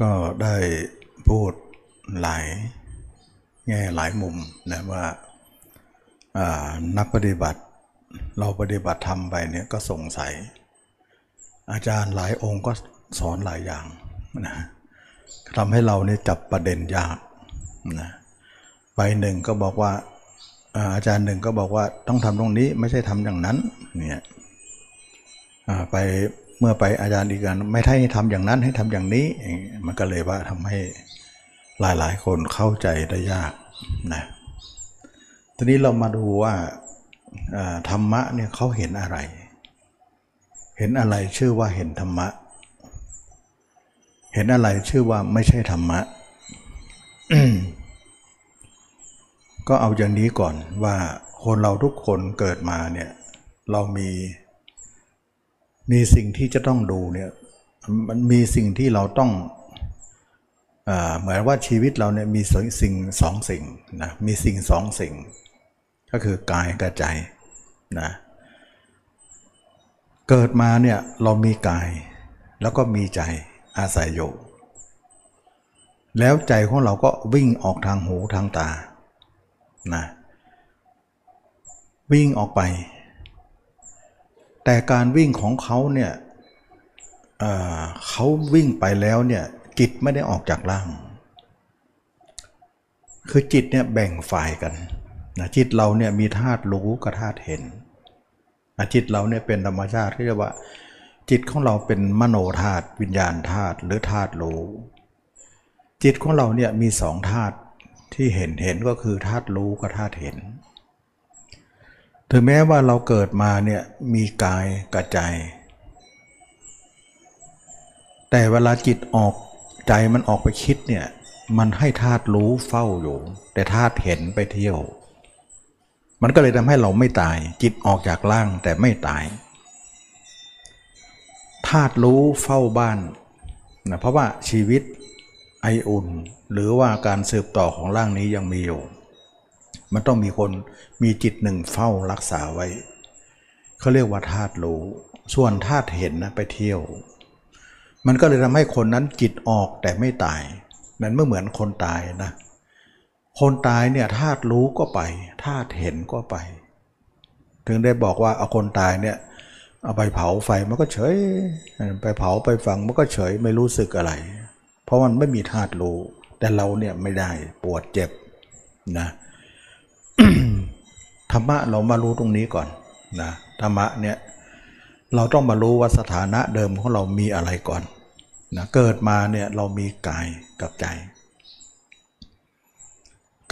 ก็ได้พูดหลายแง่หลายมุมนะว่านักปฏิบัติเราปฏิบัติทำไปเนี่ยก็สงสัย อาจารย์หลายองค์ก็สอนหลายอย่างนะทำให้เราเนี่ยจับประเด็นยากนะไปหนึ่งก็บอกว่าอาจารย์หนึ่งก็บอกว่าต้องทำตรงนี้ไม่ใช่ทำอย่างนั้นเนี่ยไป เมื่อไปอาจารย์อีกกันไม่ให้ทำอย่างนั้นให้ทำอย่างนี้ มันก็เลยว่าทำให้หลายๆ คนเข้าใจได้ยากนะทีนี้เรามาดูว่าธรรมะเนี่ยเขาเห็นอะไร เห็นอะไรชื่อว่าเห็นธรรมะ เห็นอะไรชื่อว่าไม่ใช่ธรรมะ ก็เอาอย่างนี้ก่อนว่าคนเราทุกคนเกิดมาเนี่ยเรามี มีสิ่งที่จะต้องดูเนี่ยมันมีสิ่งที่เราต้องเหมือนว่าชีวิตเราเนี่ยมีสิ่งสองสิ่งนะมีสิ่งสองสิ่ง ก็คือกายกับใจนะเกิดมาเนี่ยเรามีกายแล้วก็มีใจอาศัยอยู่แล้วใจของเราก็วิ่งออกทางหูทางตานะวิ่งออกไป แต่การวิ่งของเขาเนี่ยเเขาวิ่งไปแล้วเนี่ยจิตไม่ได้ออกจากร่าง คือจิตเนี่ยแบ่งฝ่ายกันนะจิตเราเนี่ยมีธาตุรู้กับธาตุเห็นนะจิตเราเนี่ยเป็นธรรมชาติที่เรียกว่า จิตของเราเป็นมโนธาตุวิญญาณธาตุหรือธาตุรู้ จิตของเราเนี่ยมีสองธาตุที่เห็นเห็นก็คือธาตุรู้กับธาตุเห็น ถึงแม้ว่าเราเกิดมาเนี่ยมีกายกับใจ แต่เวลาจิตออกใจมันออกไปคิดเนี่ยมันให้ธาตุรู้เฝ้าอยู่ แต่ธาตุเห็นไปเที่ยว มันก็เลยทำให้เราไม่ตาย จิตออกจากร่างแต่ไม่ตายธาตุรู้เฝ้าบ้านนะเพราะว่าชีวิตไออุ่น หรือว่าการสืบต่อของร่างนี้ยังมีอยู่ มันต้องมีคนมีจิตหนึ่งเฝ้ารักษาไว้เขาเรียกว่าธาตุรู้ ส่วนธาตุเห็นนะไปเที่ยว มันก็เลยทำให้คนนั้นจิตออกแต่ไม่ตาย มันไม่เหมือนคนตายนะ คนตายเนี่ยธาตุรู้ก็ไปธาตุเห็นก็ไป ถึงได้บอกว่าเอาคนตายเนี่ยเอาไปเผาไฟมันก็เฉย ไปเผาไปฝังมันก็เฉยไม่รู้สึกอะไร เพราะมันไม่มีธาตุรู้ แต่เราเนี่ยไม่ได้ปวดเจ็บนะ ธรรมะเรามารู้ตรงนี้ก่อนนะธรรมะเนี่ยเราต้องมารู้ว่าสถานะเดิมของเรามีอะไรก่อนนะเกิดมาเนี่ยเรามีกายกับใจ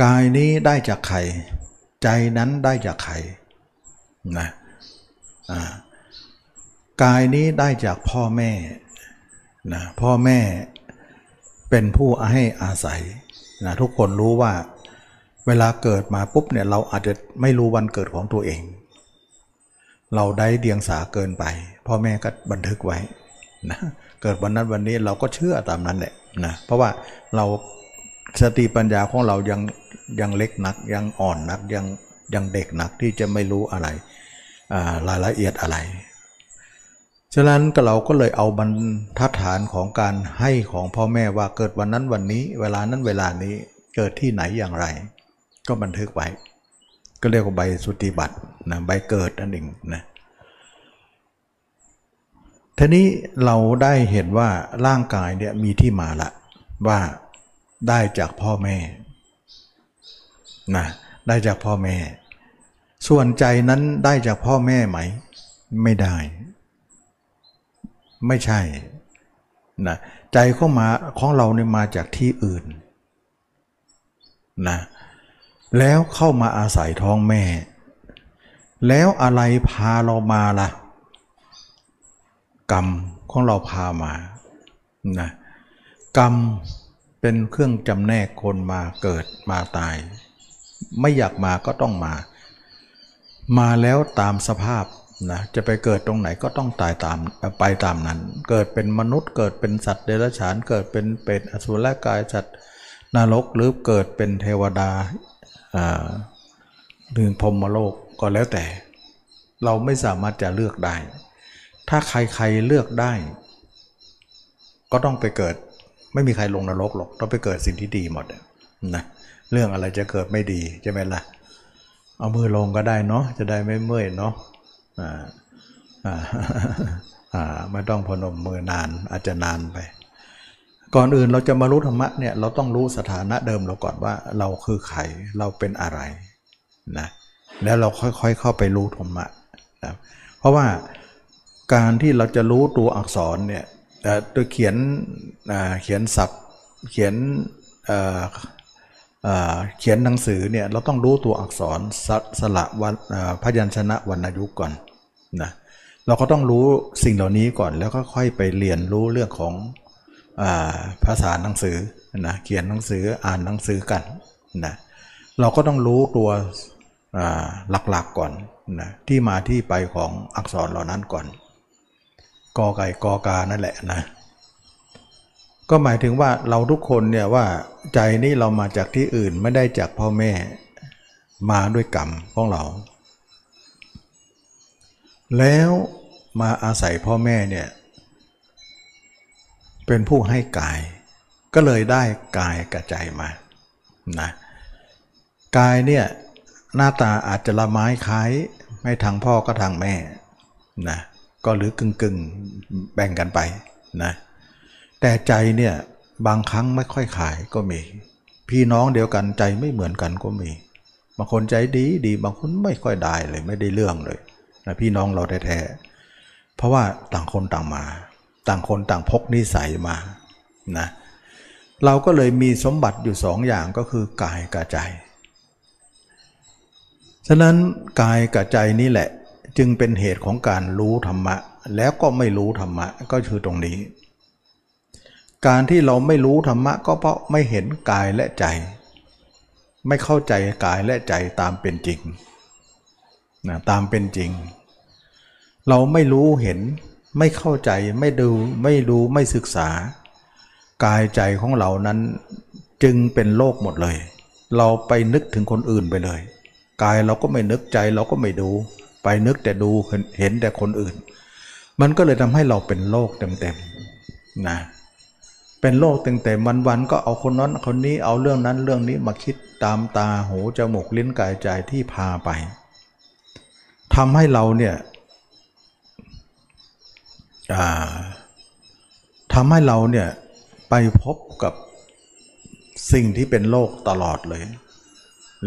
กายนี้ได้จากใคร ใจนั้นได้จากใครนะกายนี้ได้จากพ่อแม่นะพ่อแม่เป็นผู้ให้อาศัยนะทุกคนรู้ว่า เวลาเกิดมาปุ๊บเนี่ยเราอาจจะไม่รู้วันเกิดของตัวเอง เราได้เดียงสาเกินไป พ่อแม่ก็บันทึกไว้นะเกิดวันนั้นวันนี้เราก็เชื่อตามนั้นแหละนะเพราะว่าเราสติปัญญาของเรายังยังเล็กนัก ยังอ่อนนักยังยังเด็กนักที่จะไม่รู้อะไรรายละเอียดอะไร ฉะนั้นก็เราก็เลยเอาบรรทัดฐานของการให้ของพ่อแม่ว่าเกิดวันนั้นวันนี้ เวลานั้นเวลานี้เกิดที่ไหนอย่างไร ก็บันทึกไว้ ก็เรียกว่าใบสุติบัตรนะใบเกิดนั่นเองนะทีนี้เราได้เห็นว่าร่างกายเนี่ยมีที่มาละ ว่าได้จากพ่อแม่นะได้จากพ่อแม่ ส่วนใจนั้นได้จากพ่อแม่ไหม ไม่ได้ ไม่ใช่นะใจเข้ามาของเราเนี่ยมาจากที่อื่นนะ แล้วเข้ามาอาศัยท้องแม่ แล้วอะไรพาเรามาละ่ะ กรรมของเราพามานะกรรมเป็นเครื่องจำแนกคนมาเกิดมาตาย ไม่อยากมาก็ต้องมา มาแล้วตามสภาพนะจะไปเกิดตรงไหนก็ต้องตายตามไปตามนั้น เกิดเป็นมนุษย์เกิดเป็นสัตว์เดรัจฉาน เกิดเป็นเป็ดอสุรกายสัตว์นรกหรือเกิดเป็นเทวดา หรือพรมโลกก็แล้วแต่ เราไม่สามารถจะเลือกได้ ถ้าใครๆเลือกได้ ก็ต้องไปเกิด ไม่มีใครลงนรกหรอกต้องไปเกิดสิ่งที่ดีหมดนะเรื่องอะไรจะเกิดไม่ดีใช่ไหมล่ะเอามือลงก็ได้เนาะจะได้ไม่เมื่อยเนาะอ่าอ่าอ่าไม่ต้องพนมมือนานอาจจะนานไป ก่อนอื่นเราจะมารู้ธรรมะเนี่ยเราต้องรู้สถานะเดิมเราก่อนว่าเราคือใครเราเป็นอะไรนะแล้วเราค่อยๆเข้าไปรู้ธรรมะนะเพราะว่าการที่เราจะรู้ตัวอักษรเนี่ยตัวเขียนเขียนศัพท์เขียนเขียนหนังสือเนี่ยเราต้องรู้ตัวอักษรสสระวันพยัญชนะวรรณยุกต์ก่อนนะเราก็ต้องรู้สิ่งเหล่านี้ก่อนแล้วก็ค่อยไปเรียนรู้เรื่องของ ภาษาหนังสือนะเขียนหนังสืออ่านหนังสือกันนะเราก็ต้องรู้ตัวหลักๆก่อนนะที่มาที่ไปของอักษรเหล่านั้นก่อนกอไก่กอกานั่นแหละนะก็หมายถึงว่าเราทุกคนเนี่ยว่าใจนี่เรามาจากที่อื่นไม่ได้จากพ่อแม่มาด้วยกรรมของเรา แล้วมาอาศัยพ่อแม่เนี่ย เป็นผู้ให้กาย ก็เลยได้กายกับใจมานะกายเนี่ยหน้าตาอาจจะละไม้คล้าย ไม่ทางพ่อก็ทางแม่นะก็หรือกึ่งกึ่งๆแบ่งกันไปนะแต่ใจเนี่ยบางครั้งไม่ค่อยขายก็มี พี่น้องเดียวกันใจไม่เหมือนกันก็มี บางคนใจดีดีบางคนไม่ค่อยได้เลยไม่ได้เรื่องเลยนะพี่น้องเราแท้ๆเพราะว่าต่างคนต่างมา ต่างคนต่างพกนิสัยมานะเราก็เลยมีสมบัติอยู่สองอย่างก็คือกายกับใจ ฉะนั้นกายกับใจนี่แหละจึงเป็นเหตุของการรู้ธรรมะ แล้วก็ไม่รู้ธรรมะก็คือตรงนี้ การที่เราไม่รู้ธรรมะก็เพราะไม่เห็นกายและใจ ไม่เข้าใจกายและใจตามเป็นจริงนะตามเป็นจริง เราไม่รู้เห็น ไม่เข้าใจไม่ดูไม่รู้ไม่ศึกษา กายใจของเรานั้นจึงเป็นโลกหมดเลย เราไปนึกถึงคนอื่นไปเลย กายเราก็ไม่นึกใจเราก็ไม่ดู ไปนึกแต่ดูเห็นแต่คนอื่น มันก็เลยทำให้เราเป็นโลกเต็มๆนะเป็นโลกเต็มๆวันๆก็เอาคนนั้นคนนี้เอาเรื่องนั้นเรื่องนี้มาคิดตามตาหูจมูกลิ้นกายใจที่พาไปทำให้เราเนี่ย ทำให้เราเนี่ยไปพบกับสิ่งที่เป็นโลกตลอดเลย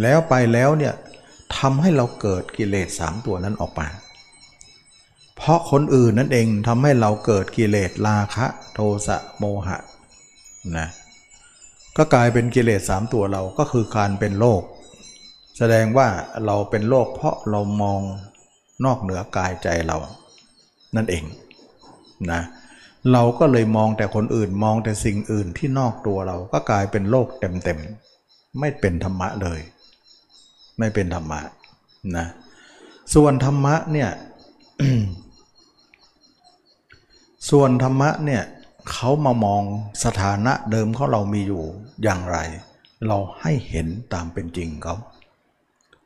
แล้วไปแล้วเนี่ยทำให้เราเกิดกิเลสสามตัวนั้นออกมา เพราะคนอื่นนั่นเองทำให้เราเกิดกิเลสราคะ โทสะโมหะนะก็กลายเป็นกิเลสสามตัวเราก็คือการเป็นโลก แสดงว่าเราเป็นโลกเพราะเรามองนอกเหนือกายใจเรา นั่นเอง นะเราก็เลยมองแต่คนอื่นมองแต่สิ่งอื่นที่นอกตัวเราก็กลายเป็นโลกเต็มๆไม่เป็นธรรมะเลย ไม่เป็นธรรมะนะส่วนธรรมะเนี่ยส่วนธรรมะเนี่ยเขามามองสถานะเดิมของเรามีอยู่อย่างไร เราให้เห็นตามเป็นจริงเขา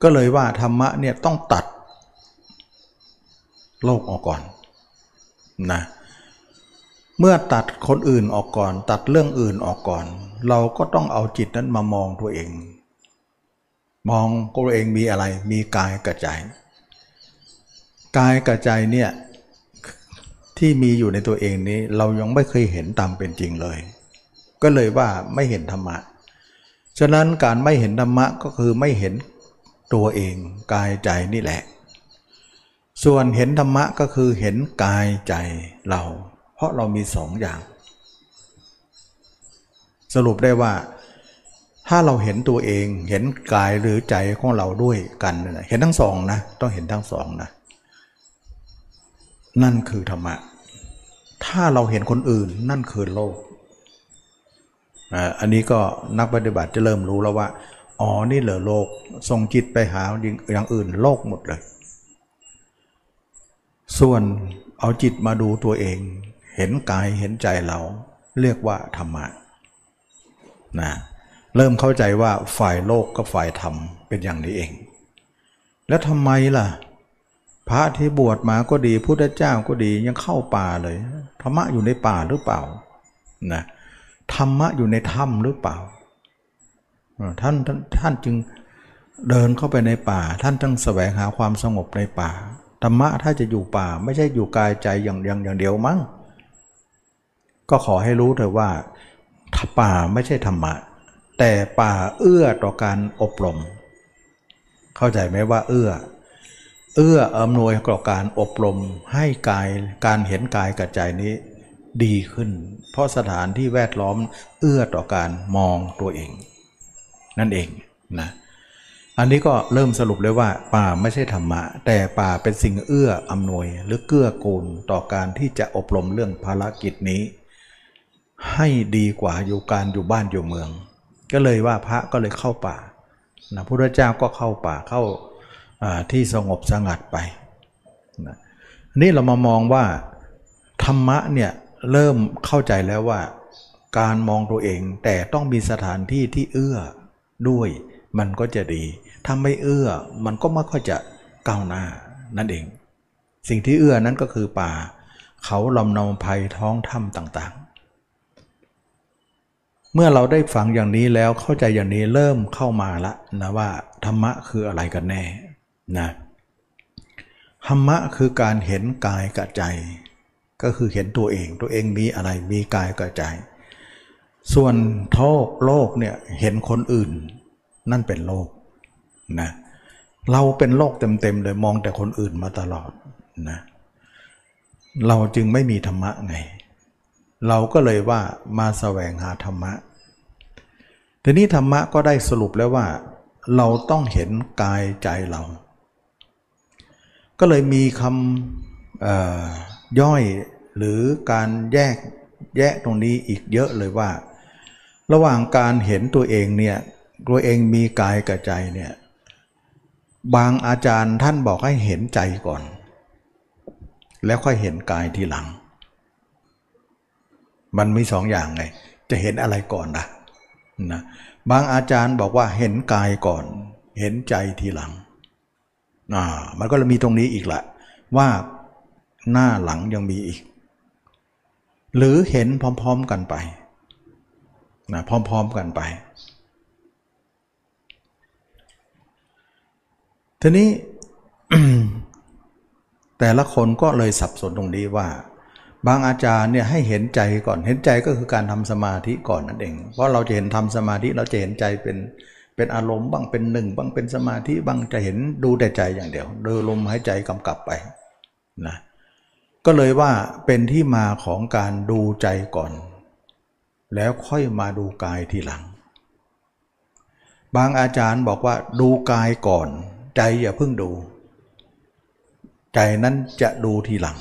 ก็เลยว่าธรรมะเนี่ยต้องตัดโลกออกก่อนนะเเมื่อตัดคนอื่นออกก่อน ตัดเรื่องอื่นออกก่อน เราก็ต้องเอาจิตนั้นมามองตัวเอง มองตัวเองมีอะไร มีกายกับใจกายกับใจเนี่ยที่มีอยู่ในตัวเองนี้เรายังไม่เคยเห็นตามเป็นจริงเลย ก็เลยว่าไม่เห็นธรรมะ ฉะนั้นการไม่เห็นธรรมะก็คือไม่เห็นตัวเองกายใจนี่แหละ ส่วนเห็นธรรมะก็คือเห็นกายใจเรา เพราะเรามีสองอย่าง สรุปได้ว่า ถ้าเราเห็นตัวเองเห็นกายหรือใจของเราด้วยกันเห็นทั้งสองนะต้องเห็นทั้งสองนะนั่นคือธรรมะ ถ้าเราเห็นคนอื่นนั่นคือโลก อันนี้ก็นักปฏิบัติจะเริ่มรู้แล้วว่า อ๋อ นี่เหลือโลกส่งจิตไปหาอย่างอื่นโลกหมดเลย ส่วนเอาจิตมาดูตัวเอง เห็นกายเห็นใจเรา เรียกว่าธรรมะนะเริ่มเข้าใจว่าฝ่ายโลกกับฝ่ายธรรมเป็นอย่างนี้เอง แล้วทำไมล่ะ พระที่บวชมาก็ดีพุทธเจ้าก็ดียังเข้าป่าเลยธรรมะอยู่ในป่าหรือเปล่านะธรรมะอยู่ในถ้ำหรือเปล่าท่านท่านท่านจึงเดินเข้าไปในป่า ท่านต้องแสวงหาความสงบในป่าธรรมะถ้าจะอยู่ป่าไม่ใช่อยู่กายใจอย่างอย่างอย่างเดียวมั้ง ก็ขอให้รู้เถอะว่าป่าไม่ใช่ธรรมะ แต่ป่าเอื้อต่อการอบรม เข้าใจไหมว่าเอื้อ เอื้ออำนวยต่อการอบรมให้กายการเห็นกายกับใจนี้ดีขึ้น เพราะสถานที่แวดล้อมเอื้อต่อการมองตัวเอง นั่นเองนะอันนี้ก็เริ่มสรุปเลยว่า ป่าไม่ใช่ธรรมะ แต่ป่าเป็นสิ่งเอื้ออำนวยหรือเกื้อกูลต่อการที่จะอบรมเรื่องภารกิจนี้ ให้ดีกว่าอยู่การอยู่บ้านอยู่เมือง ก็เลยว่าพระก็เลยเข้าป่านะพระเจ้าก็เข้าป่าเข้าที่สงบสงัดไปนะนี่เรามามองว่าธรรมะเนี่ยเริ่มเข้าใจแล้วว่า การมองตัวเองแต่ต้องมีสถานที่ที่เอื้อด้วยมันก็จะดี ถ้าไม่เอื้อมันก็ไม่ค่อยจะก้าวหน้านั่นเอง สิ่งที่เอื้อนั้นก็คือป่า เขาลำนำภัยท้องถ้ำต่าง เมื่อเราได้ฟังอย่างนี้แล้วเข้าใจอย่างนี้เริ่มเข้ามาละนะว่าธรรมะคืออะไรกันแน่นะธรรมะคือการเห็นกายกับใจ ก็คือเห็นตัวเอง ตัวเองมีอะไรมีกายกับใจ ส่วนโทษโลกเนี่ยเห็นคนอื่น นั่นเป็นโลกนะเราเป็นโลกเต็มๆเลยมองแต่คนอื่นมาตลอดนะเราจึงไม่มีธรรมะไง เราก็เลยว่ามาแสวงหาธรรมะ ทีนี้ธรรมะก็ได้สรุปแล้วว่า เราต้องเห็นกายใจเรา ก็เลยมีคำย่อยหรือการแยกแยะตรงนี้อีกเยอะเลยว่า ระหว่างการเห็นตัวเองเนี่ยตัวเองมีกายกับใจเนี่ยบางอาจารย์ท่านบอกให้เห็นใจก่อน แล้วค่อยเห็นกายทีหลัง มันมีสองอย่างไง จะเห็นอะไรก่อนนะนะบางอาจารย์บอกว่าเห็นกายก่อน เห็นใจทีหลังอ่ามันก็มีตรงนี้อีกละว่าหน้าหลังยังมีอีก หรือเห็นพร้อมๆกันไปนะพร้อมๆกันไป ทีนี้แต่ละคนก็เลยสับสนตรงนี้ว่า บางอาจารย์เนี่ยให้เห็นใจก่อน เห็นใจก็คือการทำสมาธิก่อนนั่นเอง เพราะเราจะเห็นทำสมาธิเราจะเห็นใจเป็นเป็นอารมณ์บ้างเป็นหนึ่งบ้างเป็นสมาธิบ้างจะเห็นดูแต่ใจอย่างเดียวเดินลมหายใจกำกับไปนะก็เลยว่าเป็นที่มาของการดูใจก่อน แล้วค่อยมาดูกายทีหลัง บางอาจารย์บอกว่าดูกายก่อน ใจอย่าเพิ่งดู ใจนั้นจะดูทีหลัง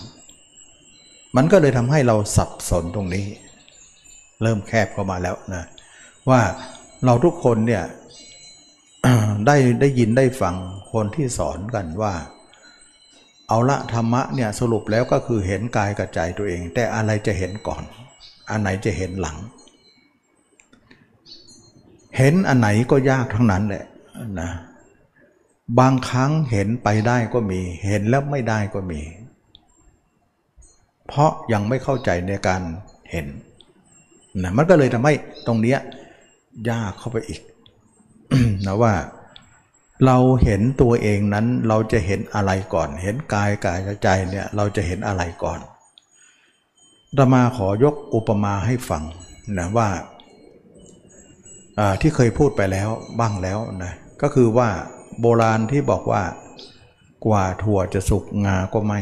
มันก็เลยทำให้เราสับสนตรงนี้ เริ่มแคบเข้ามาแล้วนะว่าเราทุกคนเนี่ยได้ได้ยินได้ฟังคนที่สอนกันว่า เอาละธรรมะเนี่ยสรุปแล้วก็คือเห็นกายกับใจตัวเอง แต่อะไรจะเห็นก่อน อันไหนจะเห็นหลัง เห็นอันไหนก็ยากทั้งนั้นแหละนะบางครั้งเห็นไปได้ก็มี เห็นแล้วไม่ได้ก็มี เพราะยังไม่เข้าใจในการเห็นนะมันก็เลยทำให้ตรงนี้ยากเข้าไปอีกนะว่าเราเห็นตัวเองนั้นเราจะเห็นอะไรก่อน เห็นกายกายใจเนี่ยเราจะเห็นอะไรก่อนตมาขอยกอุปมาให้ฟังนะว่าที่เคยพูดไปแล้วบ้างแล้วนะก็คือว่าโบราณที่บอกว่ากว่าถั่วจะสุกงาก็ไม่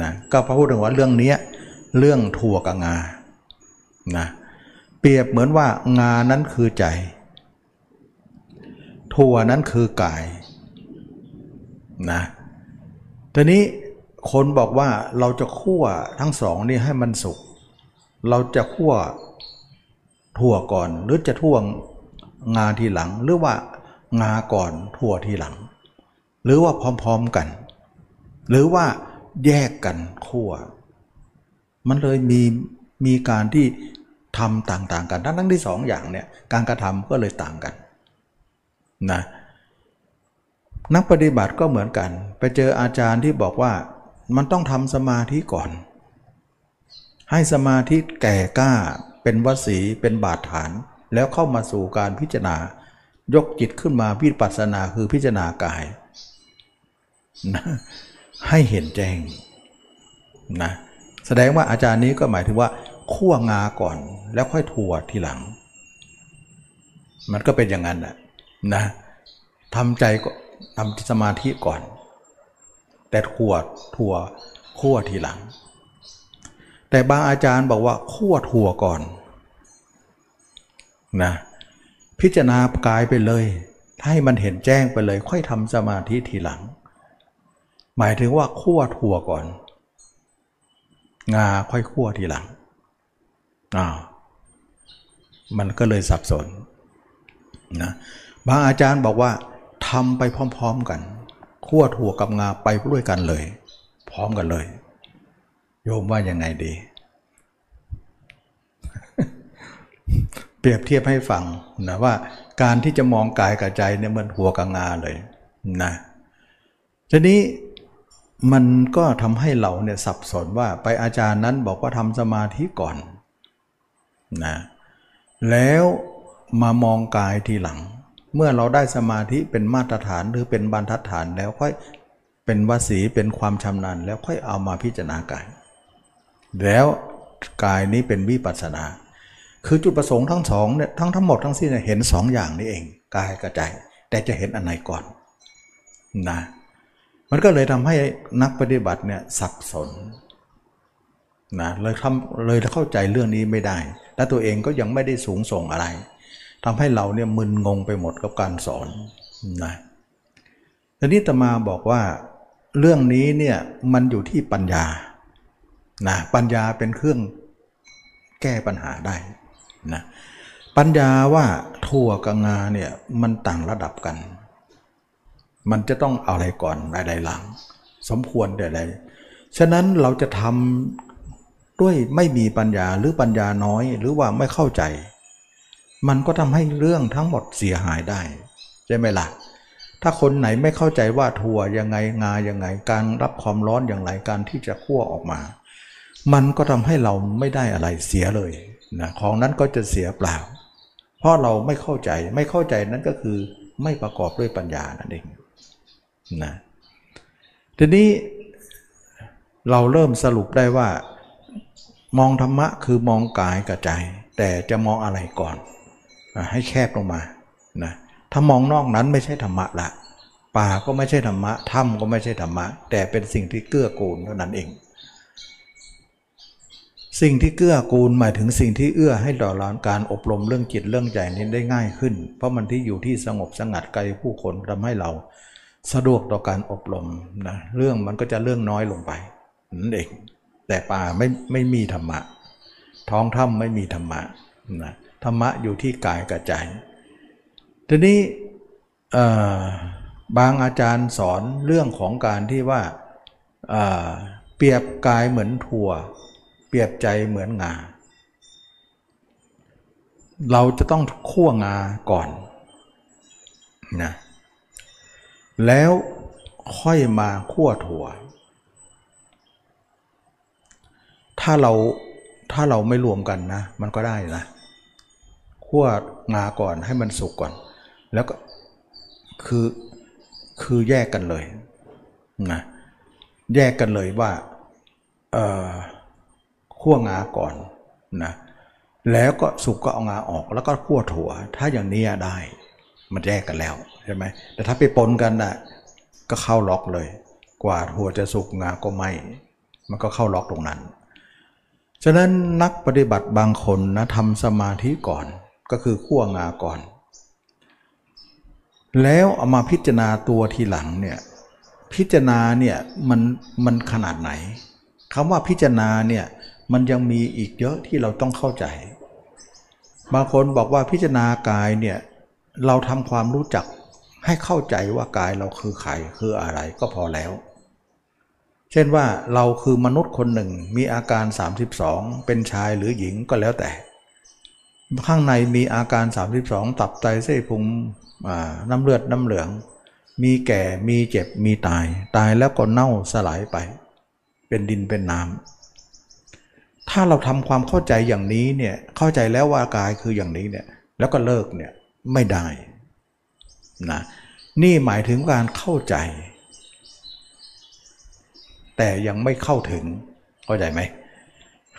นะก็พระพูดถึงว่าเรื่องนี้เรื่องถั่วกับงานะเปรียบเหมือนว่างานั้นคือใจ ถั่วนั้นคือกายนะทีนี้คนบอกว่าเราจะคั่วทั้งสองนี่ให้มันสุกเราจะคั่วถั่วก่อน หรือจะท่วงงาทีหลัง หรือว่างาก่อนถั่วทีหลัง หรือว่าพร้อมๆกัน หรือว่า แยกกันคั่วมันเลยมีมีการที่ทำต่างๆกันทั้งทั้งที่สองอย่างเนี่ยการกระทำก็เลยต่างกันนะนักปฏิบัติก็เหมือนกัน ไปเจออาจารย์ที่บอกว่ามันต้องทำสมาธิก่อน ให้สมาธิแก่กล้าเป็นวสีเป็นบาดฐาน แล้วเข้ามาสู่การพิจารณา ยกจิตขึ้นมาวิปัสสนาคือพิจารณากายนะ ให้เห็นแจ้งนะแสดงว่าอาจารย์นี้ก็หมายถึงว่าคั่วงาก่อนแล้วค่อยถั่วทีหลัง มันก็เป็นอย่างนั้นนะนะทำใจก็ทำสมาธิก่อน แต่ขัวถั่วคั่วทีหลัง แต่บางอาจารย์บอกว่าคั่วถั่วก่อนนะพิจารณากายไปเลย ให้มันเห็นแจ้งไปเลย ค่อยทำสมาธิทีหลัง หมายถึงว่าคั่วถั่วก่อน งาค่อยคั่วทีหลังอ้ามันก็เลยสับสนนะบางอาจารย์บอกว่าทำไปพร้อมๆกันคั่วถั่วกับงาไปด้วยกันเลย พร้อมกันเลย โยมว่ายังไงดี เปรียบเทียบให้ฟังนะว่าการที่จะมองกายกับใจเนี่ยมันหัวกับงาเลยนะทีนี้ มันก็ทำให้เราเนี่ยสับสนว่าไปอาจารย์นั้นบอกว่าทำสมาธิก่อนนะแล้วมามองกายทีหลัง เมื่อเราได้สมาธิเป็นมาตรฐานหรือเป็นบรรทัดฐานแล้วค่อยเป็นวสีเป็นความชำนาญแล้วค่อยเอามาพิจารณากาย แล้วกายนี้เป็นวิปัสสนา คือจุดประสงค์ทั้งสองเนี่ยทั้งทั้งหมดทั้งสิ้นเห็นสองอย่างนี้เอง กายกับใจ แต่จะเห็นอันไหนก่อนนะ มันก็เลยทำให้นักปฏิบัติเนี่ยสับสนนะเลยทำเลยเข้าใจเรื่องนี้ไม่ได้ และตัวเองก็ยังไม่ได้สูงส่งอะไรทำให้เราเนี่ยมึนงงไปหมดกับการสอนนะทีนี้ตมาบอกว่าเรื่องนี้เนี่ยมันอยู่ที่ปัญญานะปัญญาเป็นเครื่องแก้ปัญหาได้นะปัญญาว่าทั่วกับงาเนี่ยมันต่างระดับกัน มันจะต้องอะไรก่อนอะไรหลัง สมควรแต่ใดฉะนั้นเราจะทำด้วยไม่มีปัญญาหรือปัญญาน้อยหรือว่าไม่เข้าใจ มันก็ทำให้เรื่องทั้งหมดเสียหายได้ใช่ไหมล่ะ ถ้าคนไหนไม่เข้าใจว่าถั่วยังไงงายังไง การรับความร้อนอย่างไรการที่จะคั่วออกมา มันก็ทำให้เราไม่ได้อะไรเสียเลยนะของนั้นก็จะเสียเปล่า เพราะเราไม่เข้าใจไม่เข้าใจนั้นก็คือไม่ประกอบด้วยปัญญานั่นเอง นะทีนี้เราเริ่มสรุปได้ว่า มองธรรมะคือมองกายกับใจ แต่จะมองอะไรก่อน ให้แคบลงมานะถ้ามองนอกนั้นไม่ใช่ธรรมะละป่าก็ไม่ใช่ธรรมะถ้ำก็ไม่ใช่ธรรมะ แต่เป็นสิ่งที่เกื้อกูลเท่านั้นเอง สิ่งที่เกื้อกูลหมายถึงสิ่งที่เอื้อให้ต่อรานการอบรมเรื่องจิตเรื่องใจนี้ได้ง่ายขึ้น เพราะมันที่อยู่ที่สงบสงัดไกลผู้คนทำให้เรา สะดวกต่อการอบรมนะเรื่องมันก็จะเรื่องน้อยลงไปนั่นเองแต่ป่าไม่ไม่มีธรรมะ ท้องถ้ำไม่มีธรรมะนะธรรมะอยู่ที่กายกับใจทีนี้บางอาจารย์สอนเรื่องของการที่ว่าเปรียบกายเหมือนถั่ว เปรียบใจเหมือนงา เราจะต้องคั่วงาก่อนนะ แล้วค่อยมาคั่วถั่ว ถ้าเราถ้าเราไม่รวมกันนะ มันก็ได้นะคั่วงาก่อนให้มันสุกก่อน แล้วก็คือคือแยกกันเลยนะแยกกันเลยว่าเออคั่วงาก่อนนะแล้วก็สุกก็เอางาออกแล้วก็คั่วถั่ว ถ้าอย่างนี้ได้ มันแยกกันแล้วใช่ไหมแต่ถ้าไปปนกันน่ะก็เข้าล็อกเลย กว่าถั่วจะสุกงาก็ไม่ มันก็เข้าล็อกตรงนั้น ฉะนั้นนักปฏิบัติบางคนนะทำสมาธิก่อนก็คือคั่วงาก่อน แล้วเอามาพิจารณาตัวทีหลังเนี่ยพิจารณาเนี่ยมันมันขนาดไหนคำว่าพิจารณาเนี่ยมันยังมีอีกเยอะที่เราต้องเข้าใจ บางคนบอกว่าพิจารณากายเนี่ย เราทำความรู้จักให้เข้าใจว่ากายเราคือใครคืออะไรก็พอแล้ว เช่นว่าเราคือมนุษย์คนหนึ่งมีอาการ 32 เป็นชายหรือหญิงก็แล้วแต่ ข้างในมีอาการ 32 ตับไตเส้นพุงน้ำเลือดน้ำเหลือง มีแก่มีเจ็บมีตาย ตายแล้วก็เน่าสลายไป เป็นดินเป็นน้ำถ้าเราทำความเข้าใจอย่างนี้เนี่ยเข้าใจแล้วว่ากายคืออย่างนี้เนี่ยแล้วก็เลิกเนี่ย ไม่ได้นะนี่หมายถึงการเข้าใจ แต่ยังไม่เข้าถึงเข้าใจไหม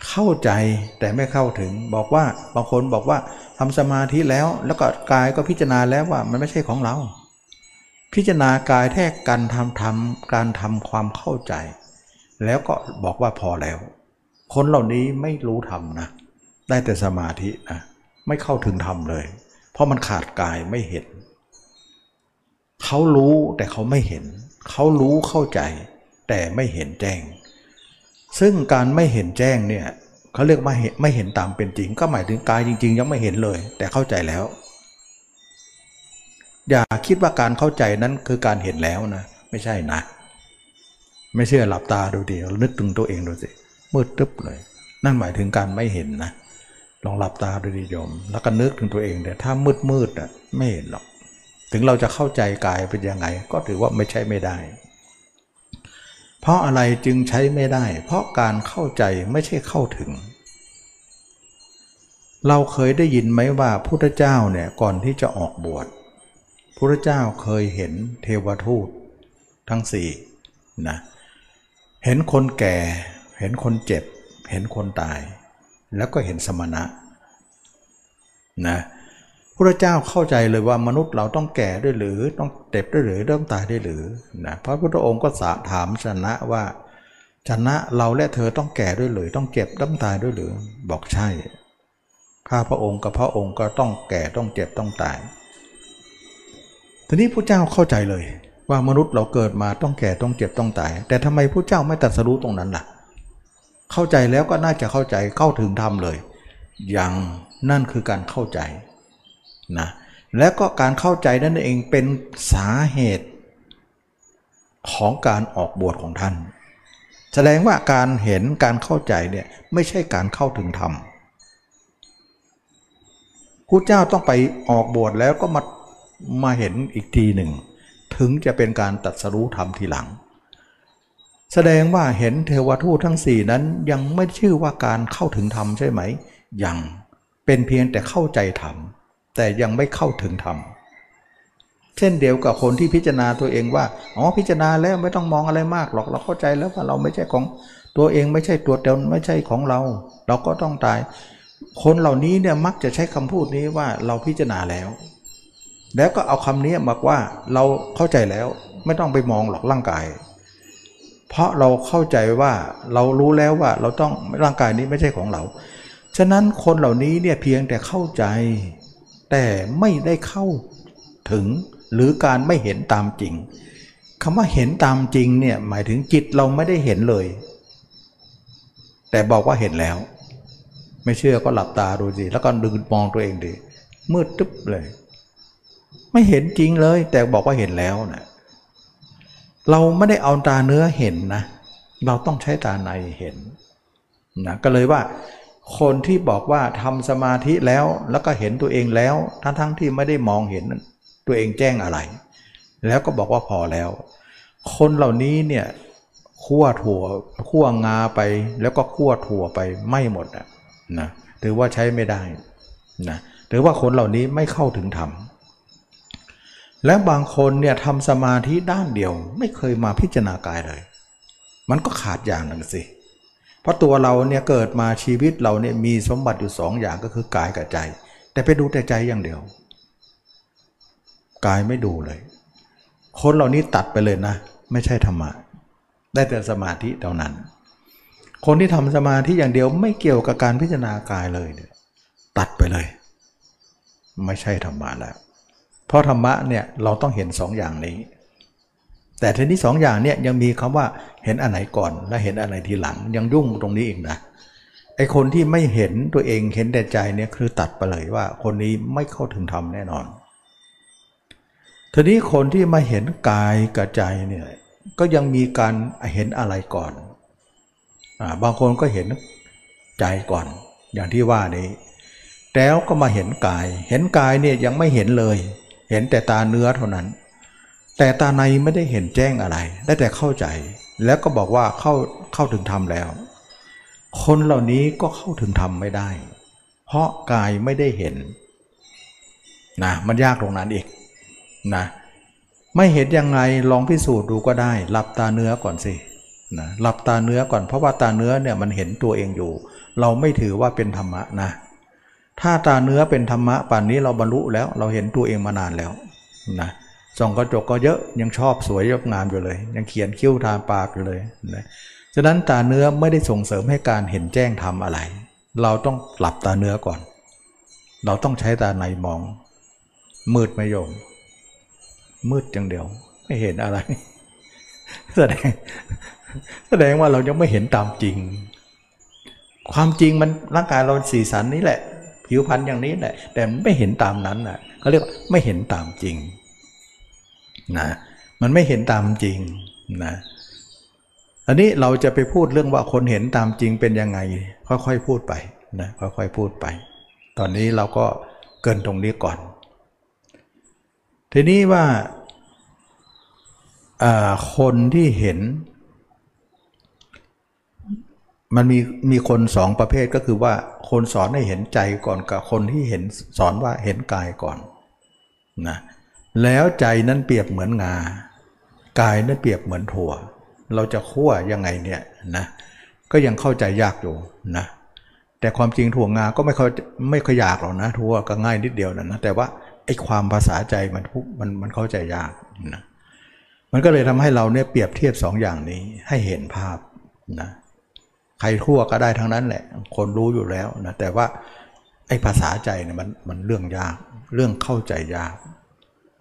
เข้าใจแต่ไม่เข้าถึงบอกว่าบางคนบอกว่าทำสมาธิแล้ว แล้วก็กายก็พิจารณาแล้วว่ามันไม่ใช่ของเรา พิจารณากายแท้การทำทำการทำความเข้าใจ แล้วก็บอกว่าพอแล้ว คนเหล่านี้ไม่รู้ธรรมนะ ได้แต่สมาธินะไม่เข้าถึงธรรมเลย เพราะมันขาดกายไม่เห็น เขารู้แต่เขาไม่เห็น เขารู้เข้าใจ แต่ไม่เห็นแจ้ง ซึ่งการไม่เห็นแจ้งเนี่ยเขาเรียกว่าไม่เห็นตามเป็นจริง ก็หมายถึงกายจริง ๆ ยังไม่เห็นเลย แต่เข้าใจแล้ว อย่าคิดว่าการเข้าใจนั้นคือการเห็นแล้วนะ ไม่ใช่นะ ไม่เชื่อหลับตาดูดีนึกถึงตัวเองดูสิมืดตึ๊บเลย นั่นหมายถึงการไม่เห็นนะ ลองหลับตาดูดีโยม แล้วก็นึกถึงตัวเองแต่ถ้ามืดมืดอะไม่เห็นหรอก ถึงเราจะเข้าใจกายเป็นยังไง ก็ถือว่าไม่ใช่ไม่ได้ เพราะอะไรจึงใช้ไม่ได้ เพราะการเข้าใจไม่ใช่เข้าถึง เราเคยได้ยินไหมว่าพุทธเจ้าเนี่ยก่อนที่จะออกบวชพุทธเจ้าเคยเห็นเทวทูตทั้งสี่นะเห็นคนแก่ เห็นคนเจ็บ เห็นคนตาย แล้วก็เห็นสมณะนะพระเจ้าเข้าใจเลยว่ามนุษย์เราต้องแก่ด้วยหรือต้องเจ็บด้วยหรือต้องตายด้วยหรือนะพระพุทธองค์ก็สาถามชนะว่าชนะเราและเธอต้องแก่ด้วยหรือต้องเจ็บต้องตายด้วยหรือบอกใช่ข้าพระองค์กับพระองค์ก็ต้องแก่ต้องเจ็บต้องตาย ทีนี้พระเจ้าเข้าใจเลยว่ามนุษย์เราเกิดมาต้องแก่ต้องเจ็บต้องตาย แต่ทำไมพระเจ้าไม่ตรัสรู้ตรงนั้นล่ะ เข้าใจแล้วก็น่าจะเข้าใจเข้าถึงธรรมเลย ยังนั่นคือการเข้าใจนะและก็การเข้าใจนั่นเองเป็นสาเหตุของการออกบวชของท่าน แสดงว่าการเห็นการเข้าใจเนี่ยไม่ใช่การเข้าถึงธรรมพระเจ้าต้องไปออกบวชแล้วก็มามาเห็นอีกทีหนึ่ง ถึงจะเป็นการตัดสรู้ธรรมทีหลัง แสดงว่าเห็นเทวทูตทั้งสี่นั้นยังไม่ชื่อว่าการเข้าถึงธรรมใช่ไหม ยังเป็นเพียงแต่เข้าใจธรรม แต่ยังไม่เข้าถึงธรรม เช่นเดียวกับคนที่พิจารณาตัวเองว่า อ๋อพิจารณาแล้วไม่ต้องมองอะไรมากหรอก เราเข้าใจแล้วว่าเราไม่ใช่ของตัวเองไม่ใช่ตัวตนไม่ใช่ของเรา เราก็ต้องตาย คนเหล่านี้เนี่ยมักจะใช้คำพูดนี้ว่าเราพิจารณาแล้ว แล้วก็เอาคำนี้มาว่าเราเข้าใจแล้วไม่ต้องไปมองหรอกร่างกาย เพราะเราเข้าใจว่าเรารู้แล้วว่าเราต้องร่างกายนี้ไม่ใช่ของเรา ฉะนั้นคนเหล่านี้เนี่ยเพียงแต่เข้าใจ แต่ไม่ได้เข้าถึงหรือการไม่เห็นตามจริงคำว่าเห็นตามจริงเนี่ยหมายถึงจิตเราไม่ได้เห็นเลย แต่บอกว่าเห็นแล้ว ไม่เชื่อก็หลับตาดูสิแล้วก็ดึงมองตัวเองดิมืดตึ๊บเลย ไม่เห็นจริงเลย แต่บอกว่าเห็นแล้วนะ เราไม่ได้เอาตาเนื้อเห็นนะ เราต้องใช้ตาในเห็นนะก็เลยว่า คนที่บอกว่าทำสมาธิแล้วแล้วก็เห็นตัวเองแล้ว ทั้งทั้งที่ไม่ได้มองเห็นตัวเองแจ้งอะไร แล้วก็บอกว่าพอแล้ว คนเหล่านี้เนี่ยคั่วถั่วคั่วงาไปแล้วก็คั่วถั่วไปไม่หมดนะนะถือว่าใช้ไม่ได้นะถือว่าคนเหล่านี้ไม่เข้าถึงธรรม และบางคนเนี่ยทำสมาธิด้านเดียว ไม่เคยมาพิจารณากายเลย มันก็ขาดอย่างหนึ่งสิ เพราะตัวเราเนี่ยเกิดมาชีวิตเราเนี่ยมีสมบัติอยู่สองอย่างก็คือกายกับใจ แต่ไปดูแต่ใจอย่างเดียว กายไม่ดูเลย คนเหล่านี้ตัดไปเลยนะ ไม่ใช่ธรรมะได้แต่สมาธิเท่านั้น คนที่ทำสมาธิอย่างเดียวไม่เกี่ยวกับการพิจารณากายเลยเนี่ยตัดไปเลย ไม่ใช่ธรรมะแล้ว เพราะธรรมะเนี่ยเราต้องเห็นสองอย่างนี้ แต่ทีนี้สองอย่างเนี่ยยังมีคำว่าเห็นอันไหนก่อนและเห็นอันไหนทีหลังยังยุ่งตรงนี้อีกนะไอคนที่ไม่เห็นตัวเองเห็นแต่ใจเนี่ยคือตัดไปเลยว่าคนนี้ไม่เข้าถึงธรรมแน่นอนทีนี้คนที่มาเห็นกายกับใจเนี่ยก็ยังมีการเห็นอะไรก่อนอบางคนก็เห็นใจก่อน อย่างที่ว่านี้ แล้วก็มาเห็นกาย เห็นกายเนี่ยยังไม่เห็นเลย เห็นแต่ตาเนื้อเท่านั้น แต่ตาในไม่ได้เห็นแจ้งอะไร ได้แต่เข้าใจ แล้วก็บอกว่าเข้าเข้าถึงธรรมแล้ว คนเหล่านี้ก็เข้าถึงธรรมไม่ได้ เพราะกายไม่ได้เห็นนะมันยากตรงนั้นอีกนะไม่เห็นยังไงลองพิสูจน์ดูก็ได้หลับตาเนื้อก่อนสินะหลับตาเนื้อก่อนเพราะว่าตาเนื้อเนี่ยมันเห็นตัวเองอยู่ เราไม่ถือว่าเป็นธรรมะนะ ถ้าตาเนื้อเป็นธรรมะป่านนี้เราบรรลุแล้ว เราเห็นตัวเองมานานแล้วนะส่องกระจกก็เยอะยังชอบสวยยกงามอยู่เลย ยังเขียนคิ้วทาปากอยู่เลยนะฉะนั้นตาเนื้อไม่ได้ส่งเสริมให้การเห็นแจ้งทำอะไร เราต้องหลับตาเนื้อก่อน เราต้องใช้ตาในมอง มืดไม่ยม มืดจังเดียว ไม่เห็นอะไร แสดง แสดงว่าเรายังไม่เห็นตามจริง ความจริงมันร่างกายเราสีสันนี้แหละ ผิวพรรณอย่างนี้แหละ แต่ไม่เห็นตามนั้นน่ะเขาเรียกว่าไม่เห็นตามจริงนะมันไม่เห็นตามจริงนะอันนี้เราจะไปพูดเรื่องว่าคนเห็นตามจริงเป็นยังไง ค่อยๆพูดไปนะค่อยๆพูดไป ตอนนี้เราก็เกินตรงนี้ก่อน ทีนี้ว่าคนที่เห็น มันมีมีคนสองประเภทก็คือว่าคนสอนให้เห็นใจก่อนกับคนที่เห็นสอนว่าเห็นกายก่อนนะแล้วใจนั้นเปรียบเหมือนงา กายนั้นเปรียบเหมือนถั่ว เราจะคั่วยังไงเนี่ยนะก็ยังเข้าใจยากอยู่นะแต่ความจริงถั่วงาก็ไม่ค่อยไม่ค่อยยากหรอกนะถั่วก็ง่ายนิดเดียวนะนะแต่ว่าไอ้ความภาษาใจมันมันมันเข้าใจยากนะมันก็เลยทำให้เราเนี่ยเปรียบเทียบสองอย่างนี้ให้เห็นภาพนะ ใครทั่วก็ได้ทั้งนั้นแหละ คนรู้อยู่แล้วนะแต่ว่าไอ้ภาษาใจเนี่ยมันมันเรื่องยาก เรื่องเข้าใจยาก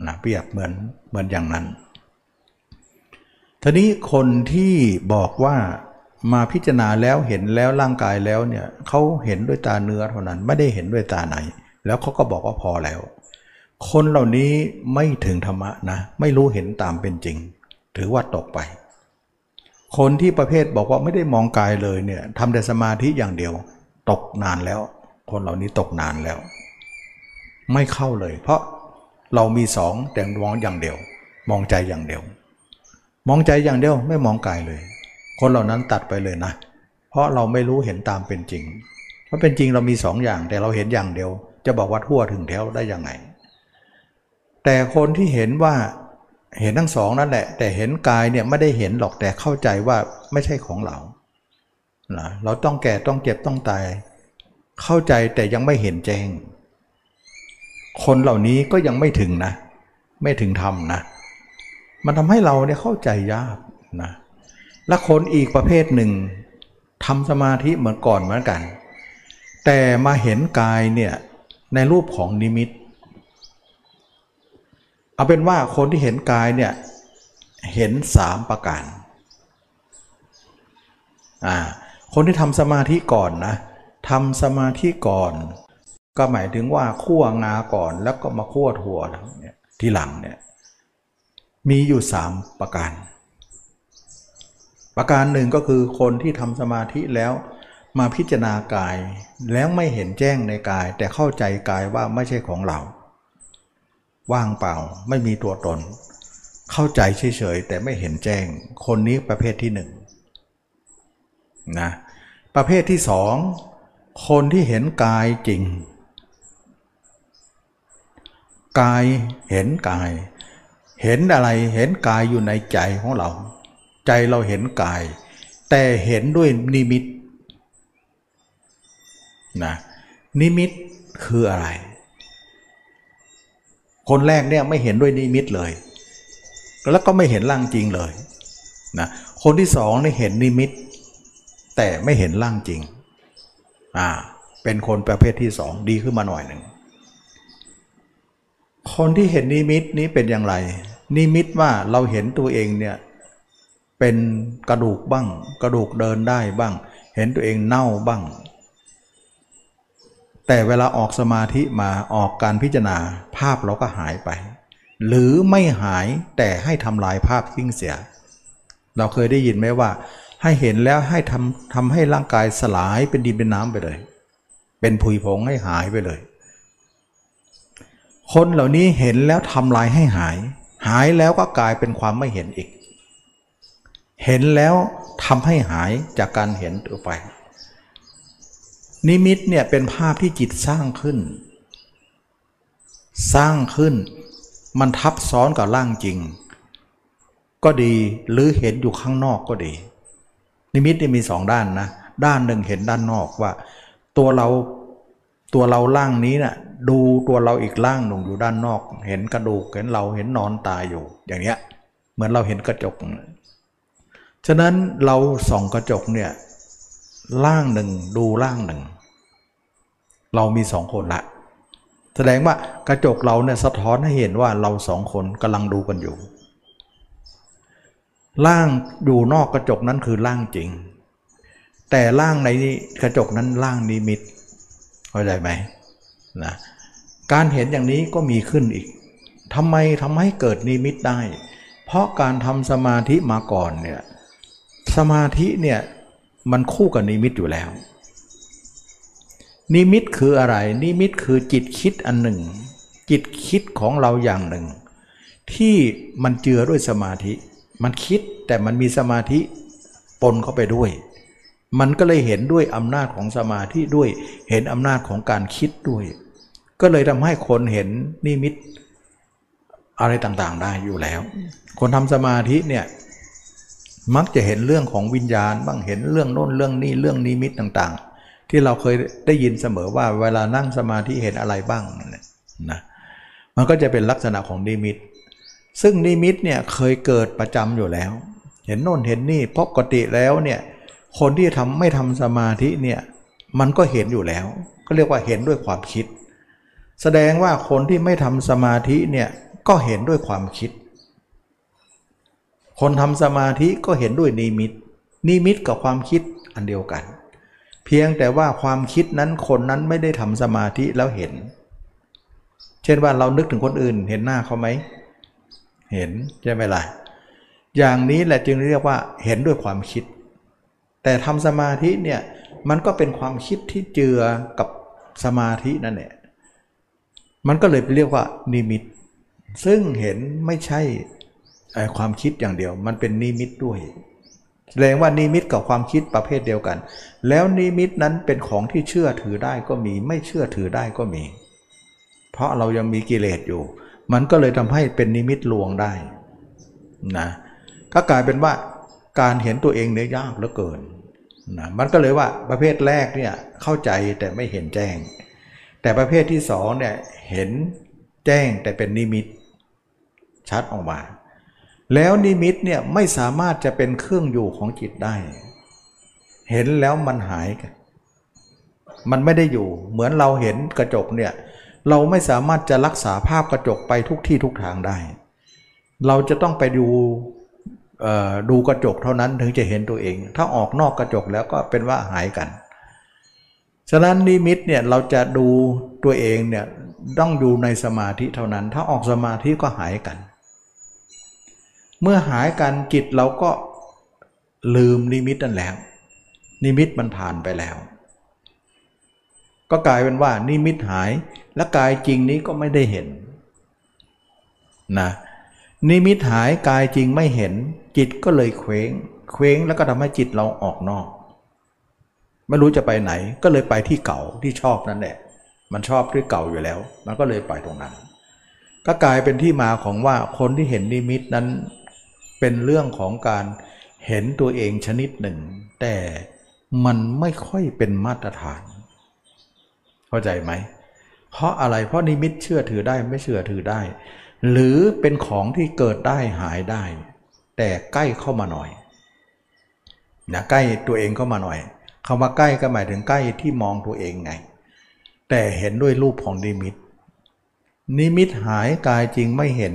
นะเปรียบเหมือนเหมือนอย่างนั้นทีนี้คนที่บอกว่ามาพิจารณาแล้วเห็นแล้วร่างกายแล้วเนี่ยเขาเห็นด้วยตาเนื้อเท่านั้นไม่ได้เห็นด้วยตาไหน แล้วเขาก็บอกว่าพอแล้ว คนเหล่านี้ไม่ถึงธรรมะนะ ไม่รู้เห็นตามเป็นจริง ถือว่าตกไป คนที่ประเภทบอกว่าไม่ได้มองกายเลยเนี่ยทำแต่สมาธิอย่างเดียว ตกนานแล้ว คนเหล่านี้ตกนานแล้ว ไม่เข้าเลย เพราะเรามีสองแต่มองอย่างเดียว มองใจอย่างเดียว มองใจอย่างเดียวไม่มองกายเลย คนเหล่านั้นตัดไปเลยนะ เพราะเราไม่รู้เห็นตามเป็นจริงเพราะเป็นจริงเรามีสองอย่างแต่เราเห็นอย่างเดียว จะบอกว่าทั่วถึงแถวได้ยังไง แต่คนที่เห็นว่า เห็นทั้งสองนั่นแหละ แต่เห็นกายเนี่ยไม่ได้เห็นหรอกแต่เข้าใจว่าไม่ใช่ของเรานะเราต้องแก่ต้องเจ็บต้องตาย เข้าใจแต่ยังไม่เห็นแจ้ง คนเหล่านี้ก็ยังไม่ถึงนะ ไม่ถึงธรรมนะ มันทำให้เราเนี่ยเข้าใจยากนะและคนอีกประเภทหนึ่งทำสมาธิเหมือนก่อนเหมือนกัน แต่มาเห็นกายเนี่ยในรูปของนิมิต เอาเป็นว่าคนที่เห็นกายเนี่ยเห็นสามประการอ่าคนที่ทำสมาธิก่อนนะทำสมาธิก่อน ก็หมายถึงว่าคั่วงาก่อนแล้วก็มาคั่วถั่วเนี่ยทีหลังเนี่ยมีอยู่สามประการ ประการหนึ่งก็คือคนที่ทำสมาธิแล้วมาพิจารณากายแล้วไม่เห็นแจ้งในกาย แต่เข้าใจกายว่าไม่ใช่ของเรา ว่างเปล่า ไม่มีตัวตน เข้าใจเฉยๆแต่ไม่เห็นแจ้ง คนนี้ประเภทที่หนึ่งนะประเภทที่สองคนที่เห็นกายจริง กายเห็นกาย เห็นอะไรเห็นกายอยู่ในใจของเรา ใจเราเห็นกาย แต่เห็นด้วยนิมิตนะนิมิตคืออะไร คนแรกเนี่ยไม่เห็นด้วยนิมิตเลย แล้วก็ไม่เห็นร่างจริงเลยนะคนที่สองนี่เห็นนิมิต แต่ไม่เห็นร่างจริงอ่าเป็นคนประเภทที่สองดีขึ้นมาหน่อยหนึ่งคนที่เห็นนิมิตนี้เป็นอย่างไร นิมิตว่าเราเห็นตัวเองเนี่ยเป็นกระดูกบ้าง กระดูกเดินได้บ้าง เห็นตัวเองเน่าบ้าง แต่เวลาออกสมาธิมาออกการพิจารณาภาพเราก็หายไป หรือไม่หายแต่ให้ทำลายภาพทิ้งเสีย เราเคยได้ยินไหมว่า ให้เห็นแล้วให้ทำทำให้ร่างกายสลายเป็นดินเป็นน้ำไปเลย เป็นผุยผงให้หายไปเลย คนเหล่านี้เห็นแล้วทำลายให้หาย หายแล้วก็กลายเป็นความไม่เห็นอีก เห็นแล้วทำให้หายจากการเห็นตัวไป นิมิตเนี่ยเป็นภาพที่จิตสร้างขึ้น สร้างขึ้น มันทับซ้อนกับร่างจริง ก็ดีหรือเห็นอยู่ข้างนอกก็ดี นิมิตนี่มีสองด้านนะ ด้านหนึ่งเห็นด้านนอกว่า ตัวเราตัวเราล่างนี้นะ่ะดูตัวเราอีกล่างหนึ่งอยู่ด้านนอก เห็นกระดูกเห็นเราเห็นนอนตายอยู่ อย่างเนี้ยเหมือนเราเห็นกระจก ฉะนั้นเราส่องกระจกเนี่ย ล่างหนึ่งดูล่างหนึ่ง เรามีสองคนละ แสดงว่ากระจกเราเนี่ยสะท้อนให้เห็นว่าเราสองคนกำลังดูกันอยู่ ล่างอยู่นอกกระจกนั้นคือล่างจริง แต่ล่างในกระจกนั้นล่างนิมิตเข้าใจไหมนะการเห็นอย่างนี้ก็มีขึ้นอีกทำไมทำให้เกิดนิมิตได้ เพราะการทำสมาธิมาก่อนเนี่ยสมาธิเนี่ย มันคู่กับนิมิตอยู่แล้ว นิมิตคืออะไร นิมิตคือจิตคิดอันหนึ่ง จิตคิดของเราอย่างหนึ่ง ที่มันเจือด้วยสมาธิ มันคิดแต่มันมีสมาธิปนเข้าไปด้วย มันก็เลยเห็นด้วยอำนาจของสมาธิด้วย เห็นอำนาจของการคิดด้วย ก็เลยทำให้คนเห็นนิมิตอะไรต่างๆได้อยู่แล้ว คนทำสมาธิเนี่ย มักจะเห็นเรื่องของวิญญาณบ้างเห็นเรื่องโน้นเรื่องนี้เรื่องนิมิตต่างๆ ที่เราเคยได้ยินเสมอว่าเวลานั่งสมาธิเห็นอะไรบ้างนะมันก็จะเป็นลักษณะของนิมิต ซึ่งนิมิตเนี่ยเคยเกิดประจำอยู่แล้ว เห็นโน่นเห็นนี่ปกติแล้วเนี่ยคนที่ทำไม่ทำสมาธิเนี่ยมันก็เห็นอยู่แล้ว ก็เรียกว่าเห็นด้วยความคิด แสดงว่าคนที่ไม่ทำสมาธิเนี่ยก็เห็นด้วยความคิด คนทำสมาธิก็เห็นด้วยนิมิต นิมิตกับความคิดอันเดียวกัน เพียงแต่ว่าความคิดนั้นคนนั้นไม่ได้ทำสมาธิแล้วเห็น เช่นว่าเรานึกถึงคนอื่น เห็นหน้าเขาไหม เห็นใช่ไหมล่ะ อย่างนี้แหละจึงเรียกว่าเห็นด้วยความคิด แต่ทำสมาธิเนี่ยมันก็เป็นความคิดที่เจือกับสมาธินั่นแหละ มันก็เลยเรียกว่านิมิต ซึ่งเห็นไม่ใช่ ความคิดอย่างเดียว มันเป็นนิมิตด้วยแสดงว่านิมิตกับความคิดประเภทเดียวกัน แล้วนิมิตนั้นเป็นของที่เชื่อถือได้ก็มี ไม่เชื่อถือได้ก็มี เพราะเรายังมีกิเลสอยู่ มันก็เลยทำให้เป็นนิมิตลวงได้นะก็กลายเป็นว่าการเห็นตัวเองเนี่ยยากเหลือเกินนะมันก็เลยว่าประเภทแรกเนี่ยเข้าใจแต่ไม่เห็นแจ้ง แต่ประเภทที่สองเนี่ยเห็นแจ้งแต่เป็นนิมิตชัดออกมา แล้วนิมิตเนี่ยไม่สามารถจะเป็นเครื่องอยู่ของจิตได้ เห็นแล้วมันหายกันมันไม่ได้อยู่เหมือนเราเห็นกระจกเนี่ยเราไม่สามารถจะรักษาภาพกระจกไปทุกที่ทุกทางได้ เราจะต้องไปดูดูกระจกเท่านั้นถึงจะเห็นตัวเอง ถ้าออกนอกกระจกแล้วก็เป็นว่าหายกัน ฉะนั้นนิมิตเนี่ยเราจะดูตัวเองเนี่ยต้องอยู่ในสมาธิเท่านั้น ถ้าออกสมาธิก็หายกัน เมื่อหายกันจิตเราก็ลืมนิมิตนั่นแล้ว นิมิตมันผ่านไปแล้ว ก็กลายเป็นว่านิมิตหายและกายจริงนี้ก็ไม่ได้เห็นนะนิมิตหายกายจริงไม่เห็น จิตก็เลยเคว้งเคว้งแล้วก็ทำให้จิตเราออกนอก ไม่รู้จะไปไหนก็เลยไปที่เก่าที่ชอบนั่นแหละมันชอบที่เก่าอยู่แล้ว มันก็เลยไปตรงนั้น ก็กลายเป็นที่มาของว่าคนที่เห็นนิมิตนั้น เป็นเรื่องของการเห็นตัวเองชนิดหนึ่ง แต่มันไม่ค่อยเป็นมาตรฐาน เข้าใจไหม เพราะอะไรเพราะนิมิตเชื่อถือได้ไม่เชื่อถือได้ หรือเป็นของที่เกิดได้หายได้ แต่ใกล้เข้ามาหน่อยนะใกล้ตัวเองเข้ามาหน่อยคำว่าใกล้ก็หมายถึงใกล้ที่มองตัวเองไง แต่เห็นด้วยรูปของนิมิต นิมิตหายกายจริงไม่เห็น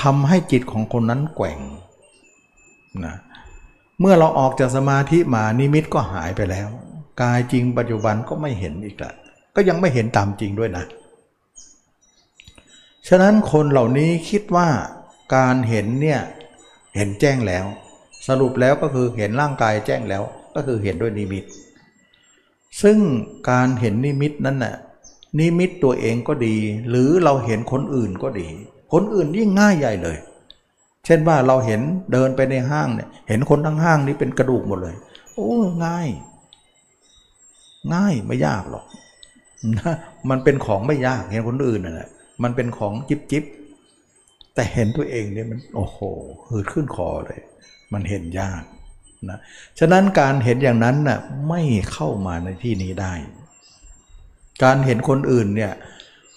ทำให้จิตของคนนั้นแกว่งนะเมื่อเราออกจากสมาธิมานิมิตก็หายไปแล้ว กายจริงปัจจุบันก็ไม่เห็นอีกละก็ยังไม่เห็นตามจริงด้วยนะ ฉะนั้นคนเหล่านี้คิดว่าการเห็นเนี่ยเห็นแจ้งแล้ว สรุปแล้วก็คือเห็นร่างกายแจ้งแล้ว ก็คือเห็นด้วยนิมิต ซึ่งการเห็นนิมิตนั้นน่ะนิมิตตัวเองก็ดี หรือเราเห็นคนอื่นก็ดี คนอื่นยิ่งง่ายใหญ่เลย เช่นว่าเราเห็นเดินไปในห้างเนี่ยเห็นคนทั้งห้างนี้เป็นกระดูกหมดเลย โอ้ง่าย ง่ายไม่ยากหรอกนะมันเป็นของไม่ยากเห็นคนอื่นน่ะแหละมันเป็นของจิบจิบแต่เห็นตัวเองเนี่ยมันโอ้โหหืดขึ้นคอเลย มันเห็นยากนะฉะนั้นการเห็นอย่างนั้นน่ะไม่เข้ามาในที่นี้ได้ การเห็นคนอื่นเนี่ย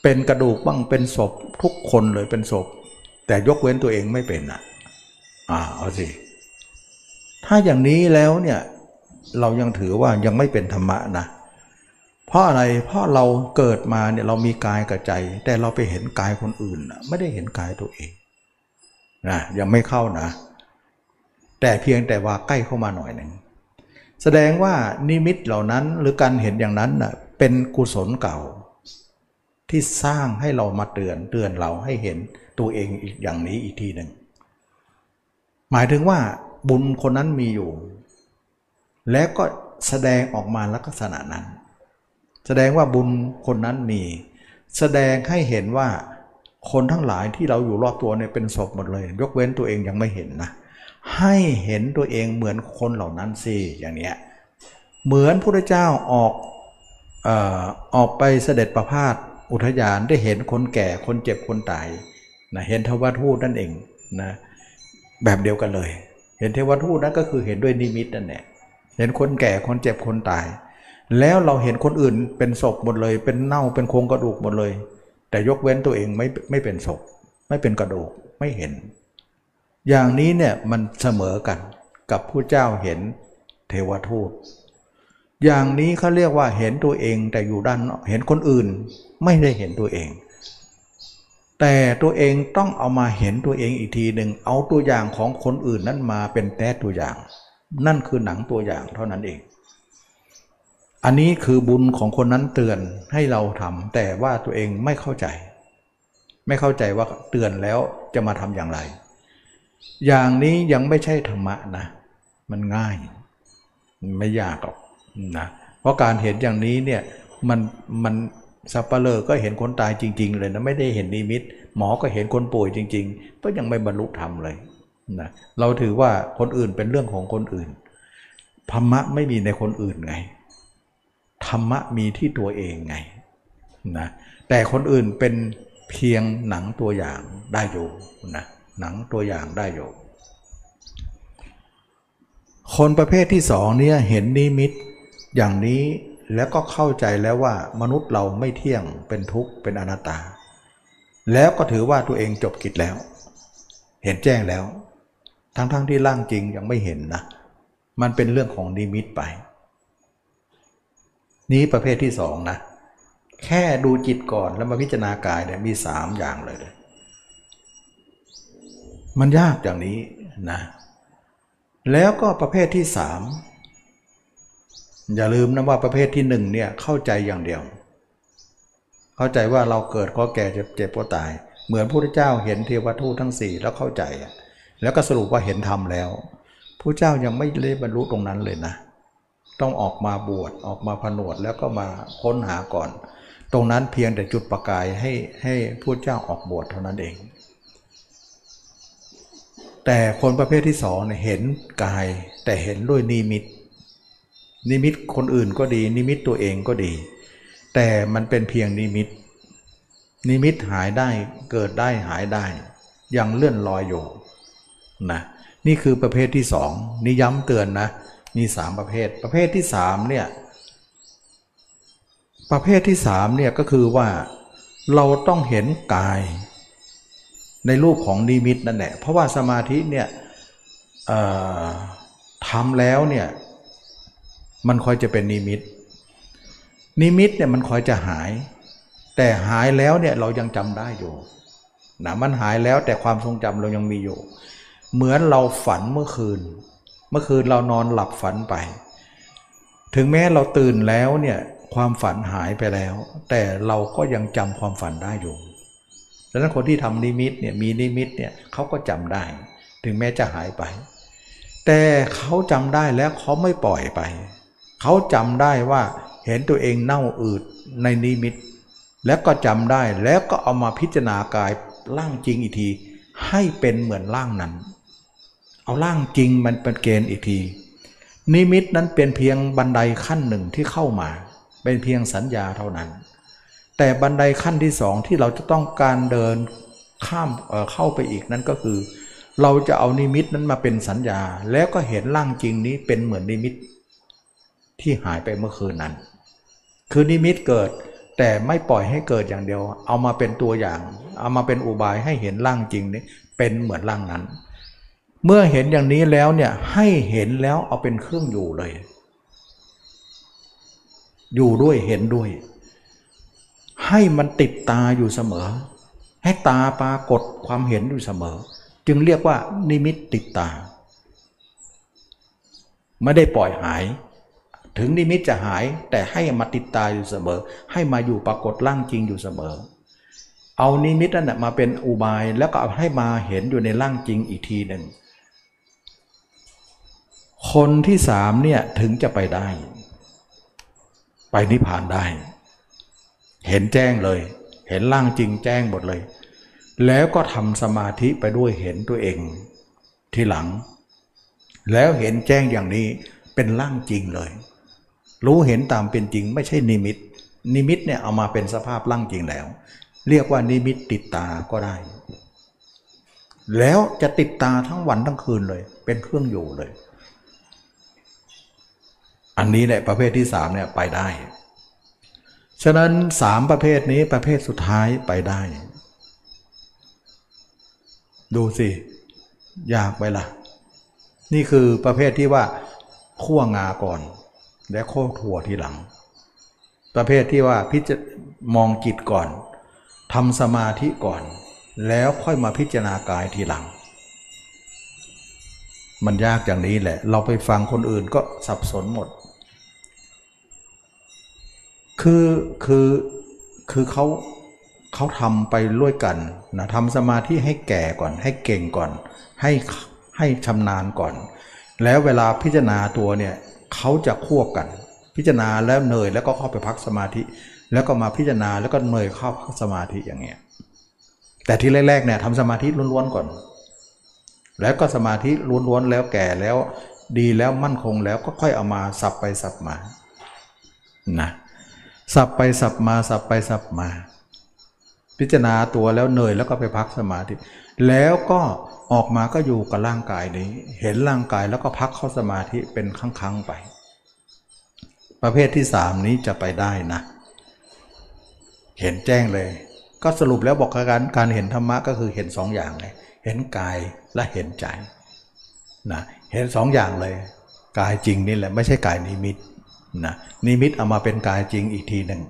เป็นกระดูกบ้างเป็นศพทุกคนเลยเป็นศพ แต่ยกเว้นตัวเองไม่เป็นอะอ่าเอาสิถ้าอย่างนี้แล้วเนี่ยเรายังถือว่ายังไม่เป็นธรรมะนะเพราะอะไรเพราะเราเกิดมาเนี่ยเรามีกายกับใจ แต่เราไปเห็นกายคนอื่นไม่ได้เห็นกายตัวเองนะยังไม่เข้านะ แต่เพียงแต่ว่าใกล้เข้ามาหน่อยหนึ่งแสดงว่านิมิตเหล่านั้นหรือการเห็นอย่างนั้นนะเป็นกุศลเก่า ที่สร้างให้เรามาเตือนเตือนเราให้เห็นตัวเองอีกอย่างนี้อีกทีหนึ่ง หมายถึงว่าบุญคนนั้นมีอยู่ แล้วก็แสดงออกมาลักษณะนั้น แสดงว่าบุญคนนั้นมี แสดงให้เห็นว่าคนทั้งหลายที่เราอยู่รอบตัวเนี่ยเป็นศพหมดเลย ยกเว้นตัวเองยังไม่เห็นนะให้เห็นตัวเองเหมือนคนเหล่านั้นสิอย่างเนี้ยเหมือนพระเจ้าออกเอ่อออกไปเสด็จประพาส อุทยานได้เห็นคนแก่คนเจ็บคนตายนะเห็นเทวทูตนั่นเองนะแบบเดียวกันเลย เห็นเทวทูตนั่นก็คือเห็นด้วยนิมิตนั่นแหละเห็นคนแก่คนเจ็บคนตาย แล้วเราเห็นคนอื่นเป็นศพหมดเลย เป็นเน่าเป็นโครงกระดูกหมดเลย แต่ยกเว้นตัวเองไม่ไม่เป็นศพ ไม่เป็นกระดูกไม่เห็น อย่างนี้เนี่ยมันเสมอกันกับผู้เจ้าเห็นเทวทูต อย่างนี้เขาเรียกว่าเห็นตัวเองแต่อยู่ด้านเห็นคนอื่นไม่ได้เห็นตัวเอง แต่ตัวเองต้องเอามาเห็นตัวเองอีกทีหนึ่งเอาตัวอย่างของคนอื่นนั้นมาเป็นแต้ตัวอย่าง นั่นคือหนังตัวอย่างเท่านั้นเอง อันนี้คือบุญของคนนั้นเตือนให้เราทำแต่ว่าตัวเองไม่เข้าใจ ไม่เข้าใจว่าเตือนแล้วจะมาทำอย่างไร อย่างนี้ยังไม่ใช่ธรรมะนะ มันง่าย ไม่ยากหรอก นะเพราะการเห็นอย่างนี้เนี่ยมันมันสัปเปลอก็เห็นคนตายจริง ๆ เลยนะไม่ได้เห็นนิมิต หมอก็เห็นคนป่วยจริง ๆ ก็ยังไม่บรรลุธรรมเลยนะเราถือว่าคนอื่นเป็นเรื่องของคนอื่นธรรมะไม่มีในคนอื่นไงธรรมะมีที่ตัวเองไงนะแต่คนอื่นเป็นเพียงหนังตัวอย่างได้อยู่นะหนังตัวอย่างได้อยู่ คนประเภทที่สองเนี่ยเห็นนิมิต อย่างนี้แล้วก็เข้าใจแล้วว่ามนุษย์เราไม่เที่ยงเป็นทุกข์เป็นอนัตตา แล้วก็ถือว่าตัวเองจบกิจแล้ว เห็นแจ้งแล้ว ทั้งๆทที่ร่างจริงยังไม่เห็นนะ มันเป็นเรื่องของนิมิตไป นี้ประเภทที่สองนะ แค่ดูจิตก่อนแล้วมาพิจารณากายเนี่ยมีสามอย่างเลย มันยากอย่างนี้นะ แล้วก็ประเภทที่สาม อย่าลืมนะว่าประเภทที่หนึ่งเนี่ยเข้าใจอย่างเดียว เข้าใจว่าเราเกิดก็แก่เจ็บเจ็บก็ตาย เหมือนพระพุทธเจ้าเห็นเทวทูตทั้งสี่แล้วเข้าใจ แล้วก็สรุปว่าเห็นธรรมแล้วพระเจ้ายังไม่ได้บรรลุตรงนั้นเลยนะ ต้องออกมาบวชออกมาผนวดแล้วก็มาค้นหาก่อน ตรงนั้นเพียงแต่จุดประกายให้ให้พระเจ้าออกบวชเท่านั้นเอง แต่คนประเภทที่สองเนี่ยเห็นกายแต่เห็นด้วยนิมิต นิมิตคนอื่นก็ดี นิมิตตัวเองก็ดี แต่มันเป็นเพียงนิมิต นิมิตหายได้เกิดได้หายได้ ยังเลื่อนลอยอยู่นะนี่คือประเภทที่สองนี่ย้ำเตือนนะมีสามประเภท ประเภทที่สามเนี่ยประเภทที่สามเนี่ยก็คือว่าเราต้องเห็นกาย ในรูปของนิมิตนั่นแหละเพราะว่าสมาธิเนี่ยทำแล้วเนี่ย มันคอยจะเป็นนิมิต นิมิตเนี่ยมันคอยจะหาย แต่หายแล้วเนี่ยเรายังจำได้อยู่นะมันหายแล้วแต่ความทรงจำเรายังมีอยู่ เหมือนเราฝันเมื่อคืน เมื่อคืนเรานอนหลับฝันไป ถึงแม้เราตื่นแล้วเนี่ยความฝันหายไปแล้ว แต่เราก็ยังจำความฝันได้อยู่ดังนั้นคนที่ทำนิมิตเนี่ยมีนิมิตเนี่ยเขาก็จำได้ ถึงแม้จะหายไป แต่เขาจำได้แล้วเขาไม่ปล่อยไป เขาจำได้ว่าเห็นตัวเองเน่าอืดในนิมิต แล้วก็จำได้แล้วก็เอามาพิจารณากายร่างจริงอีกที ให้เป็นเหมือนร่างนั้น เอาร่างจริงมันเป็นเกณฑ์อีกที นิมิตนั้นเป็นเพียงบันไดขั้นหนึ่งที่เข้ามา เป็นเพียงสัญญาเท่านั้น แต่บันไดขั้นที่สองที่เราจะต้องการเดินข้ามเเข้าไปอีกนั้นก็คือ เราจะเอานิมิตนั้นมาเป็นสัญญา แล้วก็เห็นร่างจริงนี้เป็นเหมือนนิมิต ที่หายไปเมื่อคืนนั้น คือนิมิตเกิดแต่ไม่ปล่อยให้เกิดอย่างเดียว เอามาเป็นตัวอย่าง เอามาเป็นอุบายให้เห็นร่างจริงนี้เป็นเหมือนร่างนั้น เมื่อเห็นอย่างนี้แล้วเนี่ยให้เห็นแล้วเอาเป็นเครื่องอยู่เลย อยู่ด้วยเห็นด้วย ให้มันติดตาอยู่เสมอ ให้ตาปรากฏความเห็นอยู่เสมอ จึงเรียกว่านิมิตติดตา ไม่ได้ปล่อยหาย ถึงนิมิตจะหายแต่ให้มาติดตาอยู่เสมอ ให้มาอยู่ปรากฏร่างจริงอยู่เสมอ เอานิมิตนั่นมาเป็นอุบายแล้วก็เอาให้มาเห็นอยู่ในร่างจริงอีกทีหนึ่งคนที่สามเนี่ยถึงจะไปได้ ไปนิพพานได้ เห็นแจ้งเลย เห็นร่างจริงแจ้งหมดเลย แล้วก็ทำสมาธิไปด้วยเห็นตัวเองที่หลัง แล้วเห็นแจ้งอย่างนี้เป็นร่างจริงเลย รู้เห็นตามเป็นจริงไม่ใช่นิมิต นิมิตเนี่ยเอามาเป็นสภาพร่างจริงแล้ว เรียกว่านิมิตติดตาก็ได้ แล้วจะติดตาทั้งวันทั้งคืนเลย เป็นเครื่องอยู่เลย อันนี้แหละประเภทที่สามเนี่ยไปได้ ฉะนั้นสามประเภทนี้ประเภทสุดท้ายไปได้ ดูสิยากไปละ่ะ นี่คือประเภทที่ว่าขั้วงาก่อน และโคกถั่วทีหลัง ประเภทที่ว่าพิจมองจิตก่อนทำสมาธิก่อน แล้วค่อยมาพิจารณากายทีหลัง มันยากอย่างนี้แหละ เราไปฟังคนอื่นก็สับสนหมด คือคือคือเขาเขาทำไปร่วยกันนะทำสมาธิให้แก่ก่อน ให้เก่งก่อน ให้ให้ชำนาญก่อน แล้วเวลาพิจารณาตัวเนี่ย เขาจะควบกัน พิจารณาแล้วเหนื่อยแล้วก็เข้าไปพักสมาธิ แล้วก็มาพิจารณาแล้วก็เหนื่อยเข้าพักสมาธิอย่างเงี้ยแต่ที่แรกๆเนี่ยทำสมาธิล้วนๆก่อน แล้วก็สมาธิล้วนๆแล้วแก่แล้วดีแล้วมั่นคงแล้วก็ค่อยเอามาสับไปสับมานะสับไปสับมาสับไปสับมา พิจารณาตัวแล้วเหนื่อยแล้วก็ไปพักสมาธิ แล้วก็ ออกมาก็อยู่กับร่างกายนี้ เห็นร่างกายแล้วก็พักเข้าสมาธิเป็นครั้งๆไป ประเภทที่สามนี้จะไปได้นะ เห็นแจ้งเลย ก็สรุปแล้วบอกการการเห็นธรรมะก็คือเห็นสองอย่างเลยเห็นกายและเห็นใจนะเห็นสองอย่างเลย กายจริงนี่แหละไม่ใช่กายนิมิตนะนิมิตเอามาเป็นกายจริงอีกทีหนึ่ง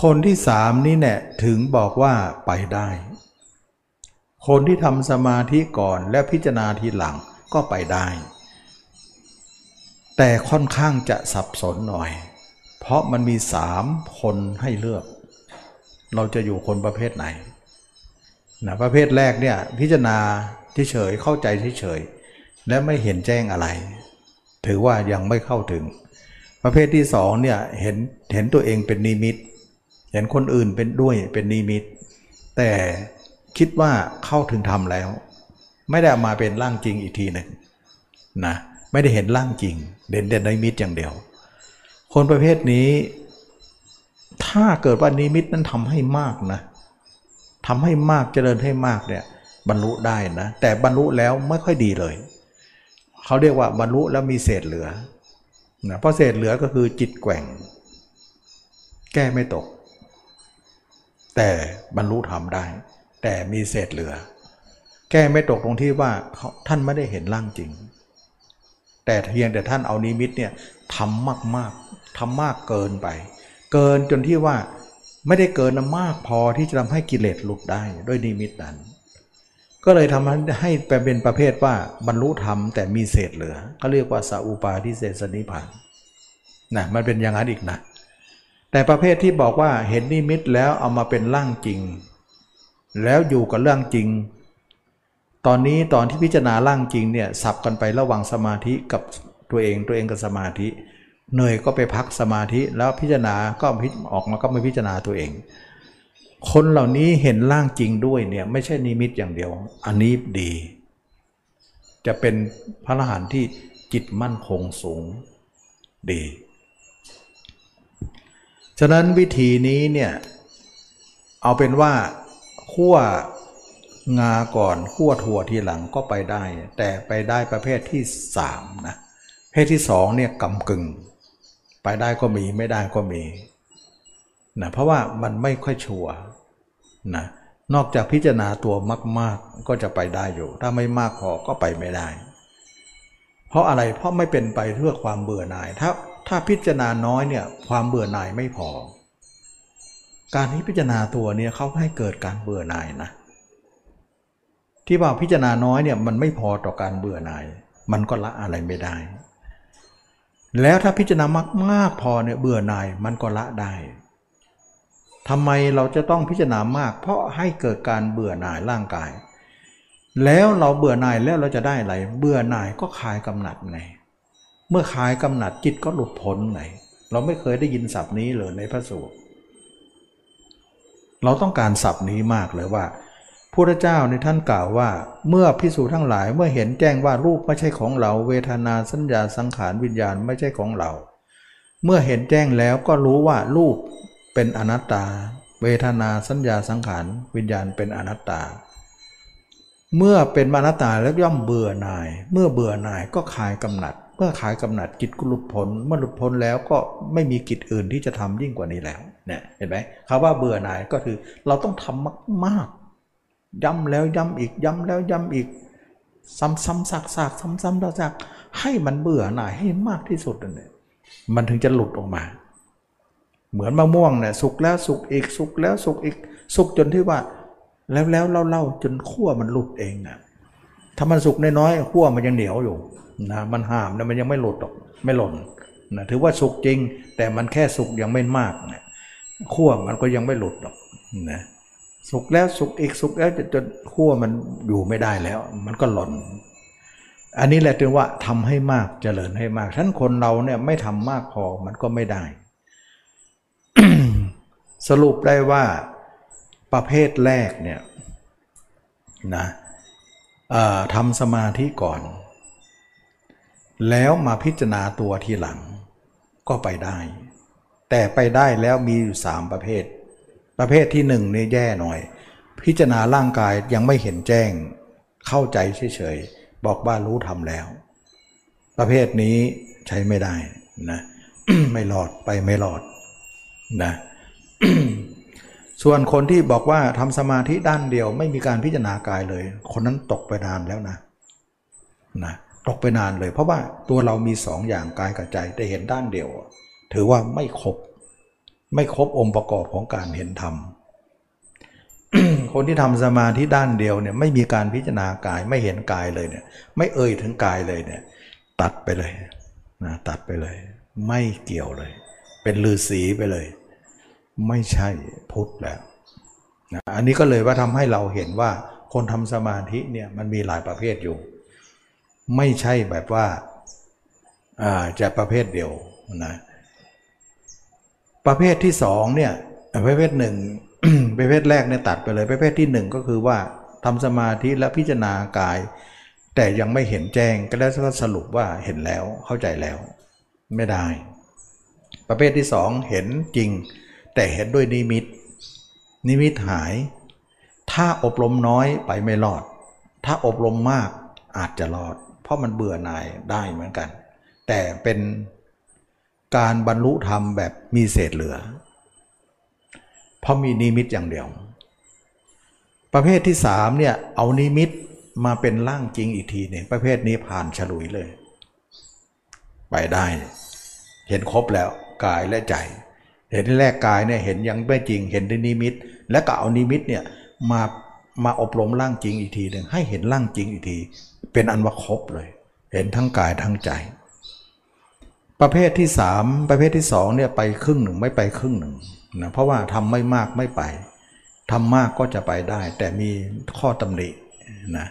คนที่สามนี่เนี่ยถึงบอกว่าไปได้ คนที่ทำสมาธิก่อนและพิจารณาทีหลังก็ไปได้ แต่ค่อนข้างจะสับสนหน่อย เพราะมันมีสามคนให้เลือก เราจะอยู่คนประเภทไหนนะประเภทแรกเนี่ยพิจารณาเฉยเข้าใจเฉยและไม่เห็นแจ้งอะไร ถือว่ายังไม่เข้าถึง ประเภทที่สองเนี่ยเห็นเห็นตัวเองเป็นนิมิต เห็นคนอื่นเป็นด้วยเป็นนิมิต แต่ คิดว่าเข้าถึงธรรมแล้ว ไม่ได้มาเป็นร่างจริงอีกทีหนึ่งนะไม่ได้เห็นร่างจริง เด่นเด่นในมิตอย่างเดียว คนประเภทนี้ ถ้าเกิดว่านิมิตนั้นทำให้มากนะทำให้มากเจริญให้มากเนี่ยบรรลุได้นะแต่บรรลุแล้วไม่ค่อยดีเลยเขาเรียกว่าบรรลุแล้วมีเศษเหลือนะเพราะเศษเหลือก็คือจิตแกว่ง แก้ไม่ตก แต่บรรลุทำได้ แต่มีเศษเหลือ แก้ไม่ตกตรงที่ว่าท่านไม่ได้เห็นร่างจริง แต่เพียงแต่ท่านเอานิมิตเนี่ยทำมากมากทำมากเกินไป เกินจนที่ว่าไม่ได้เกินมากพอที่จะทำให้กิเลสหลุดได้ด้วยนิมิตนั้น ก็เลยทำให้เป็นประเภทว่าบรรลุธรรมแต่มีเศษเหลือ ก็เรียกว่าสาอุปาทิเศษนิพานนะมันเป็นอย่างนั้นอีกนะแต่ประเภทที่บอกว่าเห็นนิมิตแล้วเอามาเป็นร่างจริง แล้วอยู่กับเรื่องจริง ตอนนี้ตอนที่พิจารณาร่างจริงเนี่ยสับกันไประหว่างสมาธิกับตัวเองตัวเองกับสมาธิเหนื่อยก็ไปพักสมาธิแล้วพิจารณาก็พิออกมาก็ไม่พิจารณาตัวเอง คนเหล่านี้เห็นร่างจริงด้วยเนี่ยไม่ใช่นิมิตอย่างเดียว อันนี้ดี จะเป็นพระอรหันต์ที่จิตมั่นคงสูงดี ฉะนั้นวิธีนี้เนี่ยเอาเป็นว่า ขั้วงาก่อนขั้วถั่วทีหลังก็ไปได้ แต่ไปได้ประเภทที่สามนะเพศที่สองเนี่ยกำกึ่งไปได้ก็มีไม่ได้ก็มีนะเพราะว่ามันไม่ค่อยชัวร์นะนอกจากพิจารณาตัวมาก ๆ ก็จะไปได้อยู่ ถ้าไม่มากพอก็ไปไม่ได้ เพราะอะไรเพราะไม่เป็นไปเพื่อความเบื่อหน่าย ถ้าถ้าพิจารณาน้อยเนี่ยความเบื่อหน่ายไม่พอ การที่พิจารณาตัวเนี่ยเขาให้เกิดการเบื่อหน่ายนะ ที่ว่าพิจารณาน้อยเนี่ยมันไม่พอต่อการเบื่อหน่าย มันก็ละอะไรไม่ได้ แล้วถ้าพิจารณามากๆพอเนี่ยเบื่อหน่ายมันก็ละได้ทำไมเราจะต้องพิจารณามาก เพราะให้เกิดการเบื่อหน่ายร่างกาย แล้วเราเบื่อหน่ายแล้วเราจะได้อะไร เบื่อหน่ายก็คลายกำหนัดไง เมื่อคลายกำหนัดจิตก็หลุดพ้นไง เราไม่เคยได้ยินศัพท์นี้เลยในพระสูตร เราต้องการศัพท์นี้มากเลยว่าพระเจ้าในท่านกล่าวว่า เมื่อพิสูจทั้งหลายเมื่อเห็นแจ้งว่ารูปไม่ใช่ของเรา เวทนาสัญญาสังขารวิญญาณไม่ใช่ของเรา เมื่อเห็นแจ้งแล้วก็รู้ว่ารูปเป็นอนัตตา เวทนาสัญญาสังขารวิญญาณเป็นอนัตตา เมื่อเป็นอนัตตาแล้วย่อมเบื่อหน่าย เมื่อเบื่อหน่ายก็คลายกำหนัด เมื่อคลายกำหนัดจิตก็หลุดพ้นเมื่อหลุดพ้นแล้วก็ไม่มีกิจอื่นที่จะทำยิ่งกว่านี้แล้ว เนี่ยเห็นไหมคำว่าเบื่อหน่ายก็คือเราต้องทำมากๆย้ำแล้วย้ำอีกย้ำแล้วย้ำอีก ซ้ำๆซากๆซ้ำๆซากให้มันเบื่อหน่ายให้มากที่สุดเนี่ยมันถึงจะหลุดออกมา เหมือนมะม่วงเนี่ยสุกแล้วสุกอีกสุกแล้วสุกอีกสุกจนที่ว่า แล้วแล้วเล่าเล่าจนขั้วมันหลุดเองนะถ้ามันสุกน้อยๆขั้วมันยังเหนียวอยู่นะมันหามนะมันยังไม่หลุดหรอกไม่หล่นนะถือว่าสุกจริง แต่มันแค่สุกยังไม่มากนะ ขั้วมันก็ยังไม่หลุดหรอกนะสุกแล้วสุกอีกสุกแล้วจนขั้วมันอยู่ไม่ได้แล้ว มันก็หล่น อันนี้แหละถึงว่าทำให้มากเจริญให้มากท่านคนเราเนี่ยไม่ทำมากพอมันก็ไม่ได้ สรุปได้ว่าประเภทแรกเนี่ยนะทำสมาธิก่อน แล้วมาพิจารณาตัวทีหลังก็ไปได้ แต่ไปได้แล้วมีอยู่สามประเภท ประเภทที่หนึ่งนี่แย่หน่อย พิจารณาร่างกายยังไม่เห็นแจ้ง เข้าใจเฉยๆบอกว่ารู้ทำแล้ว ประเภทนี้ใช้ไม่ได้นะไม่หลอดไปไม่หลอดนะส่วนคนที่บอกว่าทำสมาธิด้านเดียว ไม่มีการพิจารณากายเลย คนนั้นตกไปนานแล้วนะนะตกไปนานเลย เพราะว่าตัวเรามีสองอย่างกายกับใจแต่เห็นด้านเดียว ถือว่าไม่ครบ ไม่ครบองค์ประกอบของการเห็นธรรม คนที่ทำสมาธิด้านเดียวเนี่ยไม่มีการพิจารณากายไม่เห็นกายเลยเนี่ย ไม่เอ่ยถึงกายเลยเนี่ย ตัดไปเลยนะตัดไปเลย ไม่เกี่ยวเลย เป็นลือสีไปเลย ไม่ใช่พุทธแล้วนะอันนี้ก็เลยว่าทำให้เราเห็นว่าคนทำสมาธิเนี่ยมันมีหลายประเภทอยู่ ไม่ใช่แบบว่าจะประเภทเดียวนะ ประเภทที่สองเนี่ยประเภทหนึ่งประเภทแรกเนี่ยตัดไปเลย ประเภทที่หนึ่งก็คือว่าทำสมาธิและพิจารณากาย แต่ยังไม่เห็นแจ้งก็แล้วก็สรุปว่าเห็นแล้วเข้าใจแล้ว ไม่ได้ ประเภทที่สองเห็นจริง แต่เห็นด้วยนิมิต นิมิตหาย ถ้าอบรมน้อยไปไม่รอด ถ้าอบรมมากอาจจะรอด เพราะมันเบื่อหน่ายได้เหมือนกัน แต่เป็น การบรรลุธรรมแบบมีเศษเหลือ เพราะมีนิมิตอย่างเดียว ประเภทที่สามเนี่ยเอานิมิตมาเป็นร่างจริงอีกทีเนี่ยประเภทนี้ผ่านฉลุยเลย ไปได้ เห็นครบแล้วกายและใจ เห็นแรกกายเนี่ยเห็นยังไม่จริง เห็นในนิมิต และก็เอานิมิตเนี่ยมามาอบรมร่างจริงอีกทีหนึ่งให้เห็นร่างจริงอีกที เป็นอันว่าครบเลย เห็นทั้งกายทั้งใจ ประเภทที่สามประเภทที่สองเนี่ยไปครึ่งหนึ่งไม่ไปครึ่งหนึ่งนะเพราะว่าทำไม่มากไม่ไปทำมากก็จะไปได้ แต่มีข้อตำหนินะ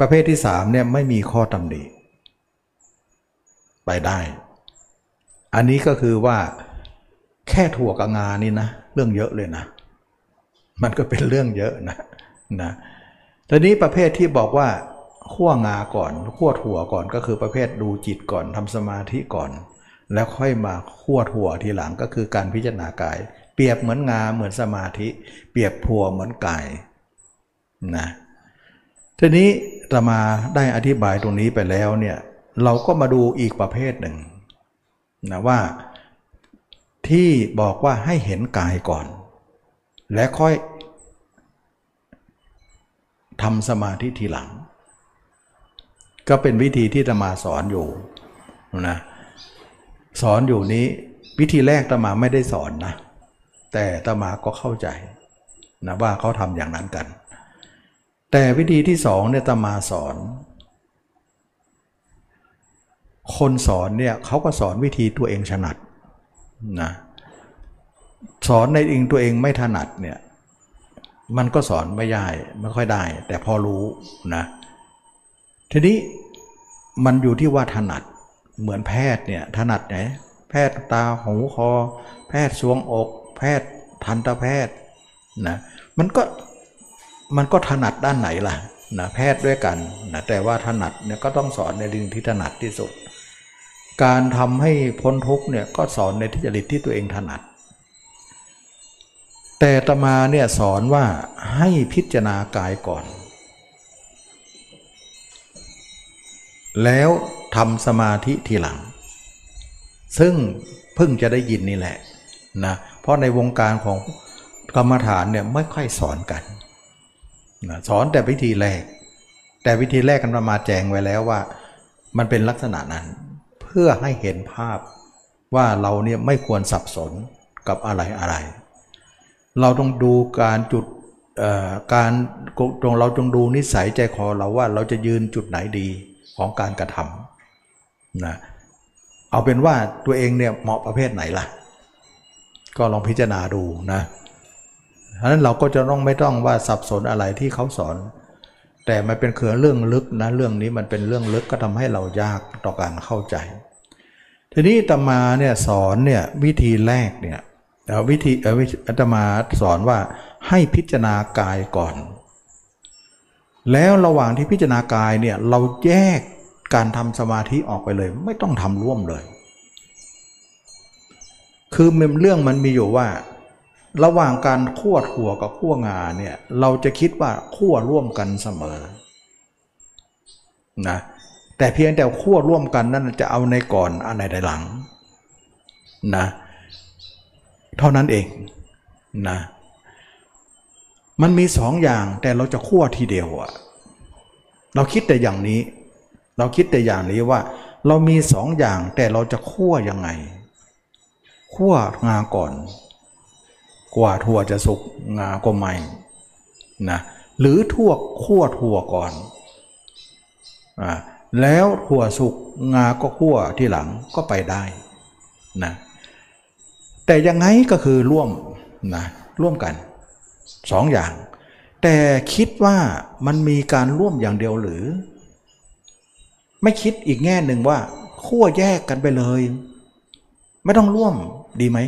ประเภทที่สามเนี่ยไม่มีข้อตำหนิไปได้ อันนี้ก็คือว่าแค่ถั่วกับงานี่นะ เรื่องเยอะเลยนะ มันก็เป็นเรื่องเยอะนะนะทีนี้ประเภทที่บอกว่าขั้วงาก่อนขั้วถั่วก่อนก็คือประเภทดูจิตก่อนทำสมาธิก่อน แล้วค่อยมาขั้วถั่วทีหลังก็คือการพิจารณากาย เปรียบเหมือนงาเหมือนสมาธิ เปรียบผัวเหมือนไกายนะทีนี้ตมาได้อธิบายตรงนี้ไปแล้วเนี่ยเราก็มาดูอีกประเภทหนึ่งนะว่าที่บอกว่าให้เห็นกายก่อน และค่อยทำสมาธิทีหลัง ก็เป็นวิธีที่ตมาสอนอยู่นะ สอนอยู่นี้วิธีแรกตมาไม่ได้สอนนะ แต่ตมาก็เข้าใจนะว่าเขาทำอย่างนั้นกัน แต่วิธีที่สองเนี่ยตมาสอน คนสอนเนี่ยเขาก็สอนวิธีตัวเองถนัดนะสอนในเองตัวเองไม่ถนัดเนี่ยมันก็สอนไม่ได้ไม่ค่อยได้ แต่พอรู้นะทีนี้มันอยู่ที่ว่าถนัด เหมือนแพทย์เนี่ยถนัดไหนแพทย์ตาหูคอ แพทย์สวงอก แพทย์ทันตแพทย์นะมันก็มันก็ถนัดด้านไหนล่ะนะแพทย์ด้วยกันนะแต่ว่าถนัดเนี่ยก็ต้องสอนในเรื่องที่ถนัดที่สุด การทำให้พ้นทุกเนี่ยก็สอนในที่จริตที่ตัวเองถนัด แต่ตมาเนี่ยสอนว่าให้พิจารณากายก่อน แล้ว ทำสมาธิทีหลัง ซึ่งเพิ่งจะได้ยินนี่แหละนะเพราะในวงการของกรรมฐานเนี่ยไม่ค่อยสอนกันนะสอนแต่วิธีแรก แต่วิธีแรกกันมาแจงไว้แล้วว่า มันเป็นลักษณะนั้น เพื่อให้เห็นภาพว่าเราเนี่ยไม่ควรสับสนกับอะไรอะไร เราต้องดูการจุดการตรงเราจงดูนิสัยใจคอเราว่าเราจะยืนจุดไหนดีของการกระทำ นะเอาเป็นว่าตัวเองเนี่ยเหมาะประเภทไหนล่ะ ก็ลองพิจารณาดูนะเพราะนั้นเราก็จะต้องไม่ต้องว่าสับสนอะไรที่เขาสอน แต่มันเป็นเคือเรื่องลึกนะเรื่องนี้มันเป็นเรื่องลึกก็ทำให้เรายากต่อการเข้าใจ ทีนี้ตมาเนี่ยสอนเนี่ยวิธีแรกเนี่ยวิธีเอออาตมาสอนว่าให้พิจารณากายก่อน แล้วระหว่างที่พิจารณากายเนี่ยเราแยก การทำสมาธิออกไปเลย ไม่ต้องทำร่วมเลย คือเรื่องมันมีอยู่ว่า ระหว่างการคั่วถั่วกับคั่วงาเนี่ยเราจะคิดว่าคั่วร่วมกันเสมอนะแต่เพียงแต่คั่วร่วมกันนั่นจะเอาในก่อนอันไหนในหลังนะเท่านั้นเองนะมันมีสองอย่างแต่เราจะคั่วทีเดียวอะเราคิดแต่อย่างนี้ เราคิดแต่อย่างนี้ว่า เรามีสองอย่างแต่เราจะคั่วยังไง คั่วงาก่อน กว่าถั่วจะสุกงาก็ไม่นะหรือทั่วคั่วถั่วก่อนอ่าแล้วถั่วสุกงาก็คั่วที่หลังก็ไปได้นะแต่ยังไงก็คือร่วมนะร่วมกันสองอย่าง แต่คิดว่ามันมีการร่วมอย่างเดียวหรือ ไม่คิดอีกแง่หนึ่งว่าขั้วแยกกันไปเลย ไม่ต้องร่วมดีไหม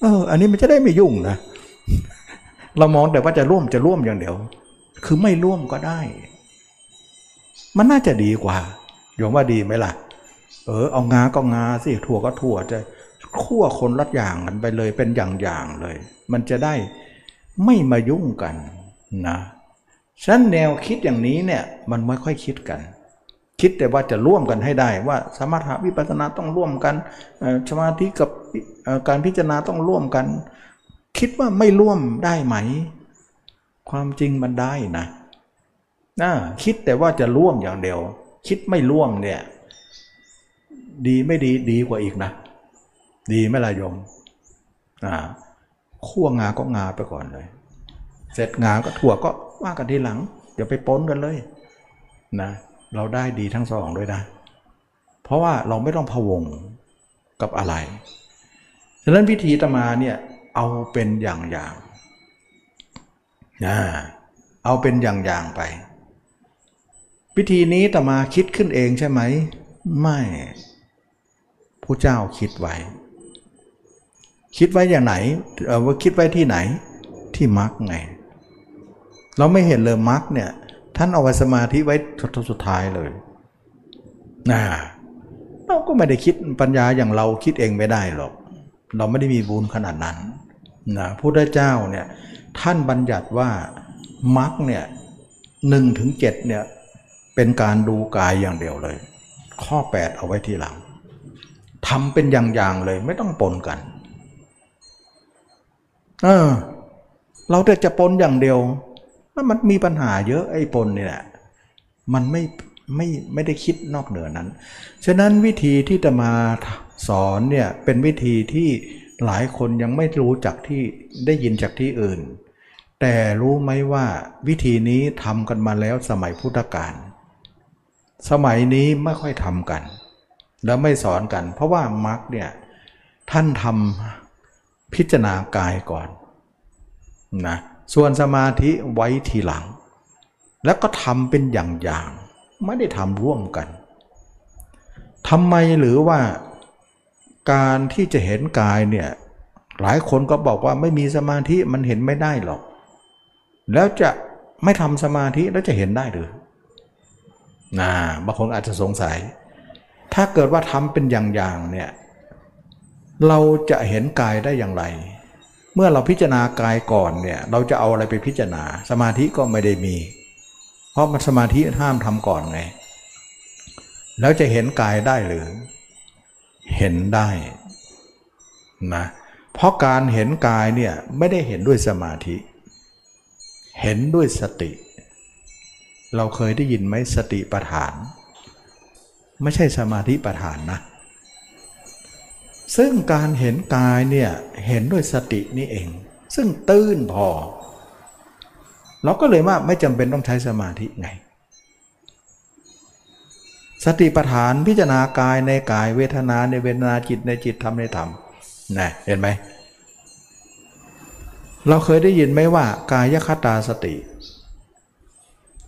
เออ อันนี้มันจะได้ไม่ยุ่งนะ เรามองแต่ว่าจะร่วมจะร่วมอย่างเดียว คือไม่ร่วมก็ได้ มันน่าจะดีกว่าโยมว่าดีไหมล่ะ เออ เอางาก็งาสิถั่วก็ถั่วจะคั่วคนละอย่างกันไปเลยเป็นอย่างๆเลย มันจะได้ไม่มายุ่งกันนะฉะนั้นแนวคิดอย่างนี้เนี่ย มันไม่ค่อยคิดกัน คิดแต่ว่าจะร่วมกันให้ได้ว่าสมถะวิปัสสนาต้องร่วมกันสมาธิกับการพิจารณาต้องร่วมกัน คิดว่าไม่ร่วมได้ไหม ความจริงมันได้นะนะคิดแต่ว่าจะร่วมอย่างเดียว คิดไม่ร่วมเนี่ยดีไม่ดีดีกว่าอีกนะ ดีไม่ละยมอ่าขั้วงาก็งาไปก่อนเลย เสร็จงาก็ถั่วก็ว่ากันทีหลังอย่าไปปนกันเลย นะ เราได้ดีทั้งสองด้วยนะ เพราะว่าเราไม่ต้องพะวงกับอะไร ฉะนั้นพิธีตมาเนี่ยเอาเป็นอย่างๆนะเอาเป็นอย่างๆไป พิธีนี้ตมาคิดขึ้นเองใช่ไหม ไม่ผู้เจ้าคิดไว้ คิดไว้อย่างไหนเออว่าคิดไว้ที่ไหนที่มรรคไง เราไม่เห็นเลยมรรคเนี่ย ท่านเอาไว้สมาธิไว้สุดท้ายเลยนะเราก็ไม่ได้คิดปัญญาอย่างเราคิดเองไม่ได้หรอก เราไม่ได้มีบุญขนาดนั้นนะพุทธเจ้าเนี่ยท่านบัญญัติว่ามรรคเนี่ยหนึ่งถึงเจ็ดเนี่ยเป็นการดูกายอย่างเดียวเลย ข้อ 8 เอาไว้ทีหลังทำเป็นอย่างๆเลยไม่ต้องปนกันเออเราแต่จะปนอย่างเดียว มันมีปัญหาเยอะไอ้ปนนี่แหละมันไม่ไม่ไม่ได้คิดนอกเหนือนั้น ฉะนั้นวิธีที่จะมาสอนเนี่ยเป็นวิธีที่หลายคนยังไม่รู้จักที่ได้ยินจากที่อื่น แต่รู้ไหมว่าวิธีนี้ทำกันมาแล้วสมัยพุทธกาลสมัยนี้ไม่ค่อยทำกัน แล้วไม่สอนกัน เพราะว่ามรรคเนี่ยท่านทำพิจารณากายก่อนนะ ส่วนสมาธิไว้ทีหลัง แล้วก็ทำเป็นอย่างๆไม่ได้ทำร่วมกันทำไมหรือว่าการที่จะเห็นกายเนี่ยหลายคนก็บอกว่าไม่มีสมาธิมันเห็นไม่ได้หรอก แล้วจะไม่ทำสมาธิแล้วจะเห็นได้หรือนะบางคนอาจจะสงสัย ถ้าเกิดว่าทำเป็นอย่างๆเนี่ยเราจะเห็นกายได้อย่างไร เมื่อเราพิจารณากายก่อนเนี่ยเราจะเอาอะไรไปพิจารณา สมาธิก็ไม่ได้มี เพราะมันสมาธิห้ามทำก่อนไง แล้วจะเห็นกายได้หรือ เห็นได้นะเพราะการเห็นกายเนี่ยไม่ได้เห็นด้วยสมาธิ เห็นด้วยสติ เราเคยได้ยินไหมสติปัฏฐาน ไม่ใช่สมาธิปัฏฐานนะ ซึ่งการเห็นกายเนี่ยเห็นด้วยสตินี่เอง ซึ่งตื้นพอ เราก็เลยว่าไม่จำเป็นต้องใช้สมาธิไง สติปัฏฐานพิจารณากายในกายเวทนาในเวทนาจิตในจิตธรรมในธรรมนะเห็นไหมเราเคยได้ยินไหมว่ากายคตาสติ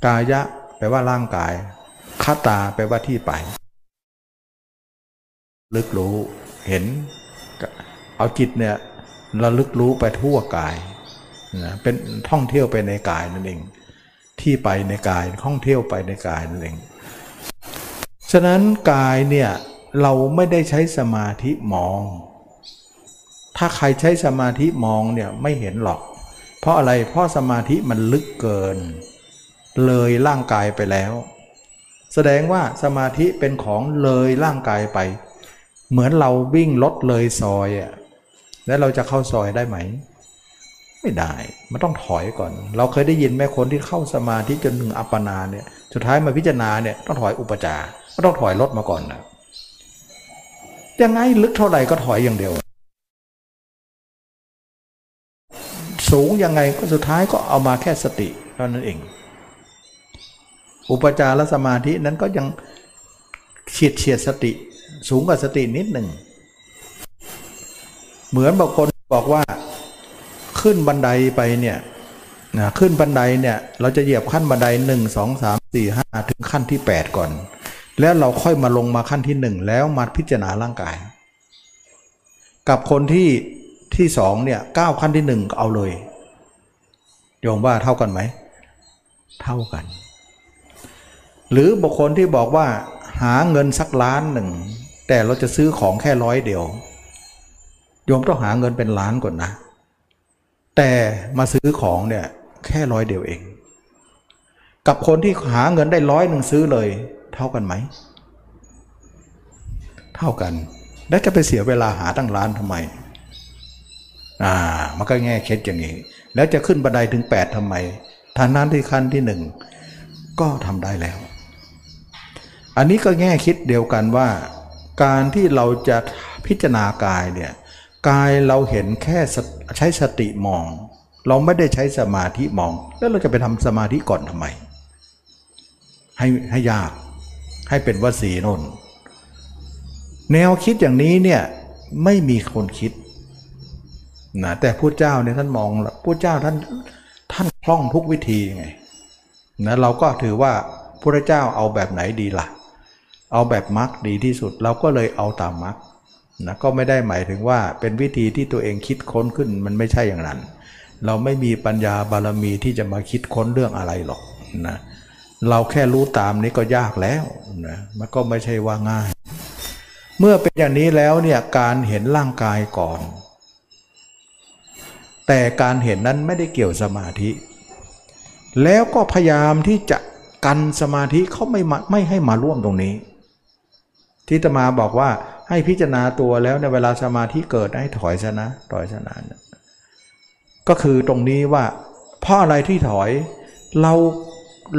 กายะแปลว่าร่างกายคตาแปลว่าที่ไป ลึกรู้ เห็นเอาจิตเนี่ยระลึกรู้ไปทั่วกายนะเป็นท่องเที่ยวไปในกายนั่นเอง ที่ไปในกายท่องเที่ยวไปในกายนั่นเอง ฉะนั้นกายเนี่ยเราไม่ได้ใช้สมาธิมอง ถ้าใครใช้สมาธิมองเนี่ยไม่เห็นหรอก เพราะอะไรเพราะสมาธิมันลึกเกิน เลยร่างกายไปแล้ว แสดงว่าสมาธิเป็นของเลยร่างกายไป เหมือนเราวิ่งรถเลยซอยอะแล้วเราจะเข้าซอยได้ไหม ไม่ได้ มันต้องถอยก่อน เราเคยได้ยินแม่คนที่เข้าสมาธิจนถึงอัปปนาเนี่ย สุดท้ายมาพิจารณาเนี่ยต้องถอยอุปจารก็ต้องถอยรถมาก่อนนะยังไงลึกเท่าไหร่ก็ถอยอย่างเดียว สูงยังไงก็สุดท้ายก็เอามาแค่สติเท่านั้นเอง อุปจารสมาธินั้นก็ยังเฉียดเฉียดสติ สูงกว่าสตินิดหนึ่ง เหมือนบางคนบอกว่าขึ้นบันไดไปเนี่ยนะขึ้นบันไดเนี่ย เราจะเหยียบขั้นบันไดหนึ่งสองสามสี่ห้าถึงขั้นที่แปดก่อน แล้วเราค่อยมาลงมาขั้นที่หนึ่งแล้วมาพิจารณาร่างกาย กับคนที่ที่สองเนี่ยก้าวขั้นที่หนึ่งเอาเลยโยมว่าเท่ากันไหม เท่ากัน หรือบุคคลที่บอกว่าหาเงินสักล้านหนึ่ง แต่เราจะซื้อของแค่ร้อยเดียวโยมต้องหาเงินเป็นล้านก่อนนะ แต่มาซื้อของเนี่ยแค่ร้อยเดียวเอง กับคนที่หาเงินได้ร้อยหนึ่งซื้อเลย เท่ากันไหม เท่ากัน แล้วจะไปเสียเวลาหาตั้งร้านทำไม อ่า มันก็แง่เคล็ดอย่างนี้ แล้วจะขึ้นบันไดถึง 8ทำไมทานนั้นที่ขั้นที่หนึ่งก็ทำได้แล้ว อันนี้ก็แง่คิดเดียวกันว่า การที่เราจะพิจารณากายเนี่ยกายเราเห็นแค่ใช้สติมอง เราไม่ได้ใช้สมาธิมอง แล้วเราจะไปทำสมาธิก่อนทำไม ให้ให้ยากให้เป็นวสีนนแนวคิดอย่างนี้เนี่ยไม่มีคนคิดนะแต่ผู้เจ้าเนี่ยท่านมองผู้เจ้าท่านท่านคล่องทุกวิธีไงนะเราก็ถือว่าพระเจ้าเอาแบบไหนดีละ่ะ เอาแบบมรรคดีที่สุดเราก็เลยเอาตามมรรคนะก็ไม่ได้หมายถึงว่าเป็นวิธีที่ตัวเองคิดค้นขึ้นมันไม่ใช่อย่างนั้น เราไม่มีปัญญาบารมีที่จะมาคิดค้นเรื่องอะไรหรอกนะเราแค่รู้ตามนี้ก็ยากแล้วนะมันก็ไม่ใช่ว่าง่าย เมื่อเป็นอย่างนี้แล้วเนี่ยการเห็นร่างกายก่อน แต่การเห็นนั้นไม่ได้เกี่ยวสมาธิ แล้วก็พยายามที่จะกันสมาธิเขาไม่ไม่ให้มาร่วมตรงนี้ ที่ตมาบอกว่าให้พิจารณาตัวแล้วในเวลาสมาธิเกิดให้ถอยชนะถอยชนะก็คือตรงนี้ว่าเพราะอะไรที่ถอยเรา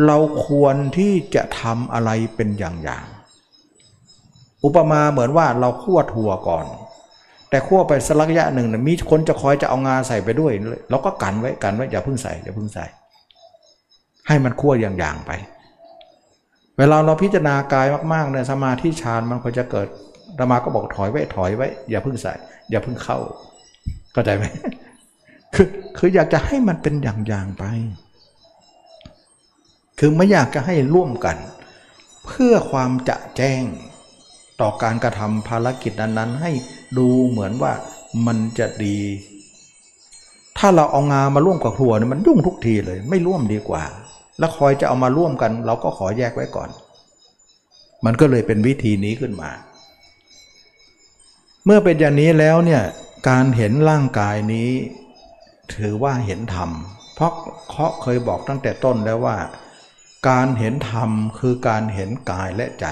เราควรที่จะทำอะไรเป็นอย่างๆอุปมาเหมือนว่าเราคั่วถั่วก่อน แต่คั่วไปสักระยะหนึ่งมีคนจะคอยจะเอางาใส่ไปด้วยเราก็กันไว้กันไว้อย่าเพิ่งใส่อย่าเพิ่งใส่ ให้มันคั่วอย่างๆไป เวลาเราพิจารณากายมากๆเนี่ยสมาธิฌานมันก็จะเกิดธรรมาก็บอกถอยไว้ถอยไว้ อย่าเพิ่งใส่ อย่าเพิ่งเข้าเข้าใจไหมคือคืออยากจะให้มันเป็นอย่างๆไป คือไม่อยากจะให้ร่วมกัน เพื่อความจะแจ้งต่อการกระทำภารกิจนั้นๆ ให้ดูเหมือนว่ามันจะดี ถ้าเราเอางามาร่วมกับครัวเนี่ยมันยุ่งทุกทีเลย ไม่ร่วมดีกว่า แล้วคอยจะเอามาร่วมกัน เราก็ขอแยกไว้ก่อน มันก็เลยเป็นวิธีนี้ขึ้นมา เมื่อเป็นอย่างนี้แล้วเนี่ยการเห็นร่างกายนี้ ถือว่าเห็นธรรม เพราะเคาะเคยบอกตั้งแต่ต้นแล้วว่า การเห็นธรรมคือการเห็นกายและใจ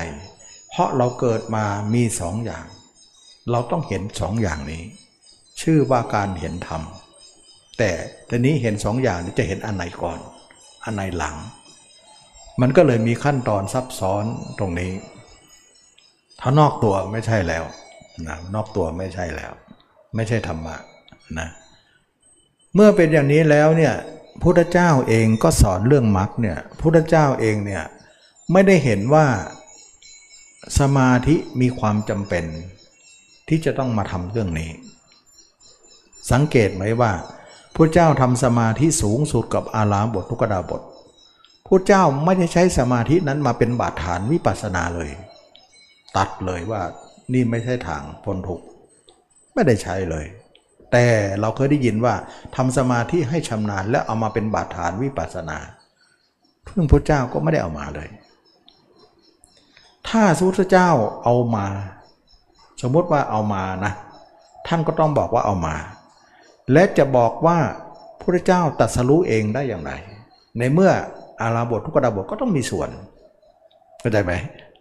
เพราะเราเกิดมามีสองอย่าง เราต้องเห็นสองอย่างนี้ ชื่อว่าการเห็นธรรม แต่ทีนี้เห็นสองอย่างนี้จะเห็นอันไหนก่อน อันไหนหลัง มันก็เลยมีขั้นตอนซับซ้อนตรงนี้ ถ้านอกตัวไม่ใช่แล้วนะนอกตัวไม่ใช่แล้ว ไม่ใช่ธรรมะนะเมื่อเป็นอย่างนี้แล้วเนี่ยพุทธเจ้าเองก็สอนเรื่องมรรคเนี่ยพุทธเจ้าเองเนี่ยไม่ได้เห็นว่าสมาธิมีความจำเป็น ที่จะต้องมาทำเรื่องนี้ สังเกตไหมว่า พระเจ้าทำสมาธิสูงสุดกับอาลามบททุกดาบทพระเจ้าไม่ได้ใช้สมาธินั้นมาเป็นบาดฐานวิปัสสนาเลย ตัดเลยว่านี่ไม่ใช่ทางพ้นทุกข์ไม่ได้ใช้เลย แต่เราเคยได้ยินว่าทำสมาธิให้ชำนาญแล้วเอามาเป็นบาดฐานวิปัสสนาเพื่งพระเจ้าก็ไม่ได้เอามาเลย ถ้าสุทธเจ้าเอามา สมมติว่าเอามานะ ท่านก็ต้องบอกว่าเอามา และจะบอกว่าพระเจ้าตัดสรู้เองได้อย่างไร ในเมื่ออาราบททุกดาบทก็ต้องมีส่วนเข้าใจไหม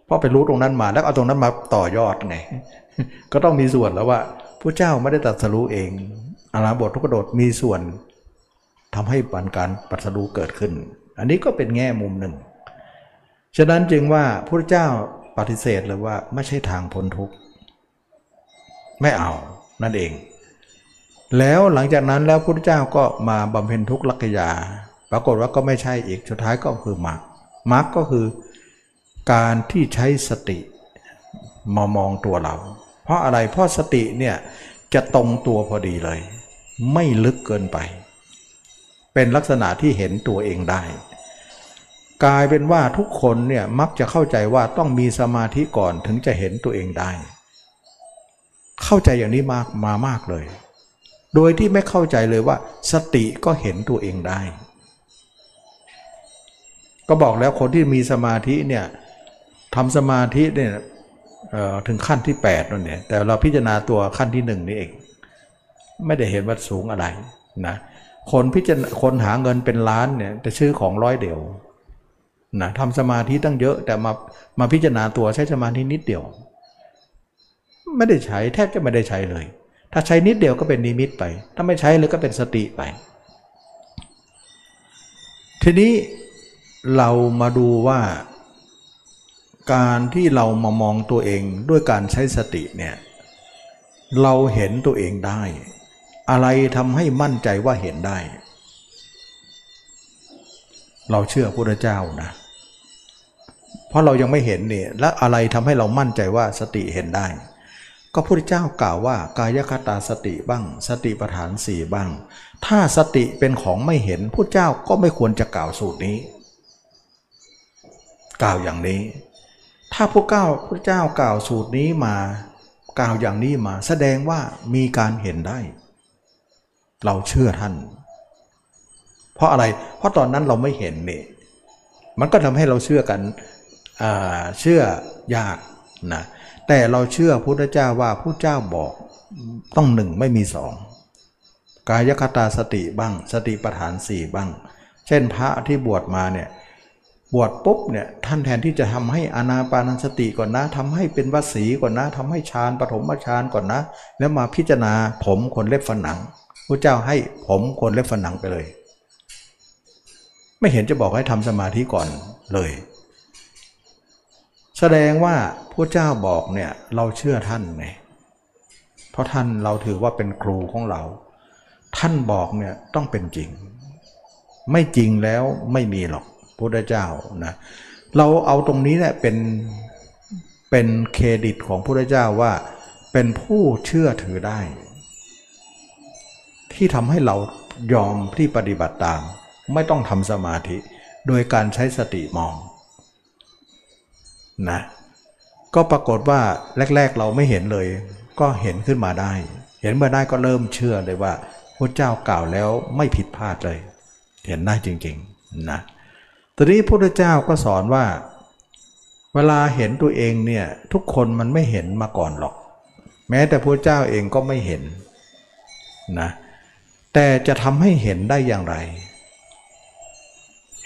เพราะไปรู้ตรงนั้นมาแล้วเอาตรงนั้นมาต่อยอดไงก็ต้องมีส่วนแล้วว่าพระเจ้าไม่ได้ตัดสรู้เองอาราบททุกโดดมีส่วนทำให้ปันการปัสรู้เกิดขึ้น อันนี้ก็เป็นแง่มุมหนึ่ง ฉะนั้นจึงว่าพระเจ้าปฏิเสธเลยว่าไม่ใช่ทางพ้นทุกข์ไม่เอานั่นเอง แล้วหลังจากนั้นแล้วพระเจ้าก็มาบำเพ็ญทุกขลักยา ปรากฏว่าก็ไม่ใช่อีกสุดท้ายก็คือมรรคมรรคก็คือการที่ใช้สติมามองตัวเรา เพราะอะไรเพราะสติเนี่ยจะตรงตัวพอดีเลย ไม่ลึกเกินไป เป็นลักษณะที่เห็นตัวเองได้ กลายเป็นว่าทุกคนเนี่ยมักจะเข้าใจว่าต้องมีสมาธิก่อนถึงจะเห็นตัวเองได้ เข้าใจอย่างนี้มากมามากเลย โดยที่ไม่เข้าใจเลยว่า สติก็เห็นตัวเองได้ ก็บอกแล้วคนที่มีสมาธิเนี่ยทำสมาธิเนี่ยถึงขั้นที่8นั่นเนี่ยแต่เราพิจารณาตัวขั้นที่หนึ่งนี่เอง ไม่ได้เห็นว่าสูงอะไรนะคนพิจารณาคนหาเงินเป็นล้านเนี่ยจะชื่อของร้อยเดียวนะทำสมาธิตั้งเยอะแต่มามาพิจารณาตัวใช้สมาธินิดเดียว ไม่ได้ใช้แทบจะไม่ได้ใช้เลย ถ้าใช้นิดเดียวก็เป็นนิมิตไป ถ้าไม่ใช้เลยก็เป็นสติไป ทีนี้เรามาดูว่า การที่เรามามองตัวเองด้วยการใช้สติเนี่ยเราเห็นตัวเองได้ อะไรทำให้มั่นใจว่าเห็นได้ เราเชื่อพระเจ้านะเพราะเรายังไม่เห็นเนี่ยและอะไรทำให้เรามั่นใจว่าสติเห็นได้ ก็พระเจ้ากล่าวว่ากายคตาสติบ้าง สติปัฏฐานสี่บ้าง ถ้าสติเป็นของไม่เห็นพระเจ้าก็ไม่ควรจะกล่าวสูตรนี้ กล่าวอย่างนี้ ถ้าพระเก้าพระเจ้ากล่าวสูตรนี้มากล่าวอย่างนี้มาแสดงว่ามีการเห็นได้ เราเชื่อท่าน เพราะอะไรเพราะตอนนั้นเราไม่เห็นเนี่ยมันก็ทำให้เราเชื่อกันเชื่อยากนะ แต่เราเชื่อพุทธเจ้าว่าพุทธเจ้าบอกต้องหนึ่งไม่มีสองกายคตาสติบ้าง สติปัฏฐานสี่บ้าง เช่นพระที่บวชมาเนี่ยบวชปุ๊บเนี่ยท่านแทนที่จะทำให้อนาปานสติก่อนนะทำให้เป็นวสีก่อนนะทำให้ฌานปฐมฌานก่อนนะ แล้วมาพิจารณาผมขนเล็บฝันหนังพระเจ้าให้ผมขนเล็บฝันหนังไปเลย ไม่เห็นจะบอกให้ทำสมาธิก่อนเลย แสดงว่าพระเจ้าบอกเนี่ยเราเชื่อท่านไงเพราะท่านเราถือว่าเป็นครูของเรา ท่านบอกเนี่ยต้องเป็นจริง ไม่จริงแล้วไม่มีหรอกพุทธเจ้านะเราเอาตรงนี้เนี่ยเป็นเป็นเครดิตของพุทธเจ้าว่า เป็นผู้เชื่อถือได้ ที่ทำให้เรายอมที่ปฏิบัติตาม ไม่ต้องทำสมาธิ โดยการใช้สติมอง นะก็ปรากฏว่าแรก ๆ เราไม่เห็นเลย ก็เห็นขึ้นมาได้ เห็นมาได้ก็เริ่มเชื่อเลยว่าพระเจ้ากล่าวแล้วไม่ผิดพลาดเลย เห็นได้จริงๆนะตอนนี้พระพุทธเจ้าก็สอนว่า เวลาเห็นตัวเองเนี่ยทุกคนมันไม่เห็นมาก่อนหรอก แม้แต่พระเจ้าเองก็ไม่เห็นนะแต่จะทำให้เห็นได้อย่างไร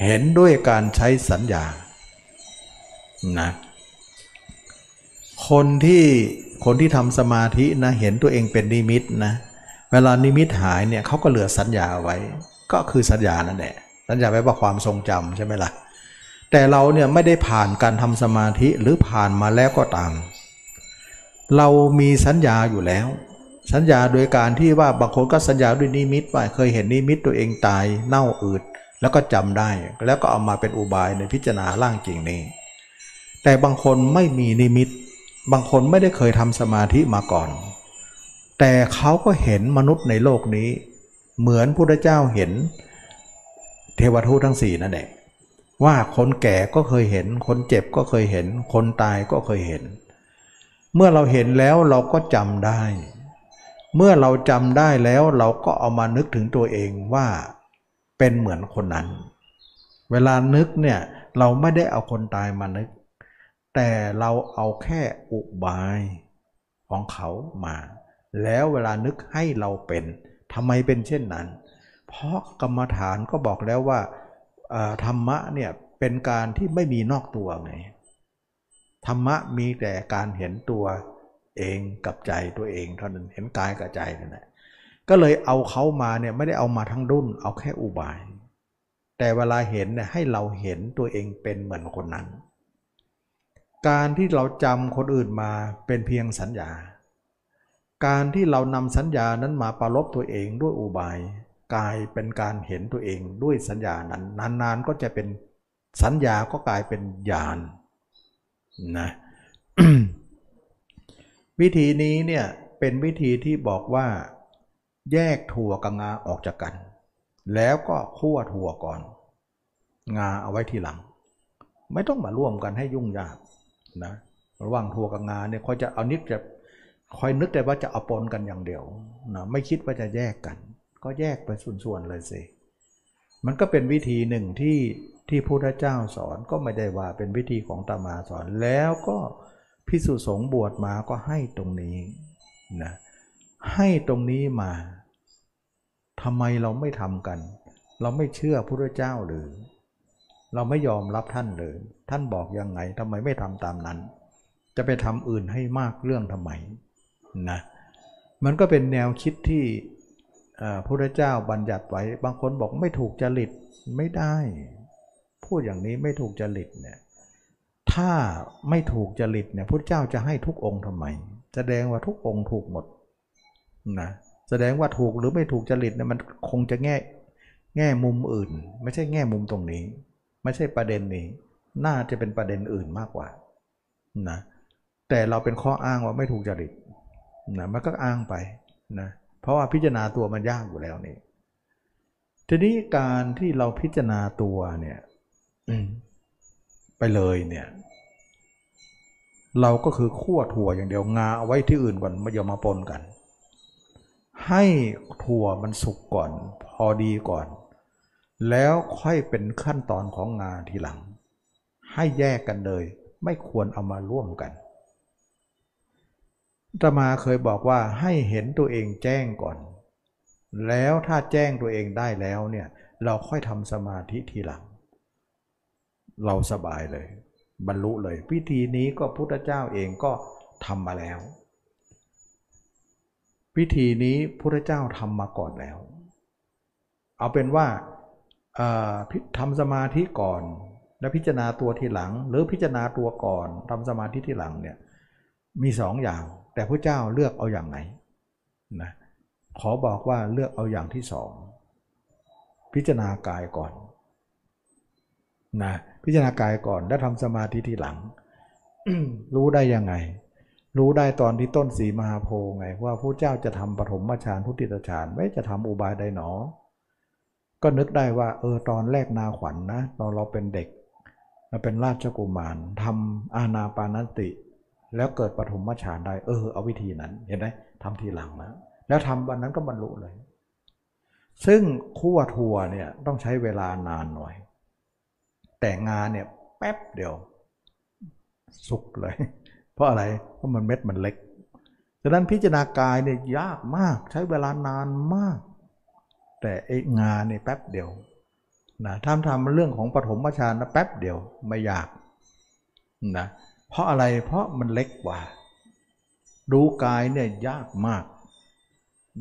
เห็นด้วยการใช้สัญญา นะคนที่คนที่ทำสมาธินะเห็นตัวเองเป็นนิมิตนะเวลานิมิตหายเนี่ยเขาก็เหลือสัญญาไว้ ก็คือสัญญานั่นแหละสัญญาไว้ว่าความทรงจำใช่ไหมละ่ะแต่เราเนี่ยไม่ได้ผ่านการทำสมาธิหรือผ่านมาแล้วก็ตาม เรามีสัญญาอยู่แล้ว สัญญาโดยการที่ว่าบางคนก็สัญญาด้วยนิมิตว่าเคยเห็นนิมิตตัวเองตายเน่าอืดแล้วก็จำได้ แล้วก็เอามาเป็นอุบายในพิจารณาร่างจริงนี้ แต่บางคนไม่มีนิมิต บางคนไม่ได้เคยทำสมาธิมาก่อน แต่เขาก็เห็นมนุษย์ในโลกนี้ เหมือนพุทธเจ้าเห็น เทวทูตทั้งสี่นั่นแหละว่าคนแก่ก็เคยเห็น คนเจ็บก็เคยเห็น คนตายก็เคยเห็น เมื่อเราเห็นแล้วเราก็จำได้ เมื่อเราจำได้แล้วเราก็เอามานึกถึงตัวเองว่าเป็นเหมือนคนนั้น เวลานึกเนี่ยเราไม่ได้เอาคนตายมานึก แต่เราเอาแค่อุบายของเขามา แล้วเวลานึกให้เราเป็นทำไมเป็นเช่นนั้น เพราะกรรมฐานก็บอกแล้วว่าธรรมะเนี่ยเป็นการที่ไม่มีนอกตัวไงธรรมะมีแต่การเห็นตัวเองกับใจตัวเองเท่านั้นเห็นกายกับใจนั่นแหละก็เลยเอาเขามาเนี่ยไม่ได้เอามาทั้งรุ่น เอาแค่อุบาย แต่เวลาเห็นเนี่ยให้เราเห็นตัวเองเป็นเหมือนคนนั้น การที่เราจำคนอื่นมาเป็นเพียงสัญญา การที่เรานำสัญญานั้นมาประลบตัวเองด้วยอุบายกลายเป็นการเห็นตัวเองด้วยสัญญานั้นนานๆก็จะเป็นสัญญาก็กลายเป็นญาณนะวิธีนี้เนี่ยเป็นวิธีที่บอกว่าแยกถั่วกับงาออกจากกัน แล้วก็คั่วถั่วก่อน งาเอาไว้ทีหลัง ไม่ต้องมาร่วมกันให้ยุ่งยาก นะระหว่างถั่วกับงานเนี่ยคอยจะเอานิดจะคอยนึกแต่ว่าจะเอาปนกันอย่างเดียวนะไม่คิดว่าจะแยกกัน ก็แยกไปส่วนๆเลยสิมันก็เป็นวิธีหนึ่งที่ที่พุทธเจ้าสอนก็ไม่ได้ว่าเป็นวิธีของตมาสอนแล้วก็พิสุสงบวชมาก็ให้ตรงนี้นะให้ตรงนี้มาทำไมเราไม่ทำกัน เราไม่เชื่อพุทธเจ้าหรือ เราไม่ยอมรับท่านเลย ท่านบอกยังไงทำไมไม่ทำตามนั้น จะไปทำอื่นให้มากเรื่องทำไมนะมันก็เป็นแนวคิดที่พระเจ้าบัญญัติไว้ บางคนบอกไม่ถูกจริตไม่ได้ พูดอย่างนี้ไม่ถูกจริตเนี่ยถ้าไม่ถูกจริตเนี่ยพระเจ้าจะให้ทุกองค์ทำไม แสดงว่าทุกองค์ถูกหมดนะแสดงว่าถูกหรือไม่ถูกจริตเนี่ยมันคงจะแง่แง่มุมอื่น ไม่ใช่แง่มุมตรงนี้ ไม่ใช่ประเด็นนี้ น่าจะเป็นประเด็นอื่นมากกว่านะแต่เราเป็นข้ออ้างว่าไม่ถูกจริตนะมันก็อ้างไปนะเพราะว่าพิจารณาตัวมันยากอยู่แล้วนี่ทีนี้การที่เราพิจารณาตัวเนี่ยไปเลยเนี่ย เราก็คือขั้วถั่วอย่างเดียวงาเอาไว้ที่อื่นก่อนไม่ยอมมาปนกัน ให้ถั่วมันสุกก่อน พอดีก่อน แล้วค่อยเป็นขั้นตอนของงาทีหลัง ให้แยกกันเลย ไม่ควรเอามาร่วมกันตมาเคยบอกว่าให้เห็นตัวเองแจ้งก่อน แล้วถ้าแจ้งตัวเองได้แล้วเนี่ยเราค่อยทำสมาธิทีหลัง เราสบายเลย บรรลุเลยพิธีนี้ก็พุทธเจ้าเองก็ทำมาแล้ว พิธีนี้พุทธเจ้าทำมาก่อนแล้ว เอาเป็นว่าทำสมาธิก่อน แล้วพิจารณาตัวทีหลัง หรือพิจารณาตัวก่อนทำสมาธิทีหลังเนี่ยมีสองอย่าง แต่พระเจ้าเลือกเอาอย่างไหนนะขอบอกว่าเลือกเอาอย่างที่สองพิจารณากายก่อนนะพิจารณากายก่อนแล้วทำสมาธิทีหลัง รู้ได้ยังไง รู้ได้ตอนที่ต้นสีมหาโพไงว่าพระเจ้าจะทำปฐมฌานพุทธิตฌานไม่จะทำอุบายใดหนอ ก็นึกได้ว่าเออตอนแรกนาขวัญนนะตอนเราเป็นเด็ก เราเป็นราชกุมารทำอาณาปานติ แล้วเกิดปฐมฌานได้ เออ เอาวิธีนั้นเห็นไหมทำทีหลังนะแล้วทำวันนั้นก็บรรลุเลย ซึ่งคู่ทัวเนี่ยต้องใช้เวลานานหน่อย แต่งานเนี่ยแป๊บเดียว สุกเลย เพราะอะไรเพราะมันเม็ดมันเล็กดังนั้นพิจารณากายเนี่ยยากมากใช้เวลานานมาก แต่ไอ้งานเนี่ยแป๊บเดียว นะทำทำเรื่องของปฐมฌานนะแป๊บเดียวไม่ยากนะเพราะอะไรเพราะมันเล็กกว่า ดูกายเนี่ยยากมาก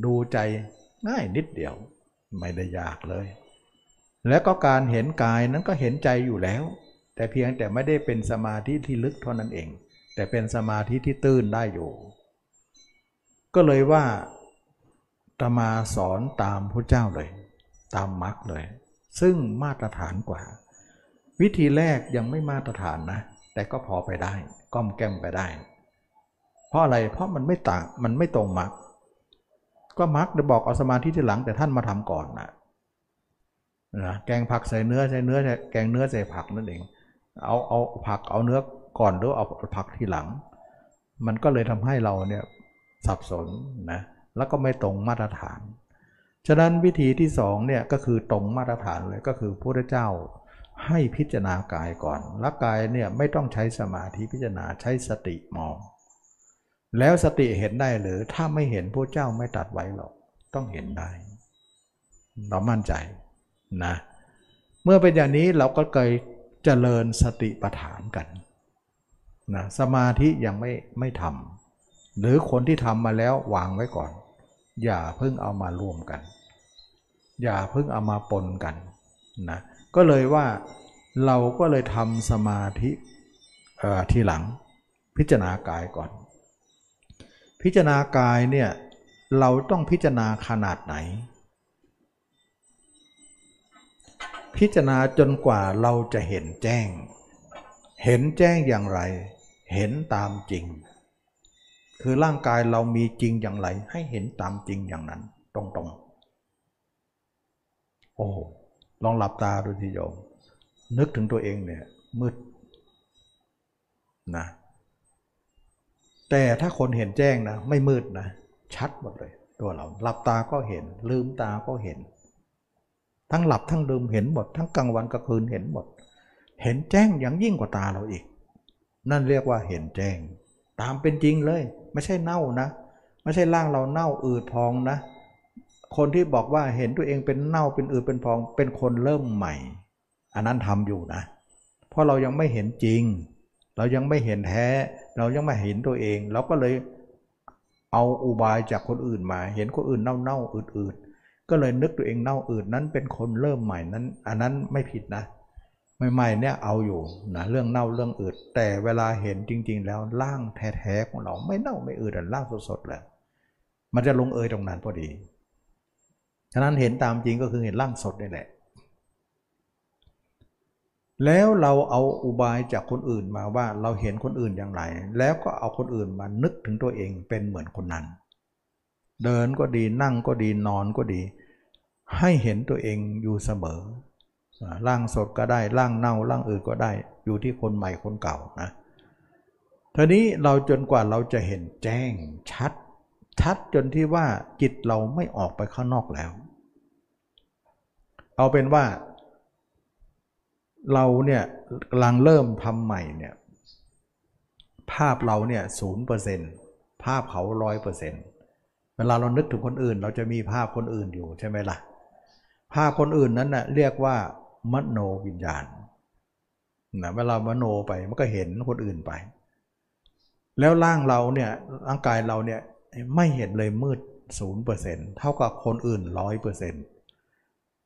ดูใจง่ายนิดเดียว ไม่ได้ยากเลย แล้วก็การเห็นกายนั้นก็เห็นใจอยู่แล้ว แต่เพียงแต่ไม่ได้เป็นสมาธิที่ลึกเท่านั้นเอง แต่เป็นสมาธิที่ตื้นได้อยู่ ก็เลยว่าตมาสอนตามพระเจ้าเลย ตามมรรคเลย ซึ่งมาตรฐานกว่า วิธีแรกยังไม่มาตรฐานนะ แต่ก็พอไปได้ก้อมแก้มไปได้ เพราะอะไรเพราะมันไม่ต่างมันไม่ตรงมรรคก็มรรคจะบอกเอาสมาธิที่หลังแต่ท่านมาทำก่อนนะนะแกงผักใส่เนื้อใส่เนื้อแกงเนื้อใส่ผักนั่นเองเอาเอาผักเอาเนื้อก่อนหรือเอาผักทีหลัง มันก็เลยทำให้เราเนี่ยสับสนนะแล้วก็ไม่ตรงมาตรฐาน ฉะนั้นวิธีที่สองเนี่ยก็คือตรงมาตรฐานเลยก็คือพระเจ้าให้พิจารณากายก่อนล้วกายเนี่ยไม่ต้องใช้สมาธิพิจารณาใช้สติมอง แล้วสติเห็นได้หรือถ้าไม่เห็นพระเจ้าไม่ตัดไว้หรอกต้องเห็นได้ เรามั่นใจนะ เมื่อเป็นอย่างนี้เราก็เคยเจริญสติปัฏฐานกันนะสมาธิยังไม่ไม่ทำหรือคนที่ทำมาแล้ววางไว้ก่อน อย่าเพิ่งเอามารวมกัน อย่าเพิ่งเอามาปนกันนะก็เลยว่าเราก็เลยทำสมาธิทีหลังพิจารณากายก่อน พิจารณากายเนี่ยเราต้องพิจารณาขนาดไหน พิจารณาจนกว่าเราจะเห็นแจ้ง เห็นแจ้งอย่างไร เห็นตามจริง คือร่างกายเรามีจริงอย่างไร ให้เห็นตามจริงอย่างนั้น ตรงๆ โอ้ลองหลับตาดูทีโยม นึกถึงตัวเองเนี่ยมืดนะแต่ถ้าคนเห็นแจ้งนะ ไม่มืดนะ ชัดหมดเลย ตัวเราหลับตาก็เห็น ลืมตาก็เห็น ทั้งหลับทั้งลืมเห็นหมด ทั้งกลางวันกลางคืนเห็นหมด เห็นแจ้งอย่างยิ่งกว่าตาเราอีก นั่นเรียกว่าเห็นแจ้ง ตามเป็นจริงเลย ไม่ใช่เน่านะ ไม่ใช่ร่างเราเน่าอืดพองนะ คนที่บอกว่าเห็นตัวเองเป็นเน่าเป็นอืดเป็นพอง เป็นคนเริ่มใหม่ อันนั้นทำอยู่นะ เพราะเรายังไม่เห็นจริง เรายังไม่เห็นแท้ เรายังไม่เห็นตัวเอง เราก็เลยเอาอุบายจากคนอื่นมา เห็นคนอื่นเน่าเน่าอืดอืดก็เลยนึกตัวเองเน่าอืดนั้นเป็นคนเริ่มใหม่นั้น อันนั้นไม่ผิดนะ ใหม่ๆเนี่ยเอาอยู่นะเรื่องเน่าเรื่องอืด แต่เวลาเห็นจริง ๆ แล้วร่างแท้ๆของเราไม่เน่าไม่อืดร่างสดๆเลยมันจะลงเอยตรงนั้นพอดีฉะนั้นเห็นตามจริงก็คือเห็นร่างสดนี่แหละ แล้วเราเอาอุบายจากคนอื่นมาว่าเราเห็นคนอื่นอย่างไร แล้วก็เอาคนอื่นมานึกถึงตัวเองเป็นเหมือนคนนั้น เดินก็ดีนั่งก็ดีนอนก็ดี ให้เห็นตัวเองอยู่เสมอ ร่างสดก็ได้ร่างเน่าร่างอื่นก็ได้ อยู่ที่คนใหม่คนเก่านะทีนี้เราจนกว่าเราจะเห็นแจ้งชัด ชัดจนที่ว่าจิตเราไม่ออกไปข้างนอกแล้ว เอาเป็นว่า เราเนี่ยกำลังเริ่มทำใหม่เนี่ยภาพเราเนี่ยศูนย์เปอร์เซ็นต์ภาพเขาร้อยเปอร์เซ็นต์เวลาเรานึกถึงคนอื่น เราจะมีภาพคนอื่นอยู่ใช่ไหมล่ะ ภาพคนอื่นนั้นนะ่ะเรียกว่า มโนวิญญาณนะเวลามโนไปมันก็เห็นคนอื่นไป แล้วร่างเราเนี่ยร่างกายเราเนี่ยไม่เห็นเลยมืดศูนย์เปอร์เซ็นต์เท่ากับคนอื่นร้อยเปอร์เซ็นต์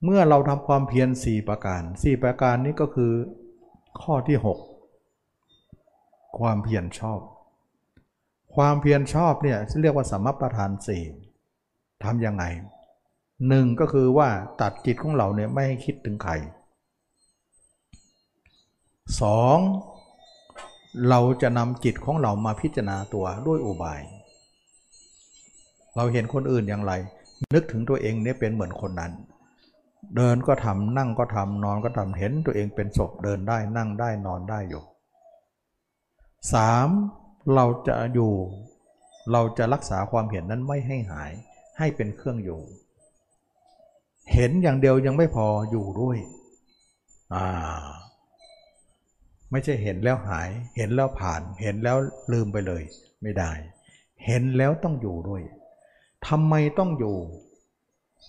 เมื่อเราทำความเพียรสี่ประการสี่ประการนี้ก็คือข้อที่ 6 ความเพียรชอบ ความเพียรชอบเนี่ยเรียกว่าสมประทานสี่ทำยังไงหนึ่งก็คือว่าตัดจิตของเราเนี่ยไม่ให้คิดถึงใคร สองเราจะนำจิตของเรามาพิจารณาตัวด้วยอุบาย เราเห็นคนอื่นอย่างไร นึกถึงตัวเองเนี่ยเป็นเหมือนคนนั้น เดินก็ทำนั่งก็ทำนอนก็ทำเห็นตัวเองเป็นศพเดินได้นั่งได้นอนได้อยู่สามเราจะอยู่ เราจะรักษาความเห็นนั้นไม่ให้หาย ให้เป็นเครื่องอยู่ เห็นอย่างเดียวยังไม่พออยู่ด้วย อ่า ไม่ใช่เห็นแล้วหาย เห็นแล้วผ่าน เห็นแล้วลืมไปเลย ไม่ได้ เห็นแล้วต้องอยู่ด้วยทำไมต้องอยู่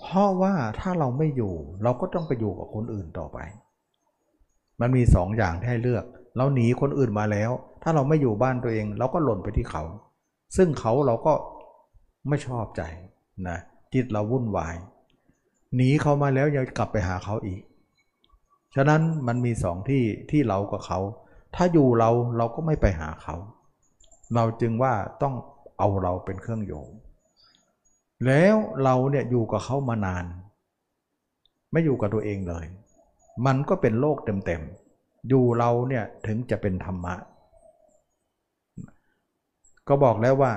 เพราะว่าถ้าเราไม่อยู่ เราก็ต้องไปอยู่กับคนอื่นต่อไป มันมีสองอย่างที่ให้เลือก เราหนีคนอื่นมาแล้ว ถ้าเราไม่อยู่บ้านตัวเอง เราก็หล่นไปที่เขา ซึ่งเขาเราก็ไม่ชอบใจนะจิตเราวุ่นวาย หนีเขามาแล้วยังกลับไปหาเขาอีก ฉะนั้นมันมีสองที่ที่เรากับเขา ถ้าอยู่เราเราก็ไม่ไปหาเขา เราจึงว่าต้องเอาเราเป็นเครื่องโยง แล้วเราเนี่ยอยู่กับเขามานาน ไม่อยู่กับตัวเองเลย มันก็เป็นโลกเต็มๆ อยู่เราเนี่ยถึงจะเป็นธรรมะ ก็บอกแล้วว่า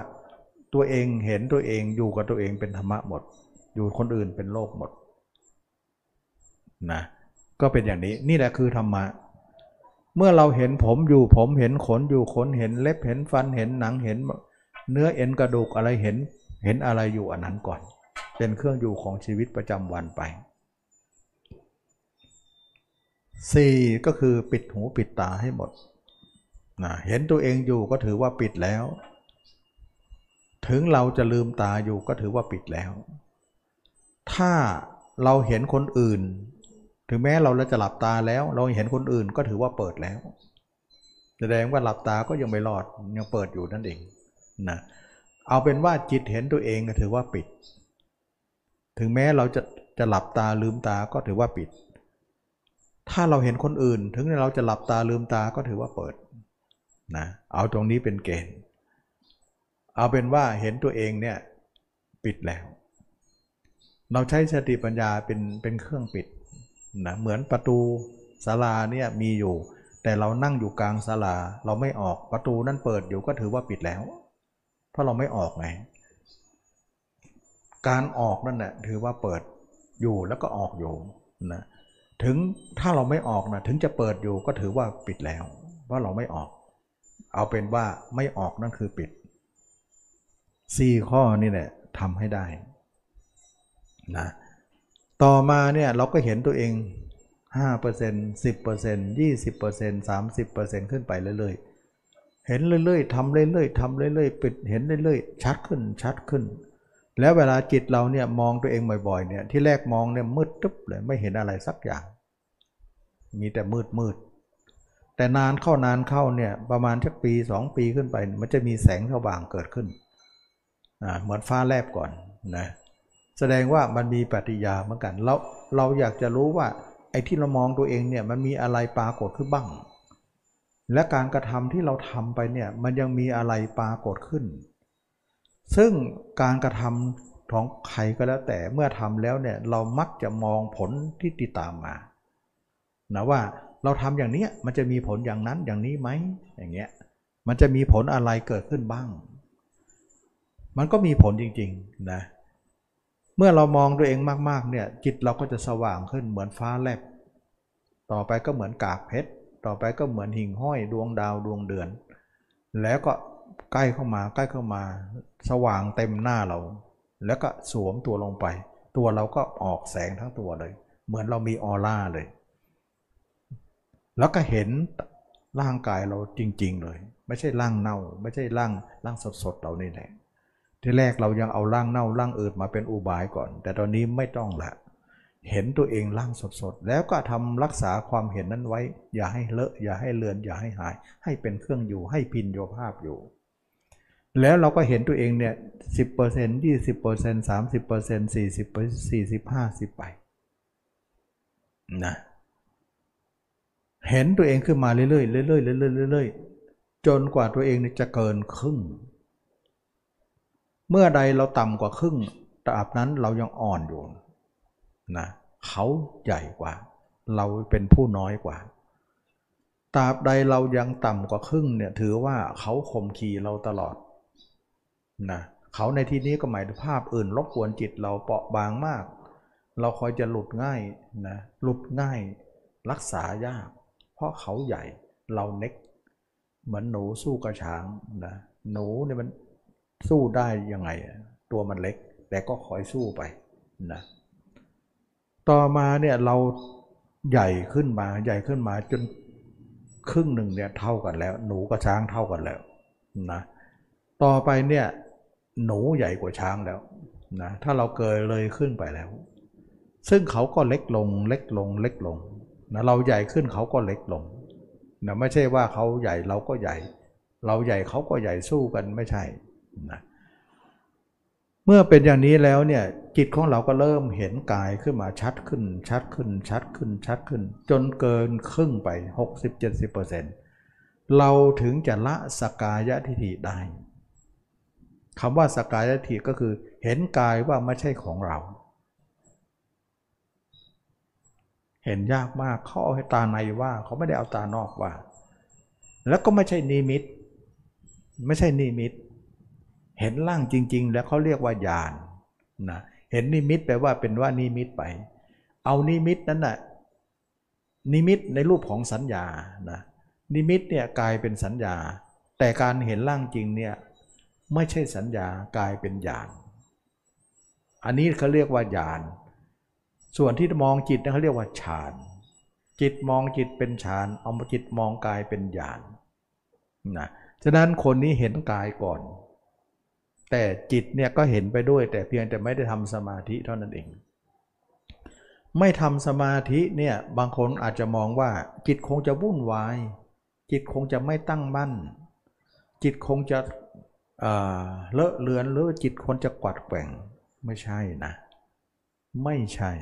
ตัวเองเห็นตัวเองอยู่กับตัวเองเป็นธรรมะหมด อยู่คนอื่นเป็นโลกหมดนะ ก็เป็นอย่างนี้นี่แหละคือธรรมะ เมื่อเราเห็นผมอยู่ผมเห็นขนอยู่ขนเห็นเล็บเห็นฟันเห็นหนังเห็น เนื้อเอ็นกระดูกอะไรเห็นเห็นอะไรอยู่อันนั้นก่อน เป็นเครื่องอยู่ของชีวิตประจำวันไป 4. ก็คือปิดหูปิดตาให้หมดนะเห็นตัวเองอยู่ก็ถือว่าปิดแล้ว ถึงเราจะลืมตาอยู่ก็ถือว่าปิดแล้ว ถ้าเราเห็นคนอื่น ถึงแม้เราจะหลับตาแล้ว เราเห็นคนอื่นก็ถือว่าเปิดแล้ว แสดงว่าหลับตาก็ยังไม่รอดยังเปิดอยู่นั่นเองนะเอาเป็นว่าจิตเห็นตัวเองก็ถือว่าปิด ถึงแม้เราจะจะหลับตาลืมตาก็ถือว่าปิด ถ้าเราเห็นคนอื่น ถึงเราจะหลับตาลืมตาก็ถือว่าเปิดนะเอาตรงนี้เป็นเกณฑ์ เอาเป็นว่าเห็นตัวเองเนี่ยปิดแล้ว เราใช้สติปัญญาเป็นเป็นเครื่องปิด นะเหมือนประตูศาลาเนี่ยมีอยู่ แต่เรานั่งอยู่กลางศาลาเราไม่ออกประตูนั้นเปิดอยู่ก็ถือว่าปิดแล้ว เพราะเราไม่ออกไงการออกนั่นแหละถือว่าเปิดอยู่แล้วก็ออกอยู่นะถึงถ้าเราไม่ออกนะถึงจะเปิดอยู่ก็ถือว่าปิดแล้วเพราเราไม่ออก เอาเป็นว่าไม่ออกนั่นคือปิดสี่ข้อนี่แหละทำให้ได้นะ ต่อมาเนี่ยเราก็เห็นตัวเอง 5% 10% 20% 30%ขึ้นไปเรื่อยๆ เห็นเรื่อยๆทำเรื่อยๆทำเรื่อยๆปิดเห็นเรื่อยๆ ชัดขึ้นชัดขึ้น แล้วเวลาจิตเราเนี่ยมองตัวเองบ่อยๆเนี่ยที่แรกมองเนี่ยมืดตึ๊บเลยไม่เห็นอะไรสักอย่าง มีแต่มืดมืดแต่นานเข้านานเข้าเนี่ยประมาณสักปีสองปีขึ้นไป มันจะมีแสงสว่างเกิดขึ้นอ่าเหมือนฟ้าแลบก่อนนะ แสดงว่ามันมีปฏิยาเหมือนกันเราเราอยากจะรู้ว่าไอ้ที่เรามองตัวเองเนี่ยมันมีอะไรปรากฏขึ้นบ้าง และการกระทำที่เราทำไปเนี่ยมันยังมีอะไรปรากฏขึ้น ซึ่งการกระทำของใครก็แล้วแต่เมื่อทำแล้วเนี่ยเรามักจะมองผลที่ติดตามมานะว่าเราทำอย่างนี้มันจะมีผลอย่างนั้นอย่างนี้ไหมอย่างเงี้ยมันจะมีผลอะไรเกิดขึ้นบ้าง มันก็มีผลจริงๆนะเมื่อเรามองตัวเองมากๆเนี่ยจิตเราก็จะสว่างขึ้นเหมือนฟ้าแลบ ต่อไปก็เหมือนกากเพชร ต่อไปก็เหมือนหิ่งห้อยดวงดาวดวงเดือน แล้วก็ใกล้เข้ามาใกล้เข้ามา สว่างเต็มหน้าเรา แล้วก็สวมตัวลงไป ตัวเราก็ออกแสงทั้งตัวเลย เหมือนเรามีออร่าเลย แล้วก็เห็นร่างกายเราจริง ๆ เลย ไม่ใช่ร่างเน่า ไม่ใช่ร่างร่างสดๆเรานี่แหละ ที่แรกเรายังเอาร่างเน่าร่างอืดมาเป็นอุบายก่อน แต่ตอนนี้ไม่ต้องละ เห็นตัวเองร่างสดๆ แล้วก็ทำรักษาความเห็นนั้นไว้ อย่าให้เลอะอย่าให้เลือน อย่าให้หาย ให้เป็นเครื่องอยู่ให้พินโยภาพอยู่ แล้วเราก็เห็นตัวเองเนี่ยสิบเปอร์เซ็นต์ยี่สิบเปอร์เซ็นต์สามสิบเปอร์เซ็นต์สี่สิบสี่สิบห้าสิบไปนะเห็นตัวเองขึ้นมาเรื่อยๆเรื่อยๆเรื่อยๆเรื่อยๆจนกว่าตัวเองจะเกินครึ่ง เมื่อใดเราต่ำกว่าครึ่งตราบนั้นเรายังอ่อนอยู่นะเขาใหญ่กว่า เราเป็นผู้น้อยกว่าตราบใดเรายังต่ำกว่าครึ่งเนี่ยถือว่าเขาข่มขีเราตลอดนะเขาในที่นี้ก็หมายถึงภาพอื่นรบกวนจิตเราเปราะบางมาก เราคอยจะหลุดง่ายนะหลุดง่ายรักษายาก เพราะเขาใหญ่เราเน็ก เหมือนหนูสู้กระช้างนะหนูเนี่ยมัน สู้ได้ยังไง ตัวมันเล็ก แต่ก็คอยสู้ไปนะต่อมาเนี่ยเราใหญ่ขึ้นมาใหญ่ขึ้นมาจนครึ่งหนึ่งเนี่ยเท่ากันแล้ว หนูกับช้างเท่ากันแล้วนะต่อไปเนี่ยหนูใหญ่กว่าช้างแล้วนะถ้าเราเกิดเลยขึ้นไปแล้ว ซึ่งเขาก็เล็กลงเล็กลงเล็กลงนะเราใหญ่ขึ้นเขาก็เล็กลงนะไม่ใช่ว่าเขาใหญ่เราก็ใหญ่ เราใหญ่เขาก็ใหญ่สู้กันไม่ใช่ นะเมื่อเป็นอย่างนี้แล้วเนี่ยจิตของเราก็เริ่มเห็นกายขึ้นมาชัดขึ้น ชัดขึ้น ชัดขึ้น ชัดขึ้น จนเกินครึ่งไป 60-70%เราถึงจะละสกายะทิฏฐิได้คำว่าสกายะทิฏฐิก็คือเห็นกายว่าไม่ใช่ของเรา เห็นยากมากเขาเอาให้ตาในว่าเขาไม่ได้เอาตานอกว่า แล้วก็ไม่ใช่นิมิต ไม่ใช่นิมิต เห็นร่างจริง ๆ แล้วเขาเรียกว่าญาณนะเห็นนิมิตแปลว่าเป็นว่านิมิตไป เอานิมิตนั้นน่ะนิมิตในรูปของสัญญานะนิมิตเนี่ยกลายเป็นสัญญา แต่การเห็นร่างจริงเนี่ยไม่ใช่สัญญากลายเป็นญาณอันนี้เขาเรียกว่าญาณส่วนที่มองจิตเขาเรียกว่าฌานจิตมองจิตเป็นฌานเอาจิตมองกายเป็นญาณนะฉะนั้นคนนี้เห็นกายก่อน แต่จิตเนี่ยก็เห็นไปด้วยแต่เพียงแต่ไม่ได้ทำสมาธิเท่านั้นเอง ไม่ทำสมาธิเนี่ยบางคนอาจจะมองว่าจิตคงจะวุ่นวาย จิตคงจะไม่ตั้งมั่น จิตคงจะเลอะเลือนหรือจิตคนจะกวัดแกว่งไม่ใช่นะ ไม่ใช่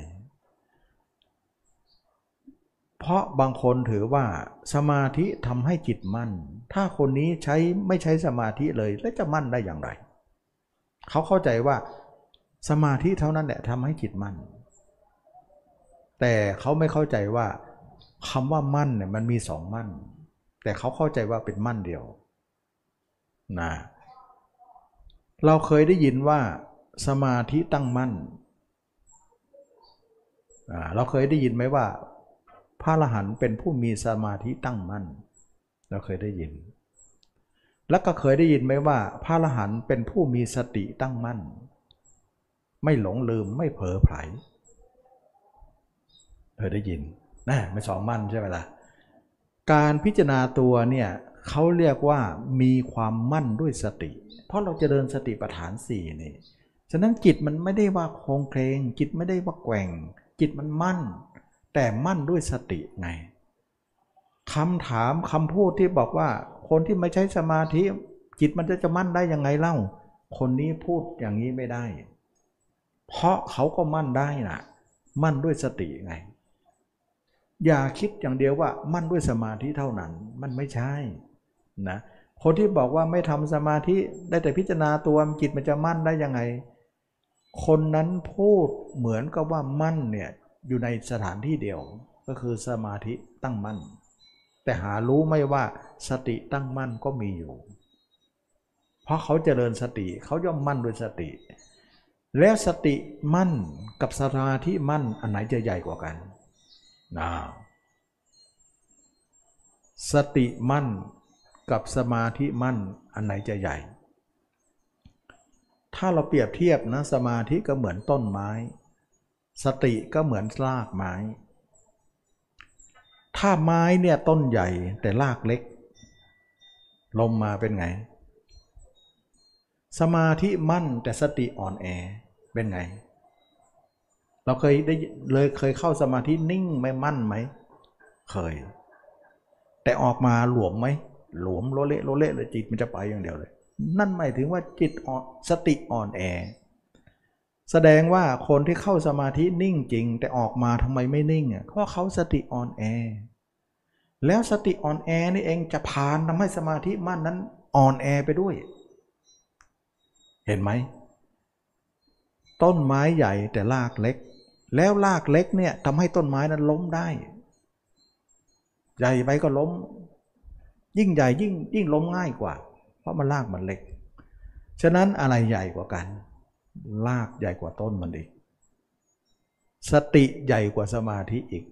เพราะบางคนถือว่าสมาธิทำให้จิตมั่น ถ้าคนนี้ใช้ไม่ใช้สมาธิเลยแล้วจะมั่นได้อย่างไร เขาเข้าใจว่าสมาธิเท่านั้นแหละทำให้จิตมั่น แต่เขาไม่เข้าใจว่าคำว่ามั่นเนี่ยมันมีสองมั่น แต่เขาเข้าใจว่าเป็นมั่นเดียวนะเราเคยได้ยินว่าสมาธิตั้งมั่น เราเคยได้ยินไหมว่า พระอรหันต์เป็นผู้มีสมาธิตั้งมั่น เราเคยได้ยิน แล้วก็เคยได้ยินไหมว่า พระอรหันต์เป็นผู้มีสติตั้งมั่น ไม่หลงลืมไม่เผลอไผลเคยได้ยินนะไม่สองมั่นใช่ไหมล่ะการพิจารณาตัวเนี่ยเขาเรียกว่ามีความมั่นด้วยสติ เพราะเราจะเดินสติปัฏฐานสี่นี่ฉะนั้นจิตมันไม่ได้ว่าโคงเคลงจิตไม่ได้ว่าแกว่ง จิตมันมั่น แต่มั่นด้วยสติไงคำถามคำพูดที่บอกว่า คนที่ไม่ใช้สมาธิจิตมันจะจะมั่นได้ยังไงเล่า คนนี้พูดอย่างนี้ไม่ได้ เพราะเขาก็มั่นได้นะมั่นด้วยสติไง อย่าคิดอย่างเดียวว่ามั่นด้วยสมาธิเท่านั้น มันไม่ใช่นะคนที่บอกว่าไม่ทำสมาธิได้แต่พิจารณาตัวจิตมันจะมั่นได้ยังไง คนนั้นพูดเหมือนกับว่ามั่นเนี่ยอยู่ในสถานที่เดียวก็คือสมาธิตั้งมั่น แต่หารู้ไม่ว่าสติตั้งมั่นก็มีอยู่ เพราะเขาเจริญสติเขาย่อมมั่นด้วยสติ แล้วสติมั่นกับสมาธิมั่นอันไหนจะใหญ่กว่ากันนะสติมั่นกับสมาธิมั่นอันไหนจะใหญ่ ถ้าเราเปรียบเทียบนะสมาธิก็เหมือนต้นไม้ สติก็เหมือนรากไม้ ถ้าไม้เนี่ยต้นใหญ่แต่รากเล็ก ลมมาเป็นไง สมาธิมั่นแต่สติอ่อนแอเป็นไง เราเคยได้เลยเคยเข้าสมาธินิ่งไม่มั่นไหม เคย แต่ออกมาหลวมไหม หลวมโลเละโลเละเลยจิตมันจะไปอย่างเดียวเลย นั่นหมายถึงว่าจิตอ่อนสติอ่อนแอ แสดงว่าคนที่เข้าสมาธินิ่งจริง แต่ออกมาทำไมไม่นิ่งอะเพราะเขาสติอ่อนแอ แล้วสติอ่อนแอนี่เองจะพานทำให้สมาธิมั่นนั้นอ่อนแอไปด้วย เห็นไหม ต้นไม้ใหญ่แต่รากเล็ก แล้วรากเล็กเนี่ยทำให้ต้นไม้นั้นล้มได้ ใหญ่ไปก็ล้ม ยิ่งใหญ่ยิ่งยิ่งล้มง่ายกว่า เพราะมันรากมันเล็ก ฉะนั้นอะไรใหญ่กว่ากัน รากใหญ่กว่าต้นมันอีก สติใหญ่กว่าสมาธิอีก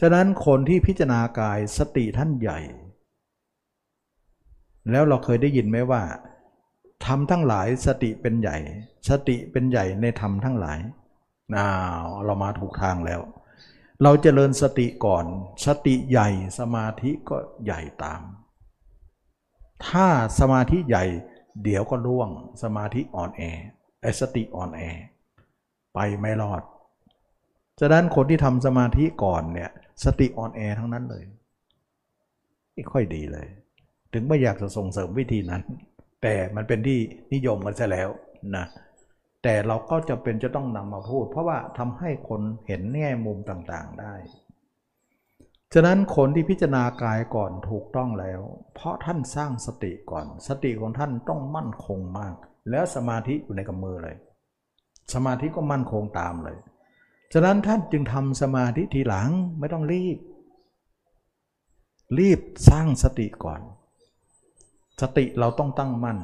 ฉะนั้นคนที่พิจารณากายสติท่านใหญ่ แล้วเราเคยได้ยินไหมว่าธรรมทั้งหลายสติเป็นใหญ่ สติเป็นใหญ่ในธรรมทั้งหลายอ้าวเรามาถูกทางแล้ว เราจเจริญสติก่อน สติใหญ่สมาธิก็ใหญ่ตาม ถ้าสมาธิใหญ่ เดี๋ยวก็ล่วงสมาธิอ่อนแอ ไอ้สติอ่อนแอ ไปไม่รอดฉะนั้นคนที่ทำสมาธิก่อนเนี่ยสติอ่อนแอทั้งนั้นเลยไม่ค่อยดีเลย ถึงไม่อยากจะส่งเสริมวิธีนั้น แต่มันเป็นที่นิยมกันซะแล้วนะแต่เราก็จะเป็นจะต้องนำมาพูด เพราะว่าทำให้คนเห็นแง่มุมต่างๆได้ ฉะนั้นคนที่พิจารณากายก่อนถูกต้องแล้ว เพราะท่านสร้างสติก่อน สติของท่านต้องมั่นคงมาก แล้วสมาธิอยู่ในกำมือเลย สมาธิก็มั่นคงตามเลย ฉะนั้นท่านจึงทำสมาธิทีหลังไม่ต้องรีบ รีบสร้างสติก่อน สติเราต้องตั้งมั่น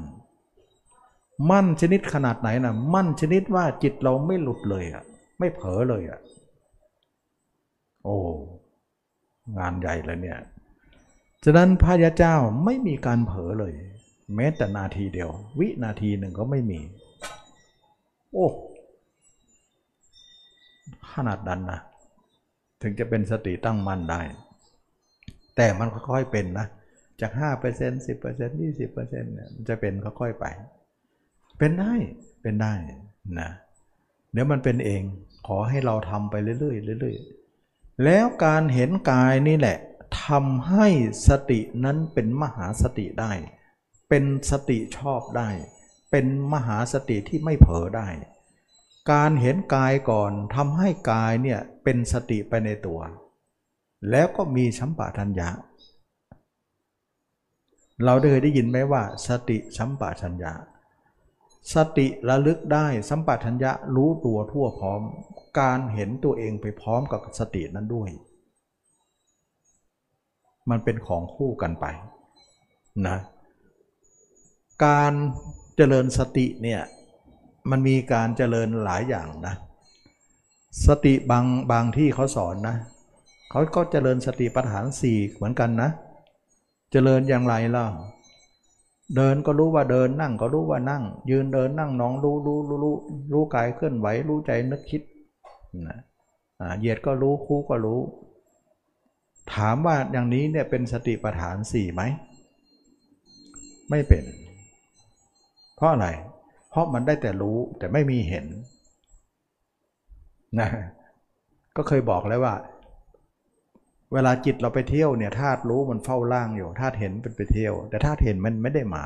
มั่นชนิดขนาดไหนนะมั่นชนิดว่าจิตเราไม่หลุดเลยอะไม่เผลอเลยอะโอ้งานใหญ่เลยเนี่ย ฉะนั้นพระยาเจ้าไม่มีการเผลอเลย แม้แต่นาทีเดียว วินาทีหนึ่งก็ไม่มี โอ้ขนาดนั้นนะถึงจะเป็นสติตั้งมั่นได้ แต่มันค่อยๆเป็นนะ จาก 5% 10% 20%เนี่ยมันจะเป็นค่อยๆไป เป็นได้เป็นได้นะเดี๋ยวมันเป็นเองขอให้เราทำไปเรื่อยๆเรื่อยๆแล้วการเห็นกายนี่แหละทำให้สตินั้นเป็นมหาสติได้ เป็นสติชอบได้ เป็นมหาสติที่ไม่เผลอได้ การเห็นกายก่อนทำให้กายเนี่ยเป็นสติไปในตัว แล้วก็มีสัมปทัญญะ เราได้เคยได้ยินไหมว่า สติสัมปชัญญะ สติระลึกได้สัมปชัญญะรู้ตัวทั่วพร้อม การเห็นตัวเองไปพร้อมกับสตินั้นด้วย มันเป็นของคู่กันไปนะ การเจริญสติเนี่ยมันมีการเจริญหลายอย่างนะ สติบางบางที่เขาสอนนะเขาก็เจริญสติปัฏฐานสี่เหมือนกันนะ เจริญอย่างไรล่ะเดินก็รู้ว่าเดินนั่งก็รู้ว่านั่ง ยืนเดินนั่งน้องรู้รู้รู้รู้รู้กายเคลื่อนไหวรู้ใจนึกคิดนะเหยียดก็รู้คู่ก็รู้ ถามว่าอย่างนี้เนี่ยเป็นสติปัฏฐานสี่ไหม ไม่เป็น เพราะอะไร เพราะมันได้แต่รู้แต่ไม่มีเห็นนะก็เคยบอกแล้วว่า เวลาจิตเราไปเที่ยวเนี่ยธาตุรู้มันเฝ้าล่างอยู่ธาตุเห็นเป็นไปเที่ยว แต่ธาตุเห็นมันไม่ได้มา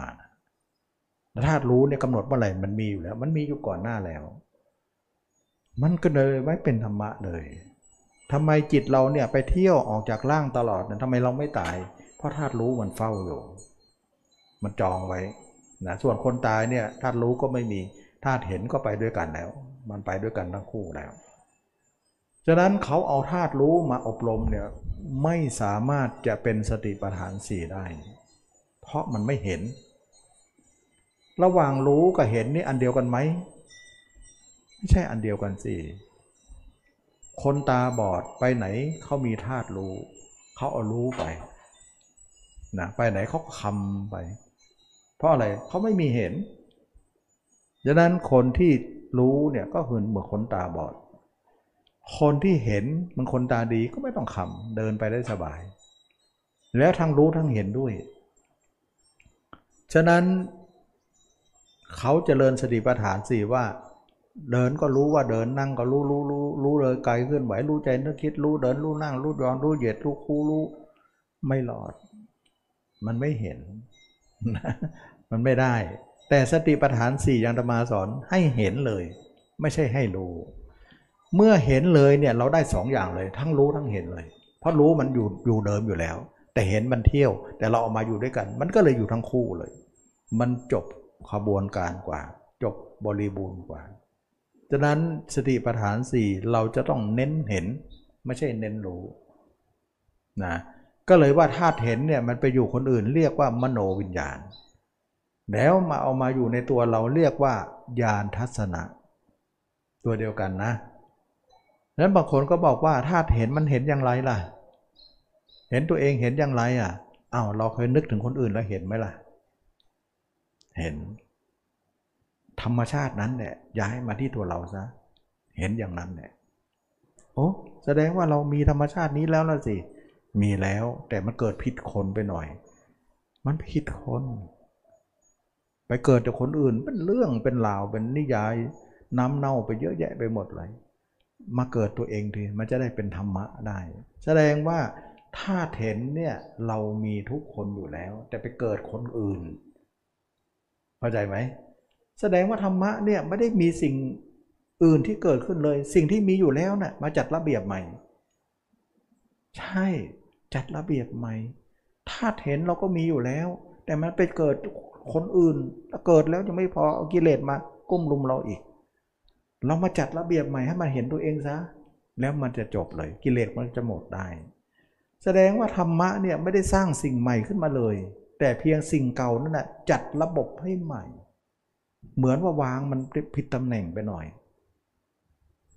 ธาตุรู้เนี่ยกำหนดเมื่อไหร่มันมีอยู่แล้ว มันมีอยู่ก่อนหน้าแล้ว มันก็เลยไม่เป็นธรรมะเลยทำไมจิตเราเนี่ยไปเที่ยวออกจากร่างตลอดเนี่ยทำไมเราไม่ตาย เพราะธาตุรู้มันเฝ้าอยู่ มันจองไว้ นะส่วนคนตายเนี่ยธาตุรู้ก็ไม่มีธาตุเห็นก็ไปด้วยกันแล้ว มันไปด้วยกันทั้งคู่แล้วฉะนั้นเขาเอาธาตุรู้มาอบรมเนี่ยไม่สามารถจะเป็นสติปัฏฐานสี่ได้ เพราะมันไม่เห็น ระหว่างรู้กับเห็นนี่อันเดียวกันไหมไม่ใช่อันเดียวกันสิคนตาบอดไปไหนเขามีธาตุรู้เขาเอารู้ไปนะไปไหนเขาคำไป เพราะอะไรเขาไม่มีเห็นดังนั้นคนที่รู้เนี่ยก็เหมือนเหมือนคนตาบอด คนที่เห็นมันคนตาดีก็ไม่ต้องคำเดินไปได้สบาย แล้วทั้งรู้ทั้งเห็นด้วย ฉะนั้นเขาจเจริญสติปัฏฐานสี่ว่า เดินก็รู้ว่าเดินนั่งก็รู้รู้รู้รู้เลยกายเคลื่อนไหวรู้ใจนึกคิดรู้เดินรู้นั่งรู้ยอนรู้เหยียดรู้คู่รู้ไม่หลอด มันไม่เห็น มันไม่ได้ แต่สติปัฏฐานสี่ยังธรรมาสอนให้เห็นเลย ไม่ใช่ให้รู้ เมื่อเห็นเลยเนี่ยเราได้สองอย่างเลย ทั้งรู้ทั้งเห็นเลย เพราะรู้มันอยู่อยู่เดิมอยู่แล้ว แต่เห็นมันเที่ยว แต่เราเอามาอยู่ด้วยกัน มันก็เลยอยู่ทั้งคู่เลย มันจบขบวนการกว่า จบบริบูรณ์กว่าฉะนั้นสติปัฏฐานสี่เราจะต้องเน้นเห็น ไม่ใช่เน้นรู้นะก็เลยว่าธาตุเห็นเนี่ยมันไปอยู่คนอื่นเรียกว่ามโนวิญญาณ แล้วมาเอามาอยู่ในตัวเราเรียกว่าญาณทัศนะ ตัวเดียวกันนะนั้นบางคนก็บอกว่าธาเห็นมันเห็นอย่างไรล่ะ เห็นตัวเองเห็นอย่างไรอะอ้าวเราเคยนึกถึงคนอื่นแล้วเห็นไหมล่ะ เห็น ธรรมชาตินั้นแหละย้ายมาที่ตัวเราซะเห็นอย่างนั้นแหละโอ้แสดงว่าเรามีธรรมชาตินี้แล้วละสิมีแล้วแต่มันเกิดผิดคนไปหน่อย มันผิดคน ไปเกิดจากคนอื่นเป็นเรื่องเป็นราวเป็นนิยายน้ำเน่าไปเยอะแยะไปหมดเลย มาเกิดตัวเองทีมันจะได้เป็นธรรมะได้ แสดงว่าถ้าเห็นเนี่ยเรามีทุกคนอยู่แล้ว แต่ไปเกิดคนอื่นเข้าใจไหมแสดงว่าธรรมะเนี่ยไม่ได้มีสิ่งอื่นที่เกิดขึ้นเลย สิ่งที่มีอยู่แล้วนะ่ะมาจัดระเบียบใหม่ ใช่จัดระเบียบใหม่ถ้าเห็นเราก็มีอยู่แล้ว แต่มันไปเกิด คนอื่นถ้าเกิดแล้วยังไม่พอเอากิเลสมากุ้มลุมเราอีก เรามาจัดระเบียบใหม่ให้มันเห็นตัวเองซะแล้วมันจะจบเลย กิเลสมันจะหมดได้ แสดงว่าธรรมะเนี่ยไม่ได้สร้างสิ่งใหม่ขึ้นมาเลย แต่เพียงสิ่งเก่านั่นแหละจัดระบบให้ใหม่ เหมือนว่าวางมันผิดตำแหน่งไปหน่อย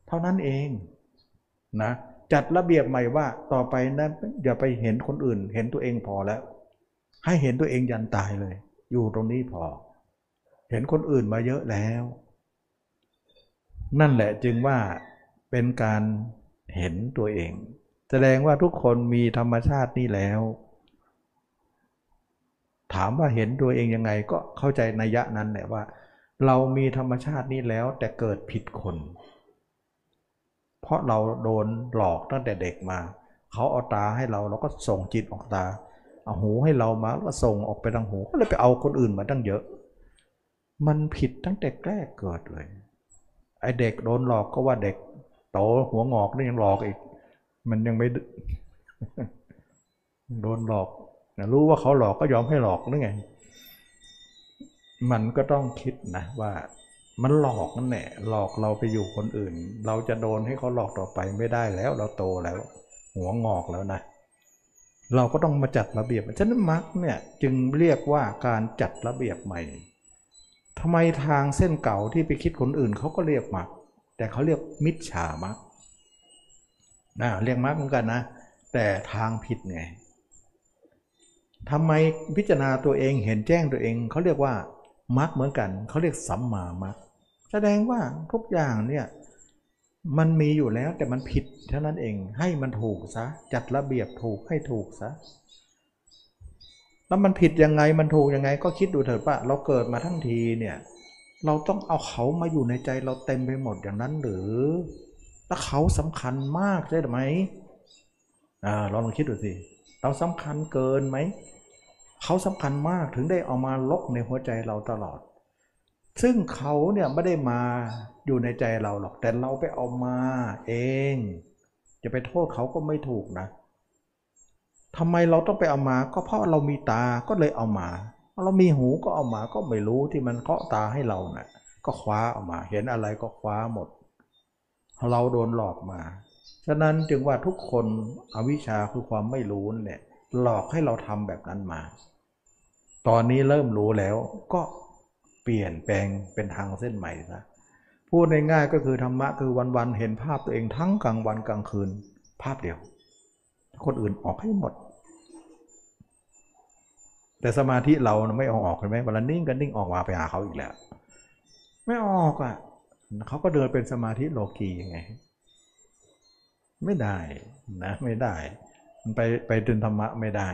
เท่านั้นเองนะจัดระเบียบใหม่ว่าต่อไปนะอย่าไปเห็นคนอื่น เห็นตัวเองพอแล้ว ให้เห็นตัวเองยันตายเลย อยู่ตรงนี้พอ เห็นคนอื่นมาเยอะแล้ว นั่นแหละจึงว่าเป็นการเห็นตัวเอง แสดงว่าทุกคนมีธรรมชาตินี่แล้ว ถามว่าเห็นตัวเองยังไงก็เข้าใจนัยยะนั้นแหละว่า เรามีธรรมชาตินี้แล้วแต่เกิดผิดคน เพราะเราโดนหลอกตั้งแต่เด็กมา เขาเอาตาให้เราเราก็ส่งจิตออกตา เอาหูให้เรามาแล้วส่งออกไปทางหูก็เลยไปเอาคนอื่นมาตั้งเยอะ มันผิดตั้งแต่แรกเกิดเลยไอเด็กโดนหลอกก็ว่าเด็กโตหัวงอกนี่ยังหลอกอีก มันยังไม่โดนหลอกรู้ว่าเขาหลอกก็ยอมให้หลอกนึกไง มันก็ต้องคิดนะว่ามันหลอกนั่นแหละหลอกเราไปอยู่คนอื่น เราจะโดนให้เขาหลอกต่อไปไม่ได้แล้ว เราโตแล้ว หัวงอกแล้วนะ เราก็ต้องมาจัดระเบียบฉะนั้นมรรคเนี่ยจึงเรียกว่าการจัดระเบียบใหม่ทำไมทางเส้นเก่าที่ไปคิดคนอื่นเขาก็เรียกมรรคแต่เขาเรียกมิจฉามรรคนะเรียกมรรคเหมือนกันนะ แต่ทางผิดไงทำไมพิจารณาตัวเองเห็นแจ้งตัวเองเขาเรียกว่ามรรคเหมือนกันเขาเรียกสัมมามรรคแสดงว่าทุกอย่างเนี่ย มันมีอยู่แล้วแต่มันผิดเท่านั้นเองให้มันถูกซะจัดระเบียบถูกให้ถูกซะแล้วมันผิดยังไงมันถูกยังไง ก็คิดดูเถิดว่าเราเกิดมาทั้งทีเนี่ยเราต้องเอาเขามาอยู่ในใจเราเต็มไปหมดอย่างนั้นหรือแล้วเขาสำคัญมากใช่ไหมอ่าเราลองคิดดูสิเราสำคัญเกินไหมเขาสำคัญมากถึงได้เอามาลกในหัวใจเราตลอด ซึ่งเขาเนี่ยไม่ได้มา อยู่ในใจเราหรอก แต่เราไปเอามาเอง จะไปโทษเขาก็ไม่ถูกนะทำไมเราต้องไปเอามา ก็เพราะเรามีตาก็เลยเอามา เรามีหูก็เอามาก็ไม่รู้ที่มันเคาะตาให้เรานะ่ะก็คว้าออกมา เห็นอะไรก็คว้าหมด เราโดนหลอกมา ฉะนั้นจึงว่าทุกคนอวิชชาคือความไม่รู้เนี่ยหลอกให้เราทำแบบนั้นมา ตอนนี้เริ่มรู้แล้วก็เปลี่ยนแปลงเป็นทางเส้นใหม่ซะ พูดง่ายๆก็คือธรรมะคือวันๆเห็นภาพตัวเองทั้งกลางวันกลางคืน ภาพเดียว คนอื่นออกให้หมด แต่สมาธิเราไม่ออกเห็นไหมเวลานิ่งกันนิ่งออกมาไปหาเขาอีกแล้ว ไม่ออกอะเขาก็เดินเป็นสมาธิโลกียังไง ไม่ได้นะไม่ได้ มันไปไปดึงธรรมะไม่ได้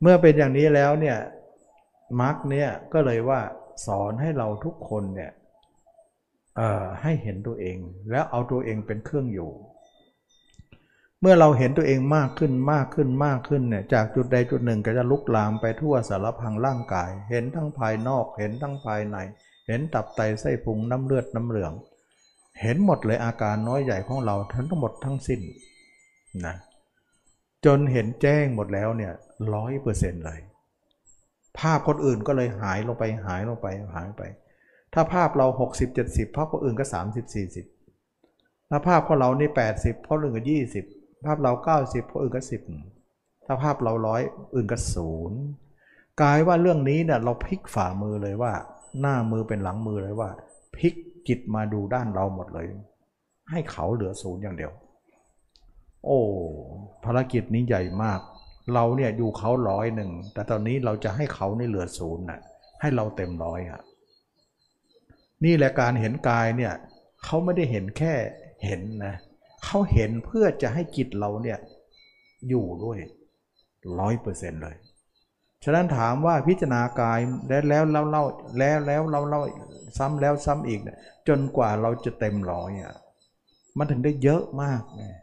เมื่อเป็นอย่างนี้แล้วเนี่ยมาร์กเนี่ยก็เลยว่าสอนให้เราทุกคนเนี่ย ให้เห็นตัวเอง แล้วเอาตัวเองเป็นเครื่องอยู่ เมื่อเราเห็นตัวเองมากขึ้นมากขึ้นมากขึ้นเนี่ยจากจุดใดจุดหนึ่งก็จะลุกลามไปทั่วสารพังร่างกาย เห็นทั้งภายนอกเห็นทั้งภายใน เห็นตับไตไส้พุงน้ำเลือดน้ำเหลือง เห็นหมดเลยอาการน้อยใหญ่ของเราทั้งหมดทั้งสิ้นนะจนเห็นแจ้งหมดแล้วเนี่ยร้อยเปอร์เซ็นต์เลย ภาพคนอื่นก็เลยหายลงไปหายลงไปหายไป ถ้าภาพเรา 60 70 ภาพคนอื่นก็ 30 40 ถ้าภาพของเรานี่ 80คนอื่นก็ 20 ภาพเรา 90คนอื่นก็ 10 ถ้าภาพเราร้อยอื่นก็ศูนย์กลายว่าเรื่องนี้เนี่ยเราพลิกฝ่ามือเลยว่า หน้ามือเป็นหลังมือเลยว่าพลิกจิตมาดูด้านเราหมดเลย ให้เขาเหลือศูนย์อย่างเดียว โอ้ภารกิจนี้ใหญ่มาก เราเนี่ยอยู่เขาร้อยหนึ่งแต่ตอนนี้เราจะให้เขาในเหลือศูนย์น่ะให้เราเต็มร้อยอะ นี่แหละการเห็นกายเนี่ยเขาไม่ได้เห็นแค่เห็นนะเขาเห็นเพื่อจะให้จิตเราเนี่ยอยู่ด้วยร้อยเปอร์เซ็นต์เลย ฉะนั้นถามว่าพิจารณากายแล้วแล้วเล่าเล่าแล้วแล้วเล่าเล่าซ้ำแล้วซ้ำอีก จนกว่าเราจะเต็มร้อยอะมันถึงได้เยอะมากนะ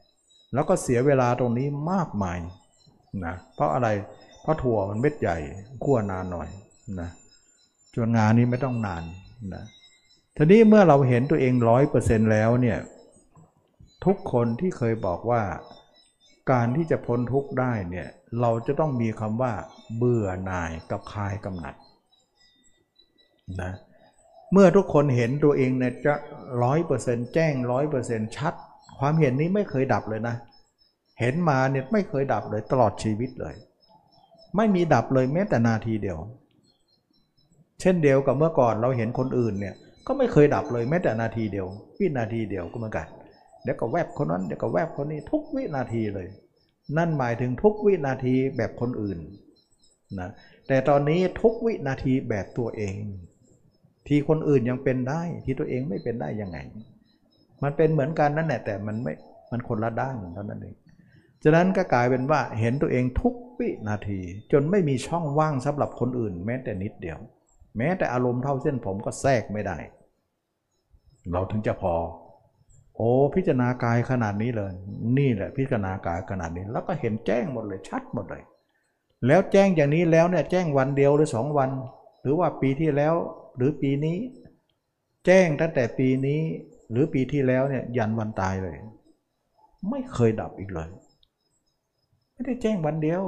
แล้วก็เสียเวลาตรงนี้มากมายนะเพราะอะไรเพราะถั่วมันเม็ดใหญ่คั่วนานหน่อยนะจนงานนี้ไม่ต้องนานนะ ทีนี้เมื่อเราเห็นตัวเองร้อยเปอร์เซ็นแล้วเนี่ยทุกคนที่เคยบอกว่าการที่จะพ้นทุกข์ได้เนี่ยเราจะต้องมีคำว่า เบื่อหน่ายกับคลายกำหนัดนะเมื่อทุกคนเห็นตัวเองเนี่ยจะร้อยเปอร์เซ็นต์แจ้งร้อยเปอร์เซ็นต์ชัด ความเห็นนี้ไม่เคยดับเลยนะ เห็นมาเนี่ยไม่เคยดับเลยตลอดชีวิตเลย ไม่มีดับเลยแม้แต่นาทีเดียว เช่นเดียวกับเมื่อก่อนเราเห็นคนอื่นเนี่ย ก็ไม่เคยดับเลยแม้แต่นาทีเดียว วินาทีเดียวก็เหมือนกันเดี๋ยวก็แวบคนนั้นเดี๋ยวก็แวบคนนี้ทุกวินาทีเลย นั่นหมายถึงทุกวินาทีแบบคนอื่นนะแต่ตอนนี้ทุกวินาทีแบบตัวเอง ที่คนอื่นยังเป็นได้ที่ตัวเองไม่เป็นได้ยังไง มันเป็นเหมือนกันนั่นแหละแต่มันไม่มันคนละด้านเท่านั้นเองฉะนั้นก็กลายเป็นว่าเห็นตัวเองทุกวินาที จนไม่มีช่องว่างสำหรับคนอื่น แม้แต่นิดเดียว แม้แต่อารมณ์เท่าเส้นผมก็แทรกไม่ได้ เราถึงจะพอ โอ้พิจารณากายขนาดนี้เลย นี่แหละพิจารณากายขนาดนี้ แล้วก็เห็นแจ้งหมดเลยชัดหมดเลย แล้วแจ้งอย่างนี้แล้วเนี่ยแจ้งวันเดียวหรือสองวัน หรือว่าปีที่แล้วหรือปีนี้ แจ้งตั้งแต่ปีนี้หรือปีที่แล้วเนี่ยยันวันตายเลย ไม่เคยดับอีกเลย ไม่ได้แจ้งวันเดียว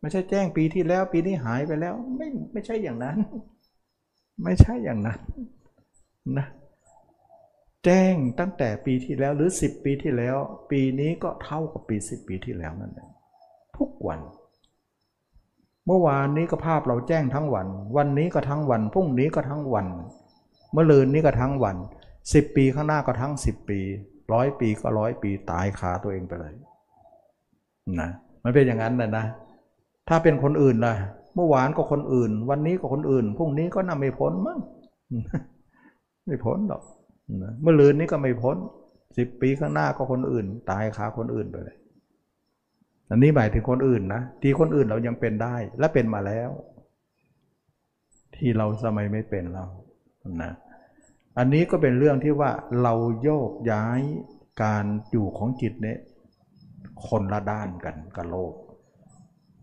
ไม่ใช่แจ้งปีที่แล้ว ปีนี้หายไปแล้ว ไม่ไม่ใช่อย่างนั้น ไม่ใช่อย่างนั้นนะแจ้งตั้งแต่ปีที่แล้วหรือสิบปีที่แล้ว ปีนี้ก็เท่ากับปีสิบปีที่แล้วนั่นเองทุกวัน เมื่อวานนี้ก็ภาพเราแจ้งทั้งวัน วันนี้ก็ทั้งวันพรุ่งนี้ก็ทั้งวัน เมื่อลืนนี้ก็ทั้งวันสิบปีข้างหน้าก็ทั้งสิบปีร้อยปีก็ร้อยปีตายคาตัวเองไปเลยนะมันเป็นอย่างนั้นนะนะ ถ้าเป็นคนอื่นล่ะ เมื่อวานก็คนอื่น วันนี้ก็คนอื่นพรุ่งนี้ก็น่าไม่พ้นมั้งไม่พ้นหรอกเมื่อลืนนี้ก็ไม่พ้นสิบปีข้างหน้าก็คนอื่น ตายคาคนอื่นไปเลยอันนี้หมายถึงคนอื่นนะที่คนอื่นเรายังเป็นได้และเป็นมาแล้ว ที่เราสมัยไม่เป็นเรานะอันนี้ก็เป็นเรื่องที่ว่าเราโยกย้ายการอยู่ของจิตเนี่ยคนละด้านกันกับโลก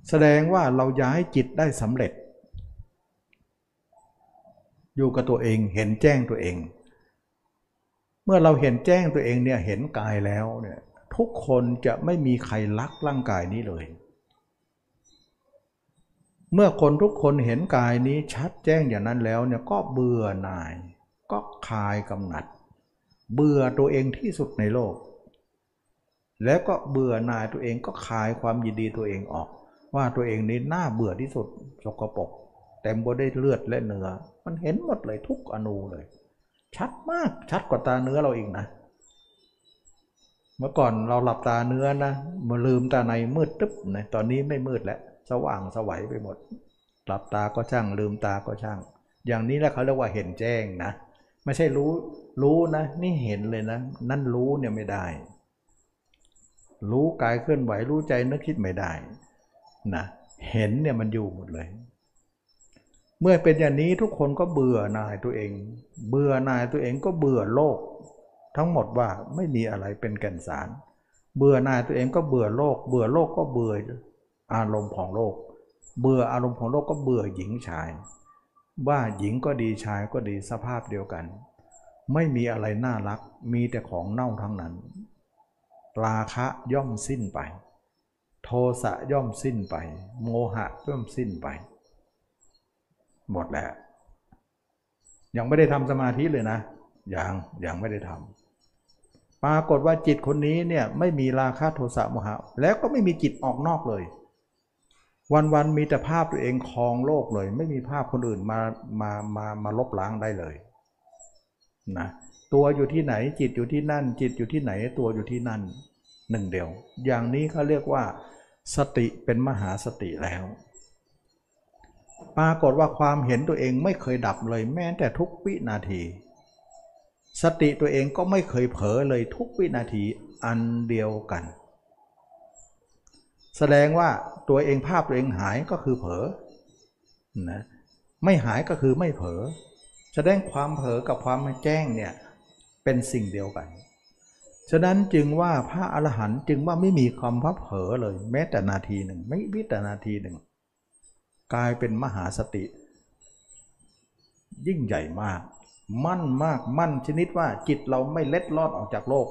แสดงว่าเราย้ายจิตได้สำเร็จ อยู่กับตัวเองเห็นแจ้งตัวเอง เมื่อเราเห็นแจ้งตัวเองเนี่ยเห็นกายแล้วเนี่ยทุกคนจะไม่มีใครรักร่างกายนี้เลย เมื่อคนทุกคนเห็นกายนี้ชัดแจ้งอย่างนั้นแล้วเนี่ยก็เบื่อหน่าย ก็คลายกำหนัด เบื่อตัวเองที่สุดในโลก แล้วก็เบื่อหน่ายตัวเองก็คลายความยินดีตัวเองออก ว่าตัวเองนี้น่าเบื่อที่สุดสกปรกเต็มบได้เลือดและเนื้อ มันเห็นหมดเลยทุกอนูเลย ชัดมากชัดกว่าตาเนื้อเราเอีกนะ เมื่อก่อนเราหลับตาเนื้อนะมาลืมตาในมืดตึ๊บนะตอนนี้ไม่มืดแล้วสว่างสวัยไปหมด หลับตาก็ช่างลืมตาก็ช่าง อย่างนี้แหละเขาเรียกว่าเห็นแจ้งนะไม่ใช่รู้รู้นะ นี่เห็นเลยนะ นั่นรู้เนี่ยไม่ได้ รู้กายเคลื่อนไหวรู้ใจนึกคิดไม่ได้ นะเห็นเนี่ยมันอยู่หมดเลย เมื่อเป็นอย่างนี้ทุกคนก็เบื่อหน่ายตัวเอง เบื่อหน่ายตัวเองก็เบื่อโลก ทั้งหมดว่าไม่มีอะไรเป็นแก่นสาร เบื่อหน่ายตัวเองก็เบื่อโลก เบื่อโลกก็เบื่ออารมณ์ของโลก เบื่ออารมณ์ของโลกก็เบื่อหญิงชาย ว่าหญิงก็ดีชายก็ดีสภาพเดียวกัน ไม่มีอะไรน่ารักมีแต่ของเน่าทั้งนั้นราคะย่อมสิ้นไป สะย่อมสิ้นไป โมหะย่อมสิ้นไป หมดแล้ว ยังไม่ได้ทำสมาธิเลยนะ ยังยังไม่ได้ทำปรากฏว่าจิตคนนี้เนี่ยไม่มีราคะโทสะโมหะ แล้วก็ไม่มีจิตออกนอกเลย วันๆมีแต่ภาพตัวเองคลองโลกเลย ไม่มีภาพคนอื่นมามามามาลบล้างได้เลยนะตัวอยู่ที่ไหนจิตอยู่ที่นั่น จิตอยู่ที่ไหนตัวอยู่ที่นั่นหนึ่งเดียว อย่างนี้เขาเรียกว่า สติเป็นมหาสติแล้ว ปรากฏว่าความเห็นตัวเองไม่เคยดับเลยแม้แต่ทุกวินาที สติตัวเองก็ไม่เคยเผลอเลยทุกวินาทีอันเดียวกัน แสดงว่าตัวเองภาพตัวเองหายก็คือเผลอนะไม่หายก็คือไม่เผลอแสดงความเผลอกับความแจ้งเนี่ยเป็นสิ่งเดียวกัน ฉะนั้นจึงว่าพระอรหันต์จึงว่าไม่มีความพับเผอเลย แม้แต่นาทีหนึ่ง ไม่วิแต่นาทีหนึ่ง กลายเป็นมหาสติ ยิ่งใหญ่มาก มั่นมากมั่นชนิดว่าจิตเราไม่เล็ดลอดออกจากโลก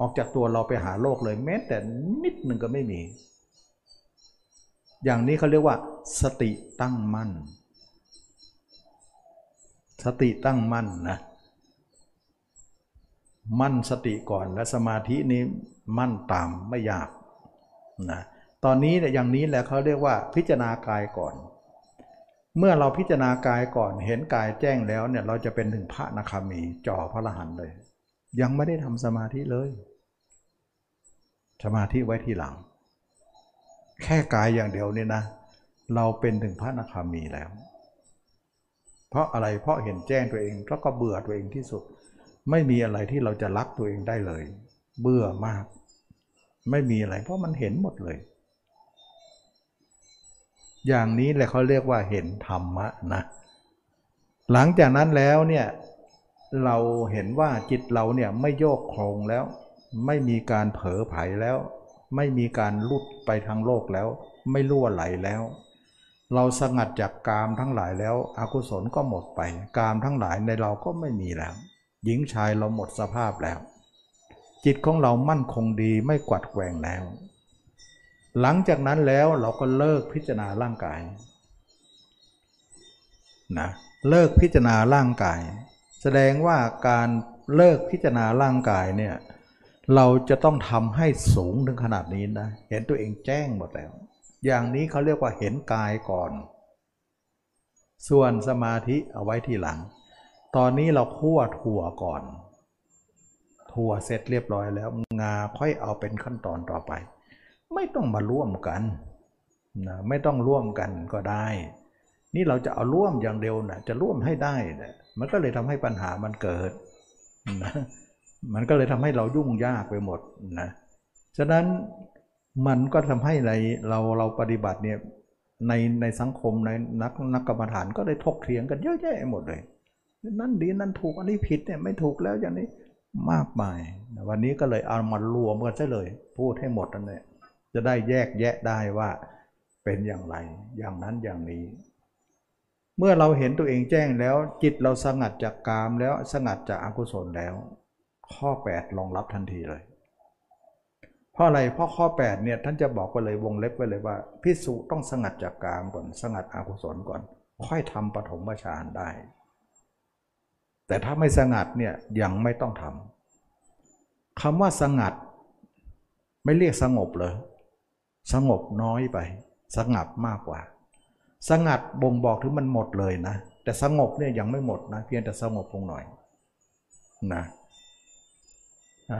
ออกจากตัวเราไปหาโลกเลย แม้แต่นิดหนึ่งก็ไม่มี อย่างนี้เขาเรียกว่า สติตั้งมั่น สติตั้งมั่นนะ มั่นสติก่อนและสมาธินี้มั่นตามไม่ยากนะตอนนี้เนี่ยอย่างนี้แหละเขาเรียกว่าพิจารณากายก่อน เมื่อเราพิจารณากายก่อนเห็นกายแจ้งแล้วเนี่ยเราจะเป็นถึงพระนาคามีจ่อพระรหันเลย ยังไม่ได้ทำสมาธิเลย สมาธิไว้ทีหลัง แค่กายอย่างเดียวเนี่ยนะ เราเป็นถึงพระนาคามีแล้ว เพราะอะไรเพราะเห็นแจ้งตัวเองแล้วก็เบื่อตัวเองที่สุด ไม่มีอะไรที่เราจะรักตัวเองได้เลย เบื่อมาก ไม่มีอะไร เพราะมันเห็นหมดเลย อย่างนี้แหละเขาเรียกว่าเห็นธรรมะนะ หลังจากนั้นแล้วเนี่ยเราเห็นว่าจิตเราเนี่ยไม่โยกโครงแล้ว ไม่มีการเผลอไผแล้ว ไม่มีการลุดไปทางโลกแล้ว ไม่ล่วไหลแล้ว เราสงัดจากกามทั้งหลายแล้วอกุศลก็หมดไป กามทั้งหลายในเราก็ไม่มีแล้ว หญิงชายเราหมดสภาพแล้ว จิตของเรามั่นคงดีไม่กวัดแกว่งแล้ว หลังจากนั้นแล้วเราก็เลิกพิจารณาร่างกายนะเลิกพิจารณาร่างกาย แสดงว่าการเลิกพิจารณาร่างกายเนี่ยเราจะต้องทำให้สูงถึงขนาดนี้นะเห็นตัวเองแจ้งหมดแล้ว อย่างนี้เขาเรียกว่าเห็นกายก่อน ส่วนสมาธิเอาไว้ทีหลัง ตอนนี้เราคั่วถั่วก่อน ถั่วเสร็จเรียบร้อยแล้ว งาค่อยเอาเป็นขั้นตอนต่อไป ไม่ต้องมาร่วมกันนะไม่ต้องร่วมกันก็ได้ นี่เราจะเอาร่วมอย่างเดียวนะจะร่วมให้ได้นะมันก็เลยทำให้ปัญหามันเกิดนะมันก็เลยทำให้เรายุ่งยากไปหมดนะฉะนั้นมันก็ทำให้ในเราเราปฏิบัติเนี่ยในในสังคมในนักนักกรรมฐานก็เลยทกเถียงกันเยอะแยะหมดเลย นั่นดีนั่นถูกอันนี้ผิดเนี่ยไม่ถูกแล้วอย่างนี้มากมาย วันนี้ก็เลยเอามารวมกันซะเลย พูดให้หมดนั่นแหละจะได้แยกแยะได้ว่าเป็นอย่างไร อย่างนั้นอย่างนี้ เมื่อเราเห็นตัวเองแจ้งแล้ว จิตเราสงัดจากกามแล้วสงัดจากอกุศลแล้ว ข้อ 8 รองรับทันทีเลย เพราะอะไรเพราะข้อ 8 เนี่ยท่านจะบอกไปเลยวงเล็บไปเลยว่าพิสุต้องสงัดจากกามก่อน สงัดอกุศลก่อน ค่อยทำปฐมฌานได้ แต่ถ้าไม่สงัดเนี่ยยังไม่ต้องทำคำว่าสงัด ไม่เรียกสงบเลย สงบน้อยไป สงัดมากกว่า สงัดบ่งบอกถึงมันหมดเลยนะ แต่สงบเนี่ยยังไม่หมดนะ เพียงแต่สงบลงหน่อยนะ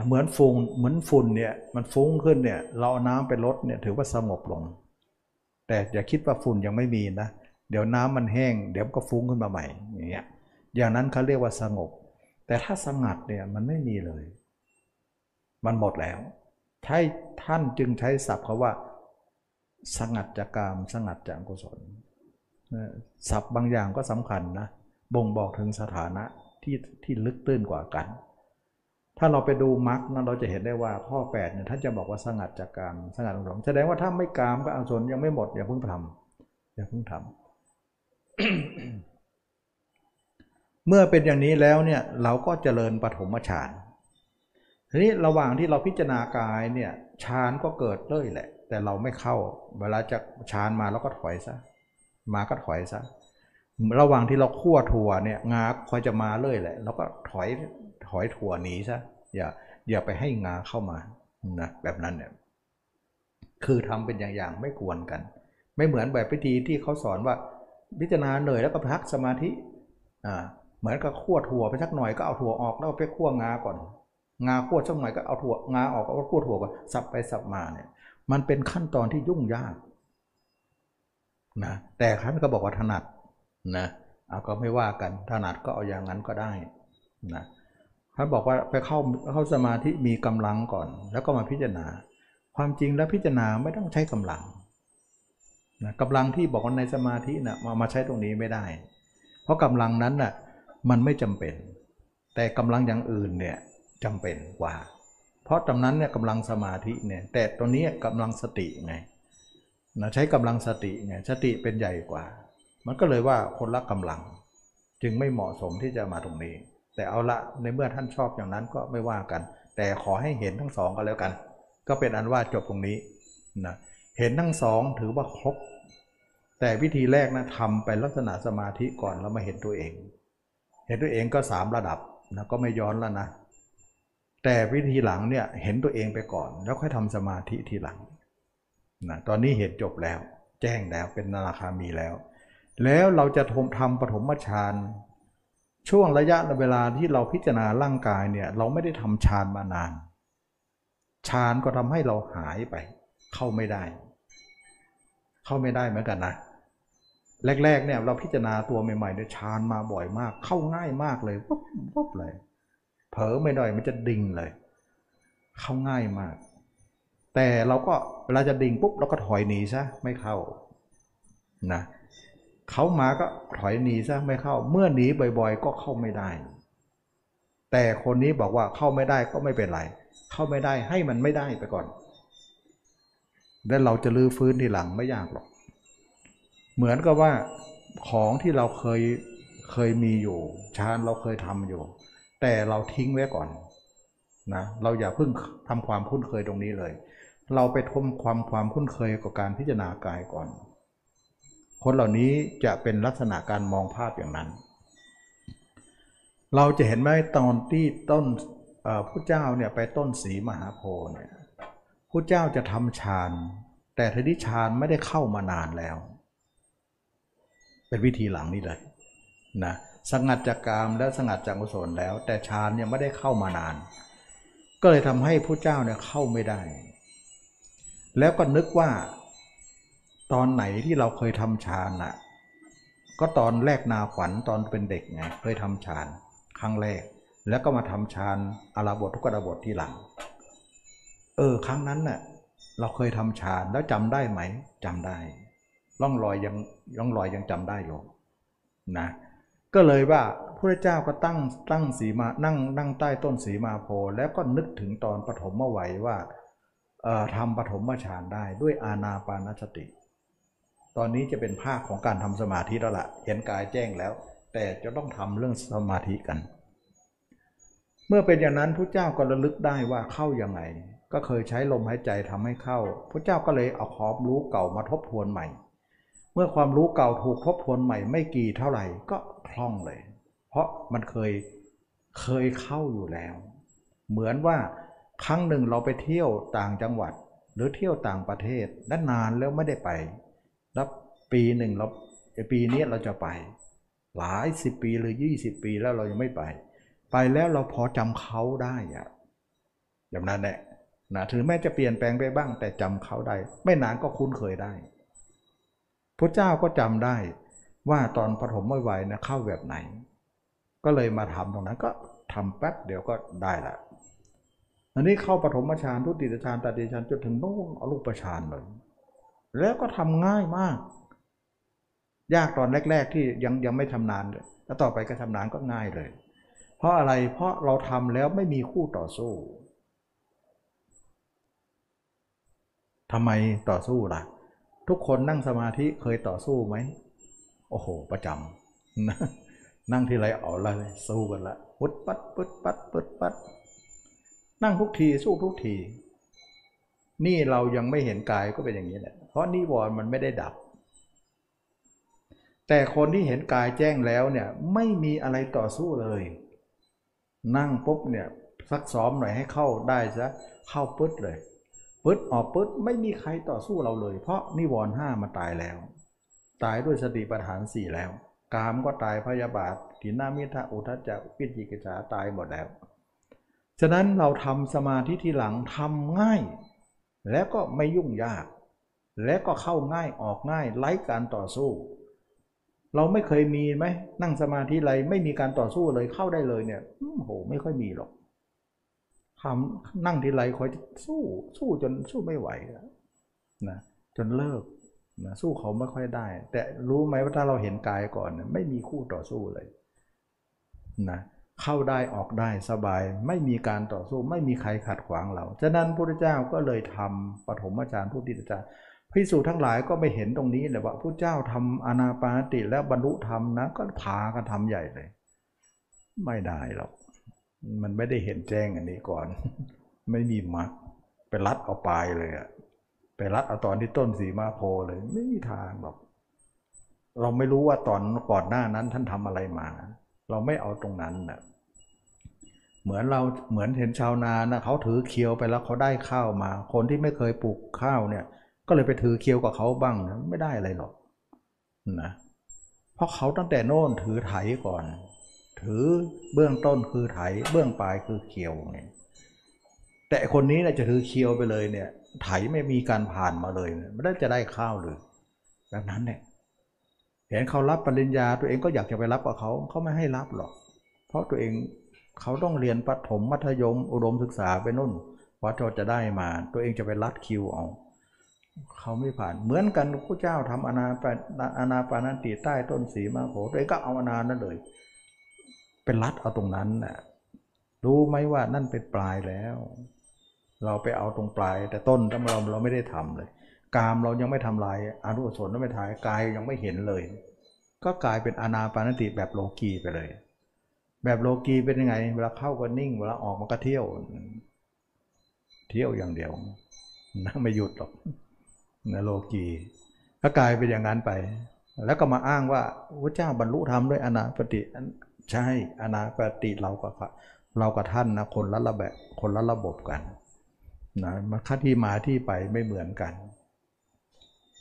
เหมือนฝุ่นเหมือนฝุ่นเนี่ยมันฟุ้งขึ้นเนี่ยเราเอาน้ำไปลดเนี่ยถือว่าสงบลง แต่อย่าคิดว่าฝุ่นยังไม่มีนะ เดี๋ยวน้ำมันแห้ง เดี๋ยวก็ฟุ้งขึ้นมาใหม่อย่างเงี้ย อย่างนั้นเขาเรียกว่าสงบ แต่ถ้าสงัดเนี่ยมันไม่มีเลย มันหมดแล้ว ใช้ท่านจึงใช้ศัพท์คาว่า สงัดจากกาม สงัดจากกุศลศัพท์บางอย่างก็สำคัญนะบ่งบอกถึงสถานะที่ที่ลึกตื้นกว่ากัน ถ้าเราไปดูมรรคนั้นเราจะเห็นได้ว่าข้อ8เนี่ยท่านจะบอกว่าสงัดจากกามสงัดกุศลแสดงว่าถ้าไม่กามก็อกุศลยังไม่หมดอย่าเพิ่งทำอย่าเพิ่งทำ เมื่อเป็นอย่างนี้แล้วเนี่ยเราก็เจริญปฐมฌานทีนี้ระหว่างที่เราพิจารณากายเนี่ยฌานก็เกิดเลยแหละ แต่เราไม่เข้า เวลาจะฌานมาเราก็ถอยซะมาก็ถอยซะระหว่างที่เราคั่วถั่วเนี่ยงาคอยจะมาเลยแหละเราก็ถอยถอยถั่วหนีซะอย่าอย่าไปให้งาเข้ามานะแบบนั้นเนี่ยคือทำเป็นอย่างๆไม่กวนกัน ไม่เหมือนแบบพิธีที่เขาสอนว่าพิจารณาเหนื่อยแล้วก็พักสมาธิอ่า เหมือนกับคั่วถั่วไปสักหน่อยก็เอาถั่วออกแล้วไปคั่วงาก่อน งาคั่วสักหน่อยก็เอาถั่วงาออกก็คั่วถั่วก่อนสับไปสับมาเนี่ยมันเป็นขั้นตอนที่ยุ่งยากนะแต่ท่านก็บอกว่าถนัดนะเอาก็ไม่ว่ากันถนัดก็เอาอย่างนั้นก็ได้นะท่านบอกว่าไปเข้าเข้าสมาธิมีกำลังก่อน แล้วก็มาพิจารณา ความจริงแล้วพิจารณาไม่ต้องใช้กำลังนะกำลังที่บอกว่าในสมาธินะ่ะมามาใช้ตรงนี้ไม่ได้ เพราะกำลังนั้นน่ะ มันไม่จำเป็น แต่กำลังอย่างอื่นเนี่ยจำเป็นกว่า เพราะตรงนั้นเนี่ยกำลังสมาธิเนี่ย แต่ตรงนี้กำลังสติไงนะใช้กำลังสติไงสติเป็นใหญ่กว่า มันก็เลยว่าคนละกำลัง จึงไม่เหมาะสมที่จะมาตรงนี้ แต่เอาละในเมื่อท่านชอบอย่างนั้นก็ไม่ว่ากัน แต่ขอให้เห็นทั้งสองก็แล้วกัน ก็เป็นอันว่าจบตรงนี้นะเห็นทั้งสองถือว่าครบ แต่วิธีแรกนะทำไปลักษณะสมาธิก่อนแล้วมาเห็นตัวเอง เห็นตัวเองก็สามระดับนะก็ไม่ย้อนแล้วนะ แต่วิธีหลังเนี่ยเห็นตัวเองไปก่อน แล้วค่อยทำสมาธิทีหลังนะตอนนี้เหตุจบแล้ว แจ้งแล้วเป็นนาคามีแล้ว แล้วเราจะทำทำปฐมฌานช่วงระยะเวลาที่เราพิจารณาร่างกายเนี่ยเราไม่ได้ทำฌานมานานฌานก็ทำให้เราหายไป เข้าไม่ได้ เข้าไม่ได้เหมือนกันนะ แรกๆเนี่ยเราพิจารณาตัวใหม่ๆเนี่ยฌานมาบ่อยมาก เข้าง่ายมากเลยปุ๊บปุ๊บเลย เผลอไม่ได้มันจะดิ่งเลย เข้าง่ายมาก แต่เราก็เวลาจะดิ่งปุ๊บเราก็ถอยหนีซะไม่เข้านะเขามาก็ถอยหนีซะไม่เข้า เมื่อหนีบ่อย ๆ ก็เข้าไม่ได้ แต่คนนี้บอกว่าเข้าไม่ได้ก็ไม่เป็นไร เข้าไม่ได้ให้มันไม่ได้ไปก่อน แล้วเราจะลื้อฟื้นทีหลังไม่ยากหรอก เหมือนกับว่าของที่เราเคยเคยมีอยู่ชานเราเคยทำอยู่ แต่เราทิ้งไว้ก่อนนะเราอย่าเพิ่งทำความคุ้นเคยตรงนี้เลย เราไปทมความความคุ้นเคยกับการพิจารณากายก่อน คนเหล่านี้จะเป็นลักษณะการมองภาพอย่างนั้น เราจะเห็นไหมตอนที่ต้นพระเจ้าเนี่ยไปต้นสีมหาโพธิ์เนี่ยพระเจ้าจะทำฌาน แต่ทีนี้ฌานไม่ได้เข้ามานานแล้ว เป็นวิธีหลังนี่เลยนะสงัดจากกามและสงัดจากกุศลแล้ว แต่ฌานยังไม่ได้เข้ามานาน ก็เลยทำให้พระเจ้าเนี่ยเข้าไม่ได้ แล้วก็นึกว่าตอนไหนที่เราเคยทำฌานอะก็ตอนแรกนาขวัญตอนเป็นเด็กไงเคยทำฌานครั้งแรก แล้วก็มาทำฌานอาราบททุกระบทที่หลัง เออ ครั้งนั้นน่ะเราเคยทำฌานแล้วจำได้ไหมจำได้ ร่องรอยยัง ร่องรอยยังจำได้อยู่นะก็เลยว่าพระเจ้าก็ตั้งตั้งสีมานั่งนั่งใต้ต้นสีมาโพแล้วก็นึกถึงตอนปฐมวัยว่าทำปฐมฌานได้ด้วยอาณาปานสติ ตอนนี้จะเป็นภาคของการทำสมาธิแล้วละ่ะเห็นกายแจ้งแล้ว แต่จะต้องทำเรื่องสมาธิกัน เมื่อเป็นอย่างนั้นพระเจ้าก็ระลึกได้ว่าเข้ายังไง ก็เคยใช้ลมหายใจทำให้เข้าพระเจ้าก็เลยเอาความรู้เก่ามาทบทวนใหม่ เมื่อความรู้เก่าถูกทบทวนใหม่ไม่กี่เท่าไหร่ก็คล่องเลย เพราะมันเคยเคยเข้าอยู่แล้ว เหมือนว่าครั้งหนึ่งเราไปเที่ยวต่างจังหวัด หรือเที่ยวต่างประเทศนานแล้วไม่ได้ไป แล้วปีหนึ่งเราปีนี้เราจะไป หลายสิบปีหรือยี่สิบปีแล้วเรายังไม่ไป ไปแล้วเราพอจำเขาได้อะอย่างนั้นแหละนะถึงแม้จะเปลี่ยนแปลงไปบ้างแต่จำเขาได้ ไม่นานก็คุ้นเคยได้ พระเจ้าก็จำได้ว่าตอนปฐมวัยนะเข้าแบบไหน ก็เลยมาทำตรงนั้นก็ทำแป๊บเดี๋ยวก็ได้ละอันนี้เข้าปฐมฌานทุติยฌานตติฌานจนถึงโน่นอรูปฌานเลย แล้วก็ทำง่ายมาก ยากตอนแรก ๆ ที่ยังยังไม่ทำนานแล้วต่อไปก็ทำนานก็ง่ายเลย เพราะอะไรเพราะเราทำแล้วไม่มีคู่ต่อสู้ทำไมต่อสู้ล่ะ ทุกคนนั่งสมาธิเคยต่อสู้ไหม โอ้โห ประจำนะนั่งที่ไรเอาเลยสู้กันละปุดปัดปุดปัดปุดปัด นั่งทุกทีสู้ทุกที นี่เรายังไม่เห็นกายก็เป็นอย่างนี้แหละ เพราะนิวรณ์มันไม่ได้ดับ แต่คนที่เห็นกายแจ้งแล้วเนี่ยไม่มีอะไรต่อสู้เลย นั่งปุ๊บเนี่ยซักซ้อมหน่อยให้เข้าได้ซะเข้าปึ๊ดเลย ปึ๊ดออกปึ๊ดไม่มีใครต่อสู้เราเลย เพราะนิวรณ์ห้ามาตายแล้ว ตายด้วยสติปัฏฐานสี่แล้ว กามก็ตายพยาบาทกินามิทะอุทจจะปิจิกิจาตายหมดแล้ว ฉะนั้นเราทำสมาธิทีหลังทำง่าย แล้วก็ไม่ยุ่งยาก และก็เข้าง่ายออกง่ายไร้การต่อสู้ เราไม่เคยมีไหมนั่งสมาธิไรไม่มีการต่อสู้เลยเข้าได้เลยเนี่ยโหไม่ค่อยมีหรอก ทำนั่งทีไรคอยสู้สู้จนสู้ไม่ไหวนะจนเลิกนะสู้เขาไม่ค่อยได้ แต่รู้ไหมว่าถ้าเราเห็นกายก่อน ไม่มีคู่ต่อสู้เลยนะเข้าได้ออกได้สบาย ไม่มีการต่อสู้ ไม่มีใครขัดขวางเราฉะนั้นพระพุทธเจ้าก็เลยทำปฐมฌานพุทธิจารย์พิสูจทั้งหลายก็ไม่เห็นตรงนี้เลยว่าพระเจ้าทำอนาปานติแล้วบรรลุธรรมนะก็พากันทำใหญ่เลย ไม่ได้หรอก มันไม่ได้เห็นแจ้งอันนี้ก่อน ไม่มีมรรคไปรัดเอาปลายเลยอะไปรัดเอาตอนที่ต้นสีมาโพเลย ไม่มีทางหรอกเราไม่รู้ว่าตอนก่อนหน้านั้นท่านทำอะไรมา เราไม่เอาตรงนั้นนะเหมือนเราเหมือนเห็นชาวนานะเขาถือเคียวไปแล้วเขาได้ข้าวมา คนที่ไม่เคยปลูกข้าวเนี่ย ก็เลยไปถือเคียวกับเขาบ้างนะไม่ได้อะไรหรอกนะเพราะเขาตั้งแต่โน่นถือไถก่อน ถือเบื้องต้นคือไถ เบื้องปลายคือเคียวเนี่ยแต่คนนี้เนี่ยจะถือเคียวไปเลยเนี่ย ไถไม่มีการผ่านมาเลยไม่ได้จะได้ข้าวเลยแบบนั้นเนี่ยเห็นเขารับปริญญาตัวเองก็อยากจะไปรับกับเขาเขาไม่ให้รับหรอก เพราะตัวเองเขาต้องเรียนประถมมัธยม อุดมศึกษาไปนู่นว่าเราจะได้มา ตัวเองจะไปรัดคิวเอาเขาไม่ผ่านเหมือนกันพระเจ้าทำอนาปานาปานันติใต้ต้นสีมาโผตัวเองก็เอาอนานั่นเลย เป็นรัดเอาตรงนั้นน่ะรู้ไหมว่านั่นเป็นปลายแล้ว เราไปเอาตรงปลาย แต่ต้นถ้าเราเราไม่ได้ทำเลย กามเรายังไม่ทำลายอนุสนเราไม่ถ่ายกายยังไม่เห็นเลย ก็กลายเป็นอนาปานติแบบโลกีไปเลย แบบโลกีเป็นยังไง เวลาเข้าก็นิ่ง เวลาออกมันก็เที่ยว เที่ยวอย่างเดียวนะไม่หยุดหรอกนะโลกีก็กลายเป็นอย่างนั้นไป แล้วก็มาอ้างว่าพระเจ้าบรรลุธรรมด้วยอนาปติ ใช่อนาปฏิเรากับเรากับท่านนะคนละระแบบคนละระบบกันนะมันค่าที่มาที่ไปไม่เหมือนกัน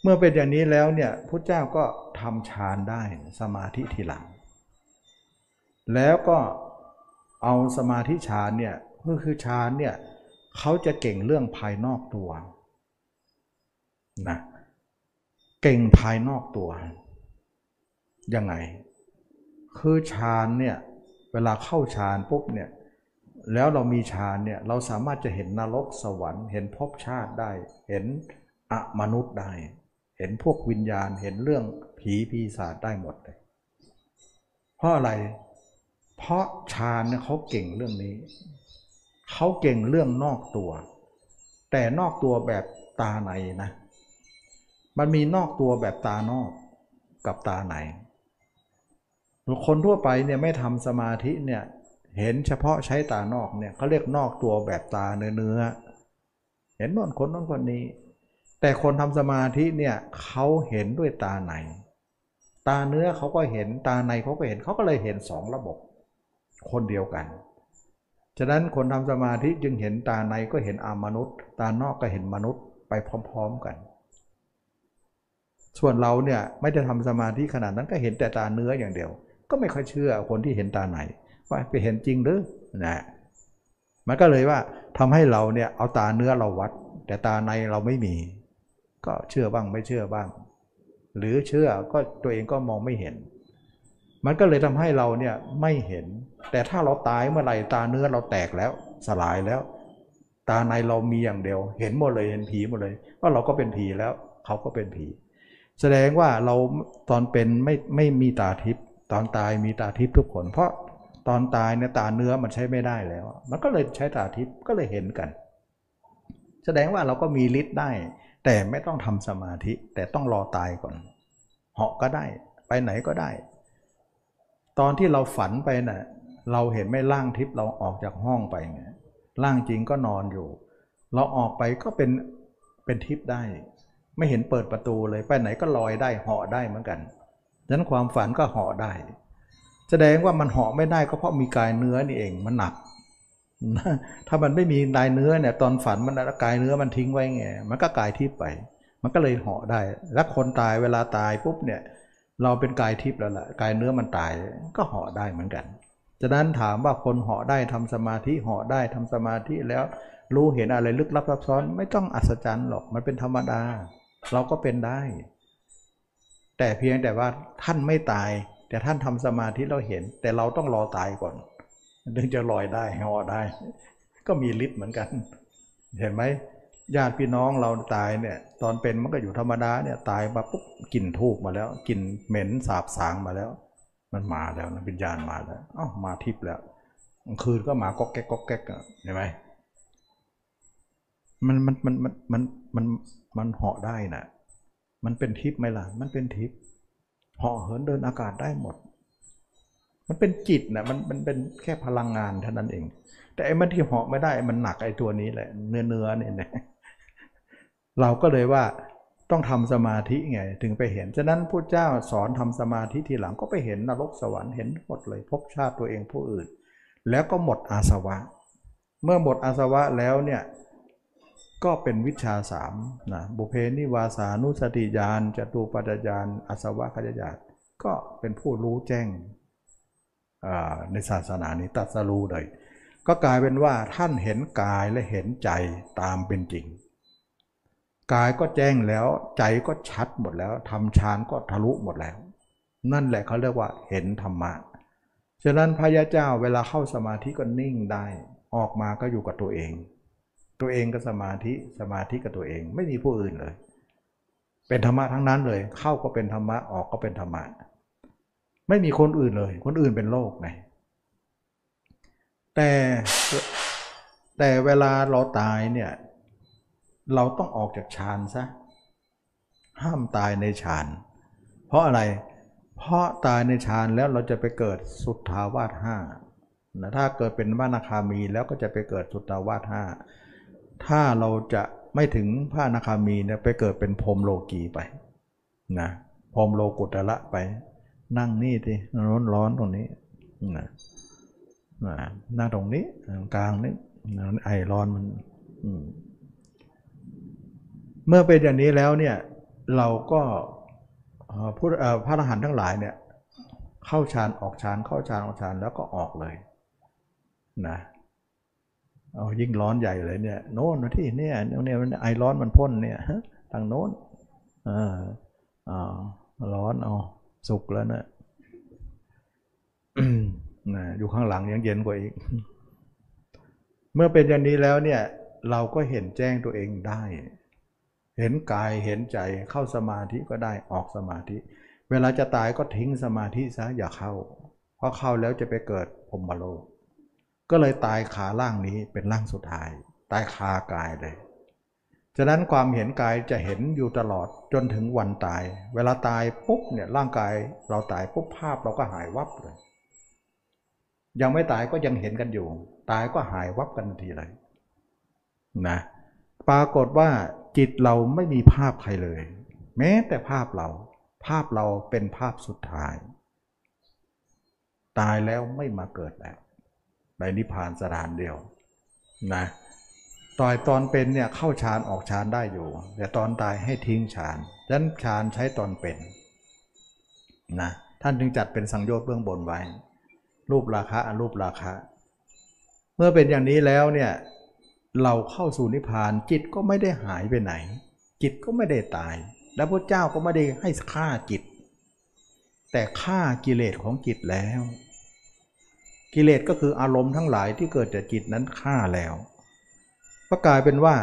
เมื่อเป็นอย่างนี้แล้วเนี่ยพระเจ้าก็ทำฌานได้สมาธิทีหลัง แล้วก็เอาสมาธิฌานเนี่ยก็คือฌานเนี่ยเขาจะเก่งเรื่องภายนอกตัวนะเก่งภายนอกตัวยังไง คือฌานเนี่ยเวลาเข้าฌานปุ๊บเนี่ยแล้วเรามีฌานเนี่ยเราสามารถจะเห็นนรกสวรรค์ เห็นภพชาติได้ เห็นอมนุษย์ได้ เห็นพวกวิญญาณเห็นเรื่องผีปีศาจได้หมดเลย เพราะอะไร เพราะฌานเนี่ยเขาเก่งเรื่องนี้ เขาเก่งเรื่องนอกตัว แต่นอกตัวแบบตาในนะ มันมีนอกตัวแบบตานอกกับตาใน คนทั่วไปเนี่ยไม่ทำสมาธิเนี่ยเห็นเฉพาะใช้ตานอกเนี่ยเขาเรียกนอกตัวแบบตาเนื้อเห็นนอนคนนอนคนนี้ แต่คนทำสมาธิเนี่ยเขาเห็นด้วยตาในตาเนื้อเขาก็เห็นตาในเขาก็เห็นเขาก็เลยเห็นสองระบบ คนเดียวกันฉะนั้นคนทำสมาธิจึงเห็นตาในก็เห็นอามนุษย์ ตานอกก็เห็นมนุษย์ไปพร้อม ๆกัน ส่วนเราเนี่ยไม่ได้ทำสมาธิขนาดนั้นก็เห็นแต่ตาเนื้ออย่างเดียว ก็ไม่ค่อยเชื่อคนที่เห็นตาไหนว่าไปเห็นจริงหรือนะมันก็เลยว่าทำให้เราเนี่ยเอาตาเนื้อเราวัด แต่ตาในเราไม่มี ก็เชื่อบ้างไม่เชื่อบ้าง หรือเชื่อก็ตัวเองก็มองไม่เห็น มันก็เลยทำให้เราเนี่ยไม่เห็น แต่ถ้าเราตายเมื่อไหร่ตาเนื้อเราแตกแล้วสลายแล้ว ตาในเรามีอย่างเดียว เห็นหมดเลยเห็นผีหมดเลยว่าเราก็เป็นผีแล้วเขาก็เป็นผี แสดงว่าเราตอนเป็นไม่ไม่มีตาทิพย์ ตอนตายมีตาทิพย์ทุกคน เพราะตอนตายเนี่ยตาเนื้อมันใช้ไม่ได้แล้ว มันก็เลยใช้ตาทิพย์ก็เลยเห็นกัน แสดงว่าเราก็มีฤทธิ์ได้ แต่ไม่ต้องทำสมาธิแต่ต้องรอตายก่อนเหาะก็ได้ไปไหนก็ได้ ตอนที่เราฝันไปน่ะเราเห็นไม่ร่างทิพย์เราออกจากห้องไปไงร่างจริงก็นอนอยู่ เราออกไปก็เป็นเป็นทิพย์ได้ ไม่เห็นเปิดประตูเลยไปไหนก็ลอยได้เหาะได้เหมือนกัน ดังนั้นความฝันก็เหาะได้ แสดงว่ามันเหาะไม่ได้ก็เพราะมีกายเนื้อนี่เองมันหนัก ถ้ามันไม่มีกายเนื้อเนี่ยตอนฝันมันกายเนื้อมันทิ้งไว้ไงมันก็กายทิพย์ไป มันก็เลยเหาะได้ แล้วคนตายเวลาตายปุ๊บเนี่ยเราเป็นกายทิพย์แล้วล่ะกายเนื้อมันตายก็เหาะได้เหมือนกันฉะนั้นถามว่าคนเหาะได้ทำสมาธิเหาะได้ทำสมาธิแล้วรู้เห็นอะไรลึกลับซับซ้อนไม่ต้องอัศจรรย์หรอกมันเป็นธรรมดา เราก็เป็นได้ แต่เพียงแต่ว่าท่านไม่ตาย แต่ท่านทำสมาธิเราเห็น แต่เราต้องรอตายก่อนถึงจะลอยได้เหาะได้ ก็มีฤทธิ์เหมือนกัน เห็นไหมญาติพี่น้องเราตายเนี่ย ตอนเป็นมันก็อยู่ธรรมดาเนี่ยตายมาปุ๊บกลิ่นทูบมาแล้วกลิ่นเหม็นสาบสางมาแล้ว มันมาแล้วนะวิญญาณมาแล้วอ้าวมาทิพย์แล้วคืนก็มาก็แก๊กก็แก๊กเห็นไหมมันมันมันมันมันมันมันเหาะได้นะ มันเป็นทิพย์ไหมล่ะ มันเป็นทิพย์เหาะเหินเดินอากาศได้หมด มันเป็นจิตนะมันมันเป็นแค่พลังงานเท่านั้นเอง แต่ไอ้มันที่เหาะไม่ได้มันหนักไอ้ตัวนี้แหละเนื้อเนื้อเนี่ยนะเราก็เลยว่าต้องทำสมาธิไงถึงไปเห็น ฉะนั้นพระเจ้าสอนทำสมาธิทีหลังก็ไปเห็นนรกสวรรค์เห็นหมดเลยพบชาติตัวเองผู้อื่น แล้วก็หมดอาสวะ เมื่อหมดอาสวะแล้วเนี่ย ก็เป็นวิชาสามนะบุเพนิวาสานุสติญาณจตุปัฏญาณอาสวะขยญาณก็เป็นผู้รู้แจ้งในศาสนานี้ตัดสรู้เลย ก็กลายเป็นว่าท่านเห็นกายและเห็นใจตามเป็นจริง กายก็แจ้งแล้วใจก็ชัดหมดแล้วทำฌานก็ทะลุหมดแล้ว นั่นแหละเขาเรียกว่าเห็นธรรมะฉะนั้นพระยาเจ้าเวลาเข้าสมาธิก็นิ่งได้ออกมาก็อยู่กับตัวเอง ตัวเองก็สมาธิสมาธิกับตัวเอง ไม่มีผู้อื่นเลย เป็นธรรมะทั้งนั้นเลย เข้าก็เป็นธรรมะออกก็เป็นธรรมะไม่มีคนอื่นเลย คนอื่นเป็นโลกไงแต่แต่เวลาเราตายเนี่ย เราต้องออกจากฌานซะห้ามตายในฌาน เพราะอะไร เพราะตายในฌานแล้วเราจะไปเกิดสุทธาวาสห้านะถ้าเกิดเป็นวานาคามีแล้วก็จะไปเกิดสุทธาวาสห้า ถ้าเราจะไม่ถึงพระนาคามีเนี่ยไปเกิดเป็นพรมโลกีไปนะพรมโลกุตละไป นั่งนี่ทีร้อนร้อนตรงนี้นะนั่งตรงนี้กลางนี้ไอร้อนมันเมื่อเป็นอย่างนี้แล้วเนี่ยเราก็ผู้พระอรหันต์ทั้งหลายเนี่ยเข้าฌานออกฌานเข้าฌานออกฌานแล้วก็ออกเลยนะ เอายิ่งร้อนใหญ่เลยเนี่ยโน้นที่เนี่ยเนี่ยไอร้อนมันพ่นเนี่ยทางโน้นอ่าอ่าร้อนเอาสุกแล้วนะนะอยู่ข้างหลังยังเย็นกว่าอีก เมื่อเป็นอย่างนี้แล้วเนี่ย เราก็เห็นแจ้งตัวเองได้ เห็นกายเห็นใจเข้าสมาธิก็ได้ออกสมาธิ เวลาจะตายก็ทิ้งสมาธิซะอย่าเข้า เพราะเข้าแล้วจะไปเกิดพรมโลก ก็เลยตายขาล่างนี้เป็นร่างสุดท้าย ตายคากายเลย ฉะนั้นความเห็นกายจะเห็นอยู่ตลอดจนถึงวันตาย เวลาตายปุ๊บเนี่ยร่างกายเราตายปุ๊บภาพเราก็หายวับเลย ยังไม่ตายก็ยังเห็นกันอยู่ ตายก็หายวับกันทีเลยนะปรากฏว่าจิตเราไม่มีภาพใครเลย แม้แต่ภาพเรา ภาพเราเป็นภาพสุดท้าย ตายแล้วไม่มาเกิดแล้ว ในนิพพานสถานเดียวนะตอยตอนเป็นเนี่ยเข้าฌานออกฌานได้อยู่ แต่ตอนตายให้ทิ้งฌานดังนั้นฌานใช้ตอนเป็นนะท่านจึงจัดเป็นสังโยชน์เบื้องบนไว้ รูปราคะอรูปราคะ เมื่อเป็นอย่างนี้แล้วเนี่ยเราเข้าสู่นิพพานจิตก็ไม่ได้หายไปไหน จิตก็ไม่ได้ตาย แล้วพระเจ้าก็ไม่ได้ให้ฆ่าจิต แต่ฆ่ากิเลสของจิตแล้ว กิเลสก็คืออารมณ์ทั้งหลายที่เกิดจากจิตนั้นฆ่าแล้วก็กลายเป็นว่า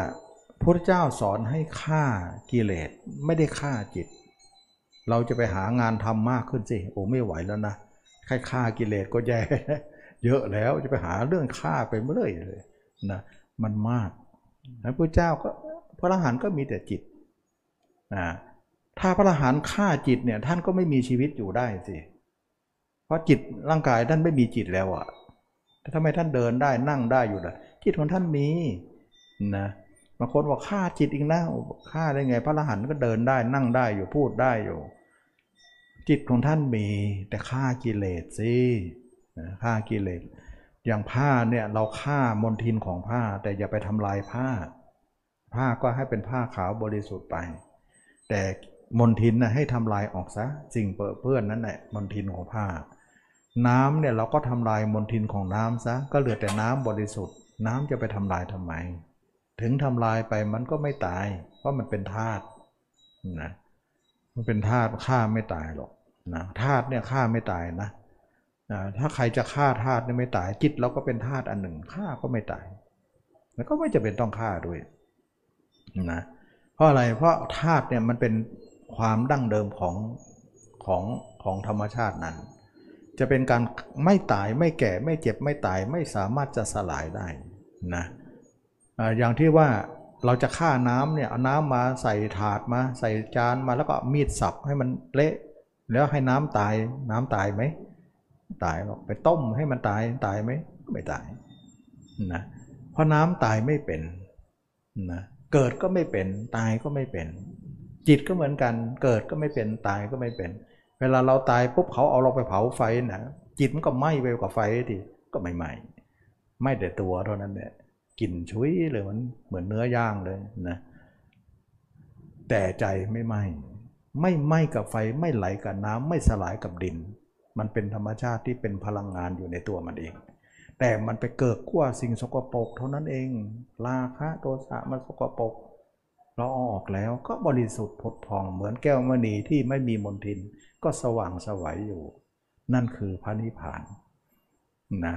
พระเจ้าสอนให้ฆ่ากิเลสไม่ได้ฆ่าจิต เราจะไปหางานทำมากขึ้นสิโอ้ไม่ไหวแล้วนะแค่ฆ่ากิเลสก็แย่เยอะแล้วจะไปหาเรื่องฆ่าไปเมื่อยเลยนะมันมากแล้วพระเจ้าก็พระอรหันต์ก็มีแต่จิตนะถ้าพระอรหันต์ฆ่าจิตเนี่ยท่านก็ไม่มีชีวิตอยู่ได้สิเราะจิตร่างกายท่านไม่มีจิตแล้วอะแต่ทำไมท่านเดินได้นั่งได้อยู่ล่ะจิตของท่านมีนะบางคนบอกฆ่าจิตอีกนะฆ่าได้ไง พระอรหันต์ก็เดินได้นั่งได้อยู่พูดได้อยู่ จิตของท่านมีแต่ฆ่ากิเลสสิฆ่ากิเลสอย่างผ้าเนี่ยเราฆ่ามลทินของผ้า แต่อย่าไปทำลายผ้า ผ้าก็ให้เป็นผ้าขาวบริสุทธิ์ไป แต่มลทินนะให้ทำลายออกซะสิ่งเปื้อนนั้นแหละมลทินของผ้า น้ำเนี่ยเราก็ทำลายมลทินของน้ำซะก็เหลือแต่น้ำบริสุทธิ์ น้ำจะไปทำลายทำไม ถึงทำลายไปมันก็ไม่ตาย เพราะมันเป็นธาตุนะมันเป็นธาตุฆ่าไม่ตายหรอกนะธาตุเนี่ยฆ่าไม่ตายนะถ้าใครจะฆ่าธาตุเนี่ยไม่ตายจิตเราก็เป็นธาตุอันหนึ่งฆ่าก็ไม่ตายแล้วก็ไม่จะเป็นต้องฆ่าด้วยนะเพราะอะไรเพราะธาตุเนี่ยมันเป็นความดั้งเดิมของของของธรรมชาตินั้น จะเป็นการไม่ตายไม่แก่ไม่เจ็บไม่ตายไม่สามารถจะสลายได้นะอย่างที่ว่าเราจะฆ่าน้ำเนี่ยเอาน้ำมาใส่ถาดมา ใส่จานมาแล้วก็มีดสับให้มันเละ แล้วให้น้ำตายน้ำตายไหมตายหรอกไปต้มให้มันตายตายไหมไม่ตายนะเพราะน้ำตายไม่เป็นนะเกิดก็ไม่เป็นตายก็ไม่เป็น จิตก็เหมือนกัน เกิดก็ไม่เป็นตายก็ไม่เป็น เวลาเราตายปุ๊บเขาเอาเราไปเผาไฟนะจิตมันก็ไหม้ไปกับไฟทีก็ไม่ไหม้ไม่แต่ตัวเท่านั้นเนี่ยกลิ่นชุยเลยมันเหมือนเนื้อย่างเลยนะแต่ใจไม่ไหม้ไม่ไหม้กับไฟไม่ไหลกับน้ำไม่สลายกับดิน มันเป็นธรรมชาติที่เป็นพลังงานอยู่ในตัวมันเอง แต่มันไปเกิดขั้วสิ่งสกปรกเท่านั้นเองราคะโทสะมันสกปรกเราออกแล้วก็บริสุทธิ์ผดพองเหมือนแก้วมณีที่ไม่มีมลทิน ก็สว่างสวัยอยู่ นั่นคือพระนิพพานนะ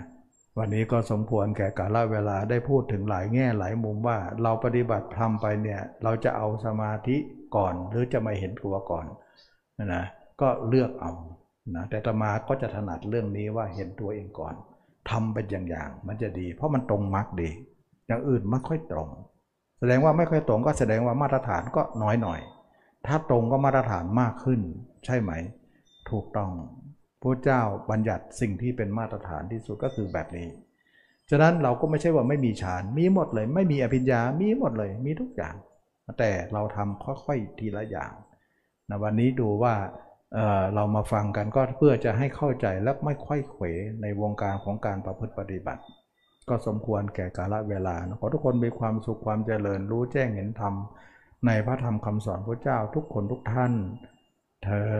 วันนี้ก็สมควรแก่กาลเวลาได้พูดถึงหลายแง่หลายมุมว่าเราปฏิบัติทำไปเนี่ยเราจะเอาสมาธิก่อนหรือจะมาเห็นตัวก่อนนะก็เลือกเอานะแต่ตมาก็จะถนัดเรื่องนี้ว่าเห็นตัวเองก่อนทำเป็นอย่างๆมันจะดี เพราะมันตรงมรรคดี อย่างอื่นไม่ค่อยตรง แสดงว่าไม่ค่อยตรงก็แสดงว่ามาตรฐานก็น้อยหน่อย ถ้าตรงก็มาตรฐานมากขึ้น ใช่ไหม ถูกต้องพระเจ้าบัญญัติสิ่งที่เป็นมาตรฐานที่สุดก็คือแบบนี้ ฉะนั้นเราก็ไม่ใช่ว่าไม่มีฌาน มีหมดเลย ไม่มีอภิญญา มีหมดเลย มีทุกอย่าง แต่เราทำค่อยๆทีละอย่างนะวันนี้ดูว่าเรามาฟังกันก็เพื่อจะให้เข้าใจและไม่ค่อยเขวในวงการของการประพฤติปฏิบัติ ก็สมควรแก่กาลเวลาขอทุกคนมีความสุขความเจริญรู้แจ้งเห็นธรรม ในพระธรรมคำสอนพระเจ้าทุกคนทุกท่านเธอ